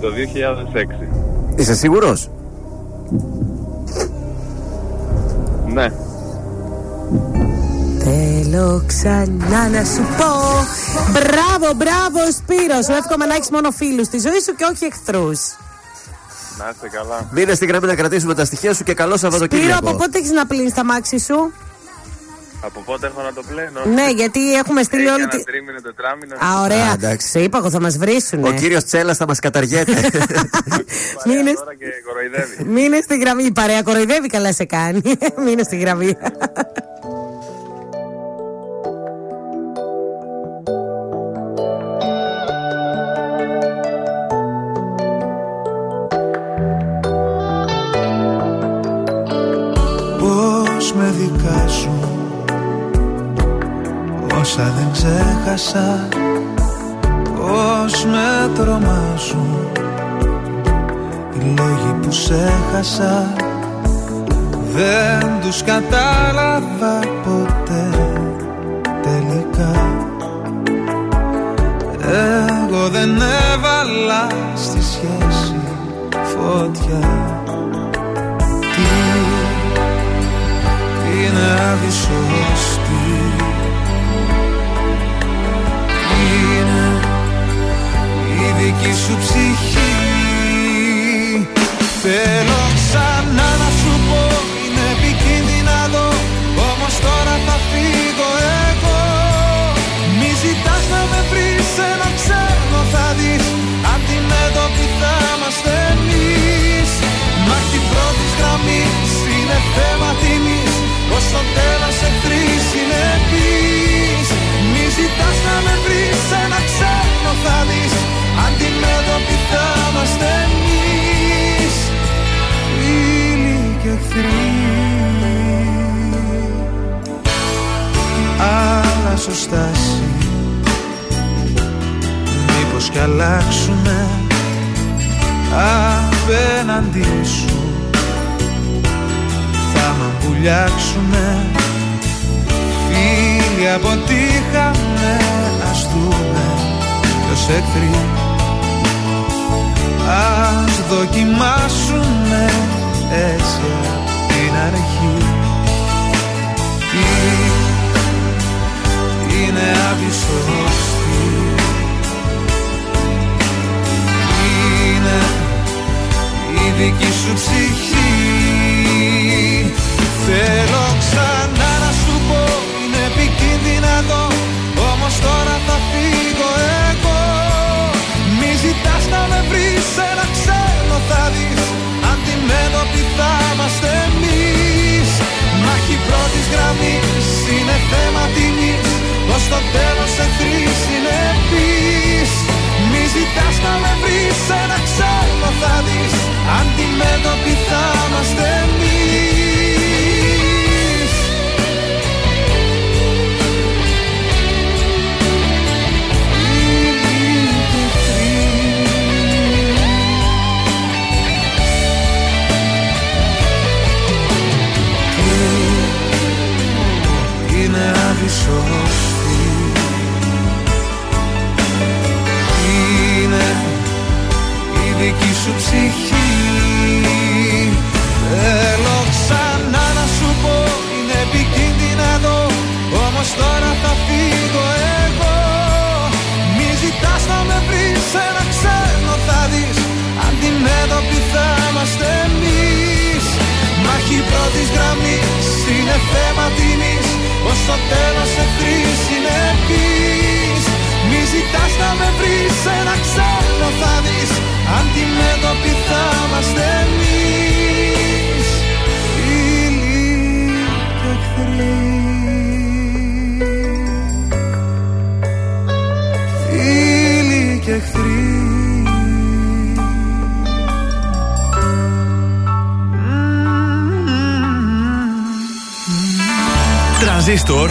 Το 2006. Είσαι σίγουρος; Ναι. Θέλω ξανά να σου πω. Μπράβο, μπράβο, Σπύρος. Σου εύχομαι να έχεις μόνο φίλους στη ζωή σου και όχι εχθρούς. Να είστε καλά. Μείνε στην γραμμή να κρατήσουμε τα στοιχεία σου και καλό Σπύρο, Σαββατοκύριακο. από πότε έχεις να πλύνεις τα μάξι σου; Από πότε έχω να το πλένω; Ναι, γιατί έχουμε στείλει Έχει όλη ένα τη. τρίμηνο, τετράμινο. Α, ωραία. Σε είπα εγώ θα μας βρίσουν. Ο κύριος Τσέλας θα μας καταργέται. Μείνε Τώρα και κοροϊδεύει. μείνε στη γραμμή. Η παρέα κοροϊδεύει, καλά σε κάνει. Μείνε στη γραμμή. Με δικάζουν Όσα δεν ξέχασα Πώς με τρομάζουν Οι λόγοι που σέχασα Δεν τους κατάλαβα ποτέ Τελικά. Εγώ δεν έβαλα στη σχέση φωτιά είναι αδυσώστη Είναι η δική σου ψυχή. Θέλω ξανά να σου πω Είναι επικίνδυνα εδώ. Όμως τώρα θα φύγω εγώ. Μη ζητάς να με βρεις Ένα ξένο θα δεις. Αντιμέτωποι θα είμαστε εμείς Μάχη πρώτης γραμμής Είναι θέμα τιμής Ως το τέλος εχθρής είναι πεις Μη ζητάς να με βρεις Ένα ξένο θα δεις Αντιμέτωποι θα είμαστε εμείς. Φίλοι και εχθροί. Άλλαζω στάση Μήπως κι αλλάξουμε Απέναντί σου Θα μ' αμπουλιάξουμε Φίλοι αποτύχαμε Ας δούμε ποιος εχθροί Ας δοκιμάσουμε έτσι απ' την αρχή. Τι είναι αδυσώστη Είναι η δική σου ψυχή Θέλω ξανά να σου πω Είναι επικίνδυνα εδώ. Όμως τώρα θα φύγω εγώ. Μη ζητάς να με βρεις Ένα ξένο θα δεις. Αντιμέτωποι θα είμαστε εμείς. Μάχη πρώτης γραμμής Είναι θέμα τιμής. Ως το τέλος εχθρής είναι πεις Μη ζητάς να με βρεις Ένα ξένο θα δεις. Αντιμέτωποι θα είμαστε εμείς αδυσώστη Είναι η δική σου ψυχή. Θέλω ξανά να σου πω Είναι επικίνδυνα εδώ. Όμως τώρα θα φύγω εγώ. Μη ζητάς να με βρεις Ένα ξένο θα δεις. Αντιμέτωποι θα είμαστε εμείς. Μάχη πρώτης γραμμής Είναι θέμα τιμής Ως το τέλος εχθρής είναι πεις. Μη ζητάς να με βρεις Ένα ξένο θα δεις Αντιμέτωποι θα είμαστε εμείς. Φίλοι και εχθροί. Φίλοι και εχθροί Τρανζίστορ Τρανζίστορ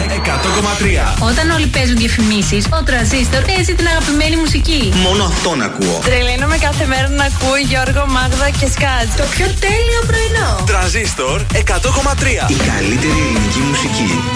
100,3. Όταν όλοι παίζουν διαφημίσει, ο τραζίστορ παίζει την αγαπημένη μουσική. Μόνο αυτόν ακούω. Τρελαίνομαι κάθε μέρα να ακούω Γιώργο, Μάγδα και Σκάτ. Το πιο τέλειο πρωινό. Τρανζίστορ 100,3. Η καλύτερη ελληνική μουσική.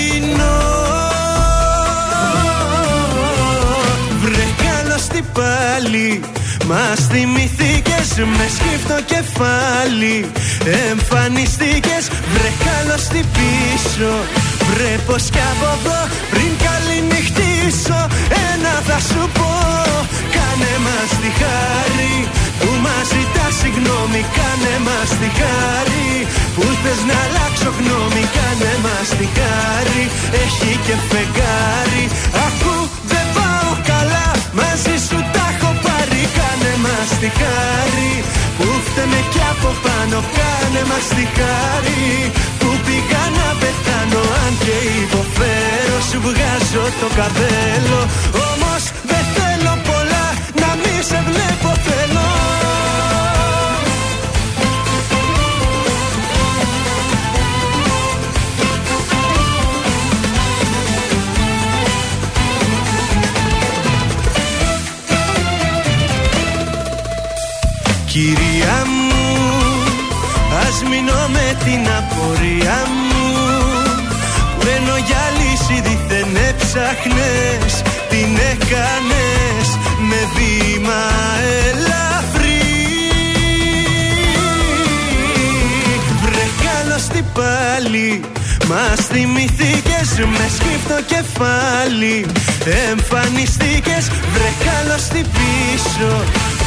τι πάλι Μας θυμηθήκες με σκύφτο κεφάλι. Εμφανιστήκες βρε καλώς τι πίσω. Βρε πως κι από εδώ πριν καληνυχτήσω. Ένα θα σου πω Κάνε μας τη χάρη. Που μας ζητά συγγνώμη Κάνε μας τη χάρη. Που θες να αλλάξω γνώμη Κάνε μας τη χάρη. Έχει και φεγγάρι Ακού δεν πάω καλά μαζί σου τα έχω πάρει Κάνε μας τη χάρη. Που φταίμε κι από πάνω Κάνε μας τη χάρη. Που πήγα να πεθάνω Αν και υποφέρω σου βγάζω το καπέλο. Όμως δεν θέλω πολλά να μη σε βλέπω θέλω Κυρία μου, ας μείνω με την απορία μου. Που ενώ για λύση δίθεν έψαχνες Την έκανες με βήμα ελαφρύ. Βρε καλώς τι πάλι Μας θυμηθήκες με σκύφτο κεφάλι. Εμφανιστήκες βρε καλώς τι πίσω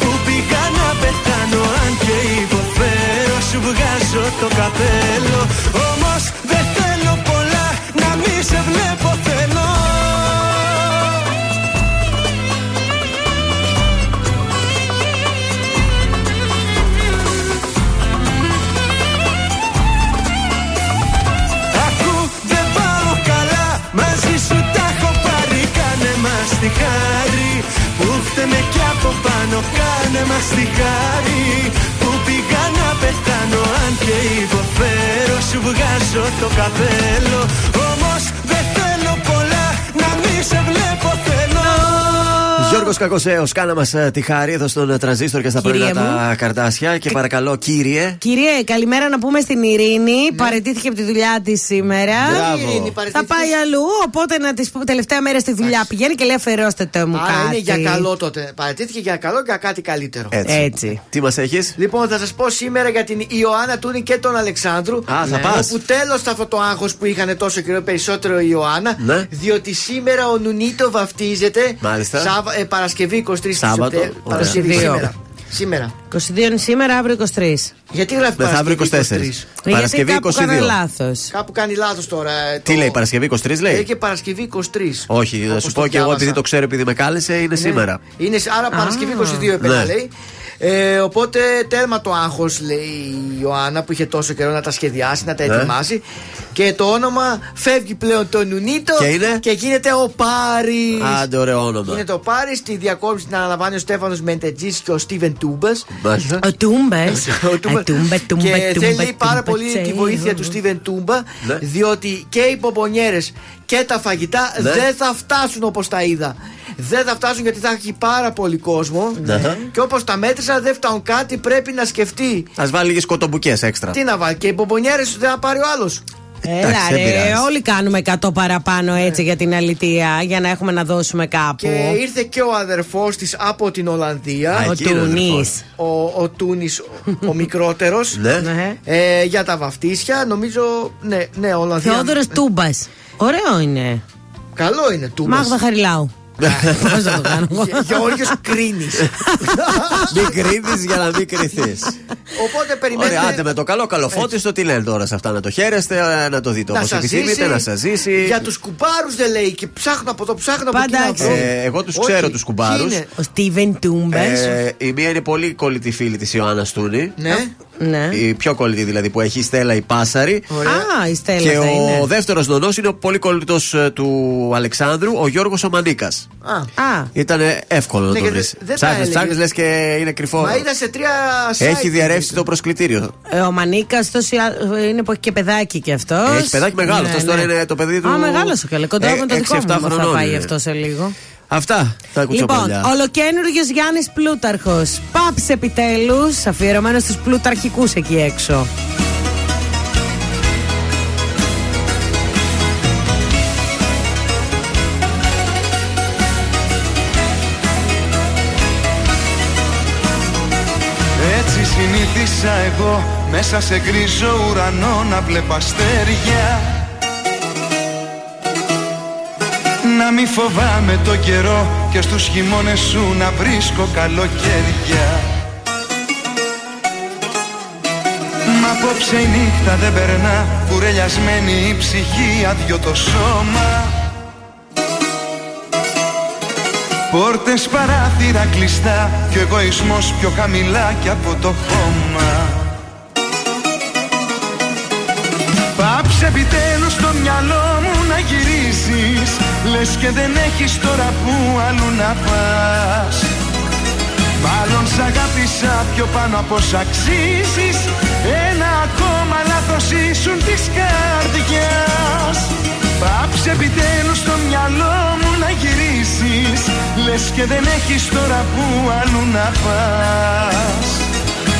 πήγα να πεθάνω Αν και υποφέρω. Σου βγάζω το καπέλο Όμως δεν θέλω πολλά να μη σε βλέπω θέλω βγάζω το καπέλο Γιώργο Κακοσέο, κάνα μας τη χάρη εδώ στον τρανζίστορ και στα Κύριε πρωινά μου. τα καρτάσια. Και παρακαλώ, κύριε. Κύριε, καλημέρα να πούμε στην Ειρήνη. Παρετήθηκε από τη δουλειά της σήμερα. Μπράβο. Η Ειρήνη Θα πάει αλλού. Οπότε να τη πούμε τελευταία μέρα στη δουλειά πηγαίνει και λέει αφαιρέστε το μου Άρα κάτι. είναι για καλό τότε. Παρατήθηκε για καλό και για κάτι καλύτερο. Έτσι. Τι μας έχεις; Λοιπόν, θα σας πω σήμερα για την Ιωάννα Τούνη και τον Αλεξάνδρου. Α, θα πας. Όπου τέλος αυτό το άγχος που είχαν τόσο καιρό περισσότερο η Ιωάννα. Ναι. Διότι σήμερα ο Νουνίτο βαφτίζεται. Μάλιστα. Σάβα- ε, Παρασκευή 23 Σάββατο. Σεπτέμβρη. Ωραία. Παρασκευή 22. σήμερα. Σήμερα. 22 είναι σήμερα, αύριο 23. Γιατί γράφει Μεθαύριο 24. Παρασκευή 23. Παρασκευή Γιατί κάπου 22. κάνω λάθος. Κάπου κάνει λάθος τώρα. ε, Τι το- λέει, Παρασκευή 23 λέει. Λέει; Και Παρασκευή 23. Όχι, να Όπως σου το πω και εγώ διάβασα. επειδή το ξέρω επειδή με κάλεσε, είναι σήμερα. Είναι, άρα Παρασκευή 22 έπαιρνα Ναι. λέει. Ε, οπότε τέρμα το άγχος, λέει η Ιωάννα, που είχε τόσο καιρό να τα σχεδιάσει, να τα Ναι. Ετοιμάσει. Και το όνομα φεύγει πλέον το Νουνίτο Και είναι; γίνεται ο Πάρης. Άντε, ωραίο όνομα. Γίνεται ο Πάρης. Στη διακόμιση την αναλαμβάνει ο Στέφανος Μεντετζής και ο Στίβεν Τούμπα. Μάλιστα. Ο Τούμπες. Ο Τούμπα. Και θέλει πάρα πολύ τη βοήθεια του Στίβεν Τούμπα, Ναι. διότι και οι πομπονιέρε και τα φαγητά Ναι. δεν θα φτάσουν όπως τα είδα. Δεν θα φτάσουν γιατί θα έχει πάρα πολύ κόσμο. Ναι. Και όπως τα μέτρησα, δεν φτάνουν κάτι. Πρέπει να σκεφτεί Α βάλει λίγες κοτομπουκές έξτρα. τι να βάλει. Και οι πομπονιέρε δεν θα πάρει ο άλλος. Έλα Εντάξει, δεν ρε, πειράζει. όλοι κάνουμε 100 παραπάνω έτσι για την αλητεία για να έχουμε να δώσουμε κάπου. Και ήρθε και ο αδερφός της από την Ολλανδία. Α, Ο εκεί είναι ο Τουνής. αδερφός. ο, ο Τούνης, ο, ο μικρότερος. Ναι. Ναι. ε, για τα βαφτίσια. Νομίζω. Ναι, ναι, Ολλανδία. Θεόδωρος Τούμπας. Ωραίο είναι. Καλό είναι Τούμπας. Μάγδα Χαριλάου. Πώς θα το κάνω εγώ. Γε- Γεώργιος Κρίνης Μην κρίνεις για να μην κρυθείς. Οπότε περιμένετε Ωραία, άντε με το καλό καλοφώτιστο, τι λένε τώρα σε αυτά, να το χαίρεστε, ε, να το δείτε να όπως σας επιθυμείτε, ζήσει. να σας ζήσει. Για τους κουμπάρους δεν λέει και ψάχνω από εδώ, ψάχνω από εκεί Πάντα να βρω. Ε, εγώ τους Όχι. ξέρω τους κουμπάρους. Ποιοι είναι; Ο Στίβεν Τούμπες. Ε, η μία είναι πολύ κολλητή φίλη της Ιωάννας Τούνη. Ναι. Ναι. Η πιο κολλητή δηλαδή που έχει η Στέλλα η Πάσαρη. Α, η Στέλλα Και θα ο είναι. δεύτερος νονός είναι ο πολύ κολλητός του Αλεξάνδρου, ο Γιώργος Ομανίκας. Α, Α, Ήταν εύκολο να Ναι, το και βρεις. δεν- δεν τα Ψάχνεις, έλεγε. ψάχνεις, λες και είναι κρυφό. Μα είδα σε τρία site. Έχει διαρρεύσει το προσκλητήριο. ε, ο Μανίκας είναι που έχει και παιδάκι κι αυτό. Έχει παιδάκι μεγάλο. Αυτός τώρα είναι το παιδί του. Ναι, Α, μεγάλος ο καλέ. Κοντά Ε, με το δικό 6-7 μου. Θα χρονών πάει είναι. αυτός σε λίγο. Αυτά τα Λοιπόν, κουτσοπολιά. ολοκένουργιος Γιάννης Πλούταρχος. Πάψ επιτέλους, αφιερωμένος στους πλουταρχικού εκεί έξω. Συνήθισα εγώ μέσα σε γκρίζο ουρανό να βλέπω αστέρια. Να μη φοβάμαι το καιρό και στους χειμώνες σου να βρίσκω καλοκαίρια. Μα απόψε η νύχτα δεν περνά κουρελιασμένη η ψυχή αδειό το σώμα Πόρτες παράθυρα κλειστά και ο εγωισμός πιο χαμηλά κι από το χώμα. Πάψε επιτέλους το μυαλό μου να γυρίσεις Λες και δεν έχεις τώρα που αλλού να πας. Μάλλον σ' αγάπησα πιο πάνω από σ' αξίζεις Ένα ακόμα λάθος ήσουν της καρδιάς Πάψε επιτέλους το μυαλό μου να γυρίσεις. Λες και δεν έχεις τώρα που αλλού να πας.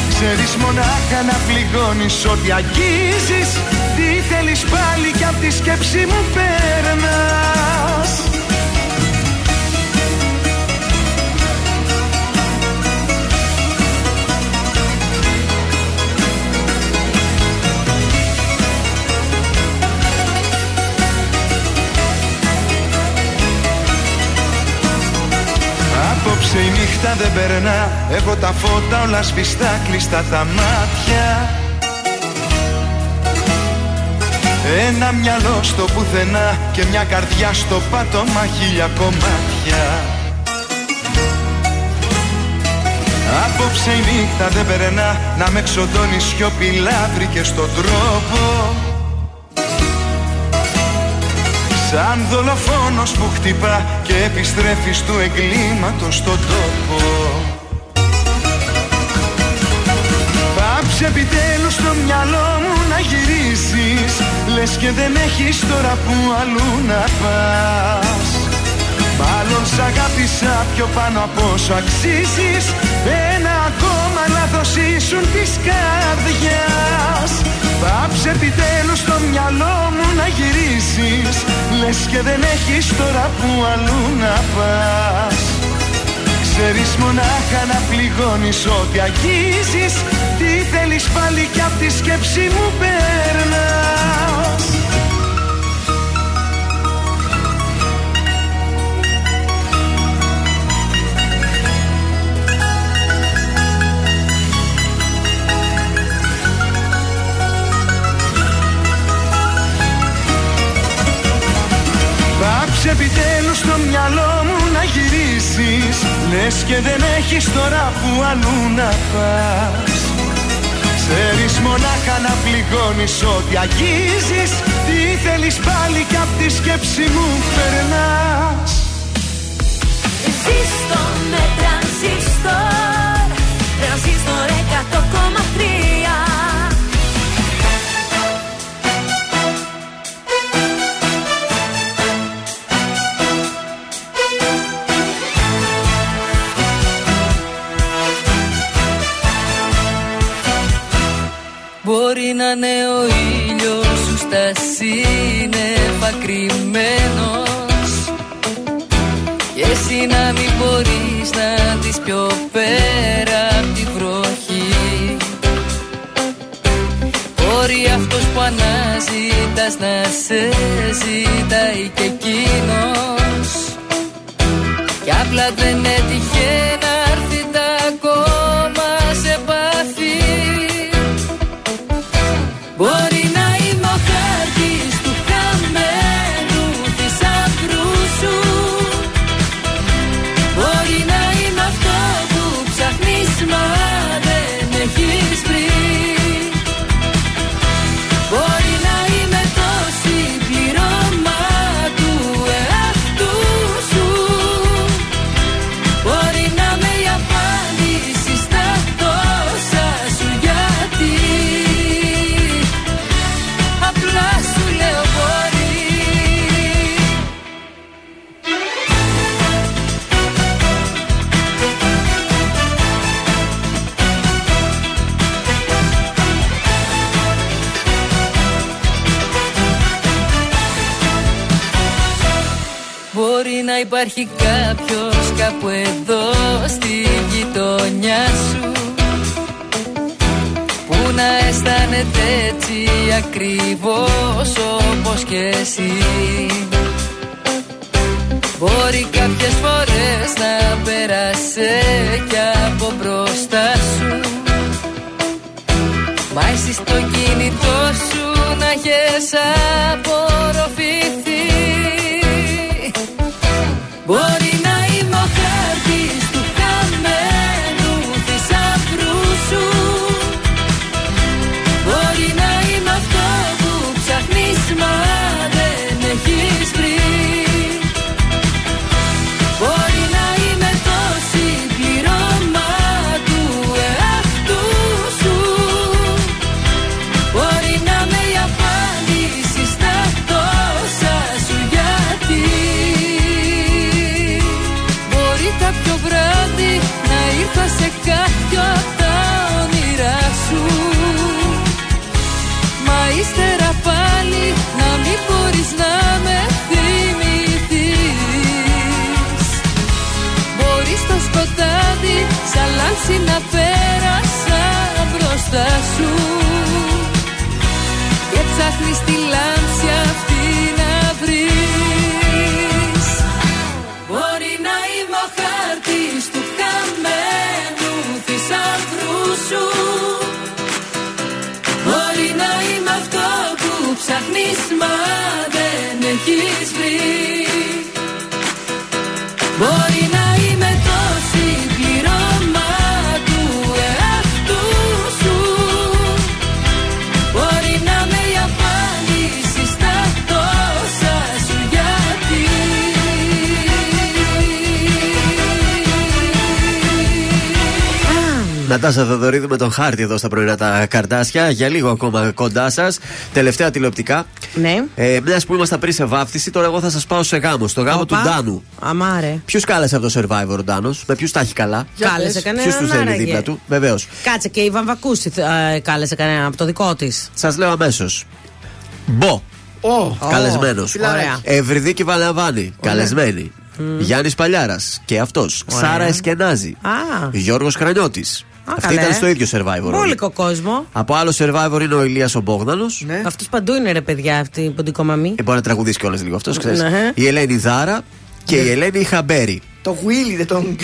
Ξέρεις μονάχα να πληγώνεις ό,τι αγγίζεις. Τι θέλεις πάλι κι απ' τη σκέψη μου παίρνας Απόψε η νύχτα δεν περνά. Έχω τα φώτα όλα σβηστά κλειστά τα μάτια. Ένα μυαλό στο πουθενά Και μια καρδιά στο πάτωμα χίλια κομμάτια. Απόψε η νύχτα δεν περνά. Να με ξοδώνει σιωπηλά βρήκε στον τρόπο Σαν δολοφόνος που χτυπά και επιστρέφει του εγκλήματος στον τόπο. Πάψε επιτέλους το μυαλό μου να γυρίσεις Λες και δεν έχεις τώρα που αλλού να πας. Μάλλον σ' αγάπησα πιο πάνω από όσο αξίζεις Ένα ακόμα λάθος ήσουν της καρδιάς Πάψε επιτέλους το μυαλό μου να γυρίσεις Λες και δεν έχεις τώρα που αλλού να πας. Ξέρεις μονάχα να πληγώνεις ό,τι αγγίζεις Τι θέλεις πάλι κι απ' τη σκέψη μου παίρνας Πάψε επιτέλους το μυαλό μου να γυρίσεις. Λες Και δεν έχεις τώρα που αλλού να πας. Ξέρεις μονάχα να πληγώνεις ότι αγγίζεις. Τι θέλεις πάλι κι απ' τη σκέψη μου περνάς. Ζήστο με τρανζίστορ Τρανζίστορ 100,3 Μπορεί να είναι ο ήλιος σου στα σύννεφα κρυμμένος Και εσύ να μην μπορείς να δεις πιο πέρα απ' τη βροχή. Μπορεί αυτός που αναζητάς να σε ζητάει και εκείνος. Κι απλά δεν έτυχε έτσι ακριβώς όπως και εσύ. Μπορεί κάποιες φορές να πέρασε κι από μπροστά σου. Μα εσύ στο κινητό σου να έχεις απορροφηθεί σαν λάμψη να πέρασα μπροστά σου. Και ψάχνεις τη λάμψη αυτή να βρεις. Μπορεί να είμαι ο χάρτης του χαμένου θησαυρού σου. Μπορεί να είμαι αυτό που ψάχνεις μα δεν έχεις βρει Νατάσα Θοδωρίδου με τον χάρτη εδώ στα πρωινά τα καρτάσια. Για λίγο ακόμα κοντά σας. Τελευταία τηλεοπτικά. Ναι. Ε, Μια που ήμασταν πριν σε βάφτιση, τώρα εγώ θα σας πάω σε γάμο. Στο γάμο Όπα. του Ντάνου. Αμάρε. Ποιους κάλεσε από το survivor ο Ντάνος, με ποιους τα έχει καλά; Κάλεσε κανέναν, Ποιους τους θέλει άραγε. δίπλα του, βεβαίως. Κάτσε και η Βαμβακούση ε, κάλεσε κανένα από το δικό της. Σας λέω αμέσως. Μπο. Ω, Καλεσμένος. Ωραία. Ευρυδίκη Βαλαβάνη. Καλεσμένη. Γιάννης Παλιάρας. Και αυτός. Ωραία. Σάρα Εσκενάζη. Α, Γιώργος Κρανιώτης. Αυτή καλέ. ήταν στο ίδιο survivor. όλοι. μπόλικο κόσμο. Από άλλο survivor είναι ο Ηλίας ο Μπόγδανος. Ναι. Αυτός παντού είναι ρε παιδιά αυτή η ποντικομαμή. Ε, μπορεί να τραγουδήσει κιόλας λίγο αυτός, ξέρεις. Ναι. Η Ελένη Δάρα και η Ελένη Χαμπέρι. Το Willy δεν τον.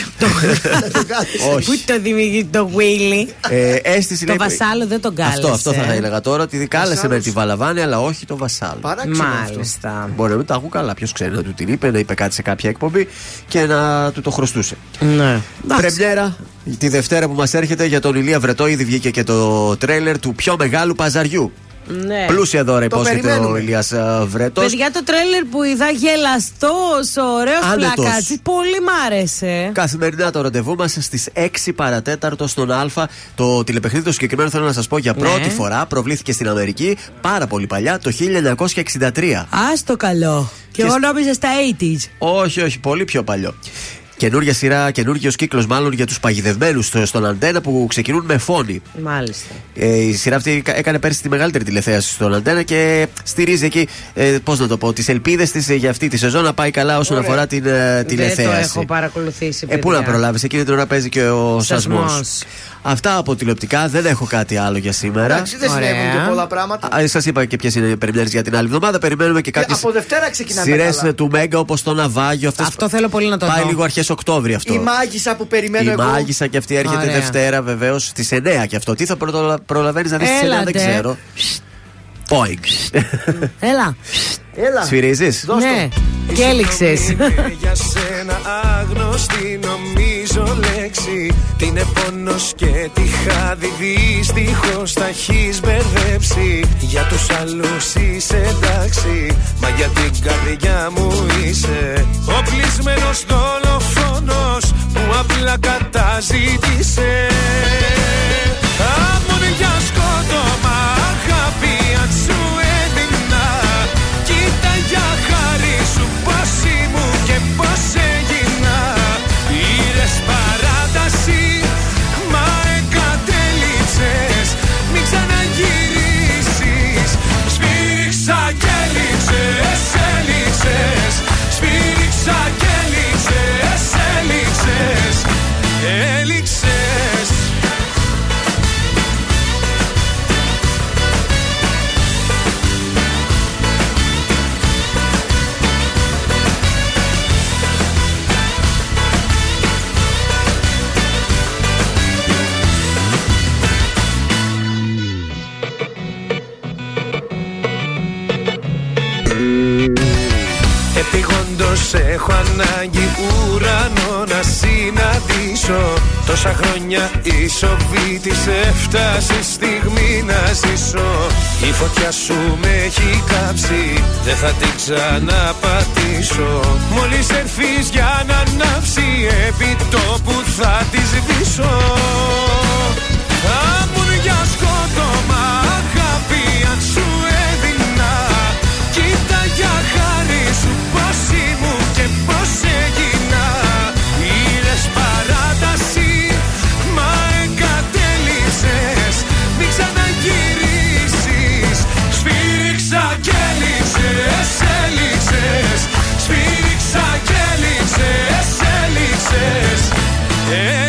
Όχι. Πού το δημιουργεί το Willy; Ε, αίσθηση Το λέει- βασάλο δεν τον κάλεσε. Αυτό, αυτό θα έλεγα τώρα. Ότι κάλεσε Βασάλος. με τη Βαλαβάνη, αλλά όχι το Βασάλ. Μάλιστα. Μπορεί να μην τα ακούω καλά. Ποιος ξέρει να του την είπε, να είπε κάτι σε κάποια εκπομπή και να του το χρωστούσε. Ναι. Πρεμιέρα τη Δευτέρα που μας έρχεται για τον Ηλία Βρετό. Ήδη βγήκε και το τρέλερ του πιο μεγάλου παζαριού. Ναι. Πλούσια δώρα Το υπόσχεται ο περιμένουμε. Ηλίας Βρετός. Παιδιά, το τρέλερ που είδα γελαστός, ωραίος Άνετος. πλακάτσι. Πολύ μ' άρεσε. Καθημερινά το ραντεβού μας στις 6 παρατέταρτο στον Α. Το τηλεπαιχνίδι το συγκεκριμένο θέλω να σας πω για Ναι. πρώτη φορά. Προβλήθηκε στην Αμερική πάρα πολύ παλιά, το 1963. Άστο καλό. Και εγώ νόμιζα στα 80s. Όχι, όχι, πολύ πιο παλιό. Καινούργια σειρά, καινούργιος κύκλος μάλλον για τους παγιδευμένους στον Αντένα που ξεκινούν με φόνη. Μάλιστα. Ε, η σειρά αυτή έκανε πέρσι τη μεγαλύτερη τηλεθέαση στον Αντένα και στηρίζει εκεί, ε, πώς να το πω, τις ελπίδες της για αυτή τη σεζόν να πάει καλά όσον Ωραία. αφορά την ε, Δεν το τηλεθέαση. έχω παρακολουθήσει. Ε, πού παιδιά. να προλάβει, εκείνη την ώρα παίζει και ο σασμός. Σασμός. Αυτά από τηλεοπτικά, δεν έχω κάτι άλλο για σήμερα. Εντάξει, δεν συνέβουν και πολλά πράγματα. Σας είπα και ποιες είναι οι περιμένει για την άλλη εβδομάδα. Περιμένουμε και Και κάποιες από Δευτέρα ξεκινάμε. σειρές καλά. του Μέγκα όπως το Ναυάγιο. Αυτές Αυτό θέλω πολύ να το Πάει δω. λίγο αρχές Οκτώβρη αυτό. Η μάγισσα που περιμένω Η εγώ. μάγισσα και αυτή έρχεται Ωραία. Δευτέρα βεβαίως στις 9 και αυτό. Τι θα προλαβαίνεις να δεις στι 9, δεν Έλατε. ξέρω. Πόικ. Έλα. Έλα. Σφυρίζεις; Ναι. Και έληξες. Για σένα άγνωστη νομίζω λέξη. Τι είναι πόνος και τι χάδι δυστυχώς τα έχεις μπερδέψει. Για τους άλλους είσαι εντάξει Μα για την καρδιά μου είσαι. Ο κλεισμένος δολοφόνος που απλά καταζήτησε Επιγόντως έχω ανάγκη ουρανό να συναντήσω. Τόσα χρόνια η σοβή της έφτασε στιγμή να ζήσω. Η φωτιά σου με έχει κάψει δεν θα την ξαναπατήσω. Μόλις έρθεις για να ανάψει επί τόπου θα τη σβήσω. Θα ήμουν για σκότωμα Σφύριξα και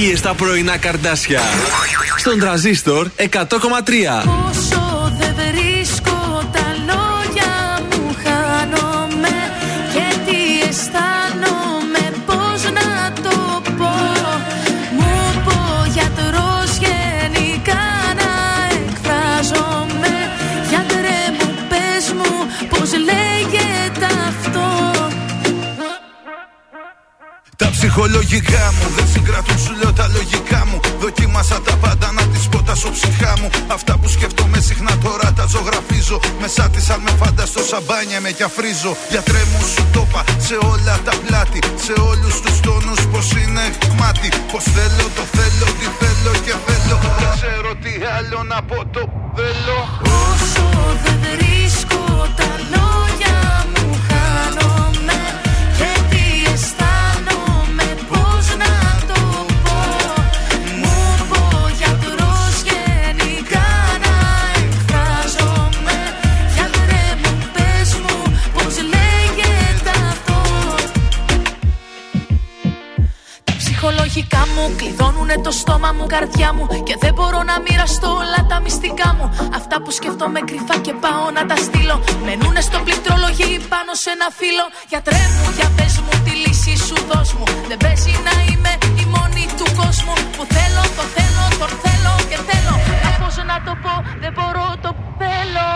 επιτυχίε στα πρωινά καρδάσια. Στον τραζίστορ 100,3. Όσο δεν βρίσκω τα λόγια μου χάνομαι Και τι αισθάνομαι πώς να το πω Μου πω γιατρός γενικά να εκφράζομαι Γιατρέ μου πες μου πώς λέγεται αυτό Τα ψυχο ψυχολογικά μου. Δεν συγκρατούν σου λέω τα λογικά μου. Δοκίμασα τα πάντα να τις πω τα ψυχά μου. Αυτά που σκέφτομαι συχνά τώρα τα ζωγραφίζω. Μέσα της αν με φανταστώ σαμπάνια με κι αφρίζω. Γιατρέ μου σου το είπα σε όλα τα πλάτη. Σε όλους τους τόνους πως είναι μάτι. Πως θέλω το θέλω, τι θέλω και θέλω. Δεν ξέρω τι άλλο να πω το θέλω. Όσο δεν βρίσκω κλειδώνουνε το στόμα μου, καρδιά μου Και δεν μπορώ να μοιραστώ όλα τα μυστικά μου. Αυτά που σκέφτομαι κρυφά και πάω να τα στείλω. Μενούνε στο πληκτρολογή πάνω σε ένα φύλλο. Γιατρέ μου, για πες μου τη λύση σου δώσ' μου. Δεν παίζει να είμαι η μόνη του κόσμου. Που θέλω, το θέλω, τον θέλω και θέλω. Να πώς να το πω, δεν μπορώ, το θέλω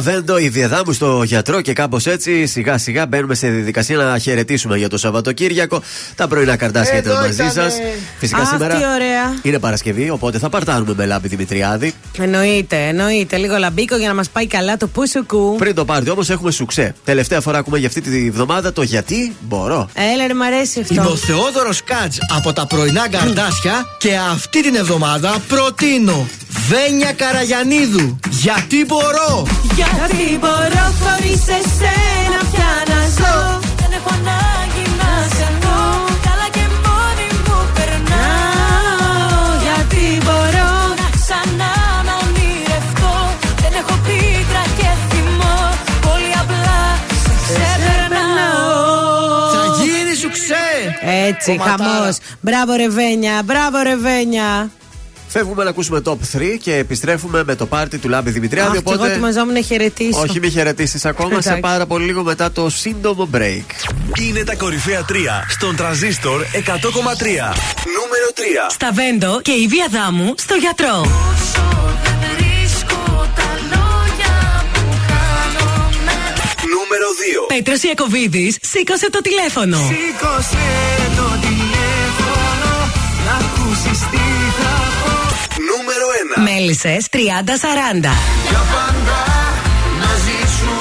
Στα Βέντο, η διαδάμου στο γιατρό και κάπως έτσι σιγά σιγά μπαίνουμε σε διαδικασία να χαιρετήσουμε για το Σαββατοκύριακο. Τα πρωινά καρτάσια Εδώ ήταν μαζί ήτανε. σας. Φυσικά Αχ, σήμερα τι ωραία. είναι Παρασκευή, οπότε θα παρτάνουμε με λάμπη Δημητριάδη. Εννοείται, εννοείται. Λίγο λαμπίκο για να μας πάει καλά το πουσουκού. Πριν το πάρτι όμως έχουμε σουξέ. Τελευταία φορά ακούμε για αυτή τη βδομάδα το γιατί μπορώ. Έλα, ρε, μ' αρέσει αυτό. Είμαι ο Θεόδωρος Κάτζ από τα πρωινά καρτάσια και αυτή την εβδομάδα προτείνω Βένια Καραγιανίδου. Γιατί μπορώ! Γιατί μπορώ χωρίς εσένα πια να ζω. Δεν έχω ανάγκη να σε δω. Καλά και μόνη μου περνάω. Γιατί μπορώ. Να ξανά να ονειρευτώ Δεν έχω πίκρα και θυμό. Πολύ απλά σε ξεπερνάω. Θα γίνει σου ξέ! Έτσι, Κομματάρα. χαμός. Μπράβο, Ρεβένια, μπράβο, Ρεβένια. Φεύγουμε να ακούσουμε top 3 και επιστρέφουμε με το πάρτι του Λάμπη Δημητριάδη. Αχ, και εγώ ετοιμαζόμουν να χαιρετήσω. Όχι, μη χαιρετήσεις ακόμα σε Εντάξει. πάρα πολύ λίγο μετά το σύντομο break. Είναι τα κορυφαία 3 στον τραζίστορ 100,3. Νούμερο 3. Στα Βέντο και η βία δάμου στο γιατρό. Βρίσκω τα λόγια μου χάνομαι Νούμερο 2. Πέτρος Ιακοβίδης, σήκωσε το τηλέφωνο. Σήκωσε το Νούμερο 1. Μέλισσες 30-40. Για πάντα μαζί σου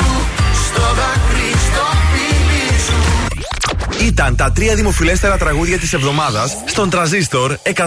στο δάκρυ στο φίλι σου Ήταν τα τρία δημοφιλέστερα τραγούδια της εβδομάδας στον τραζίστορ 100,3.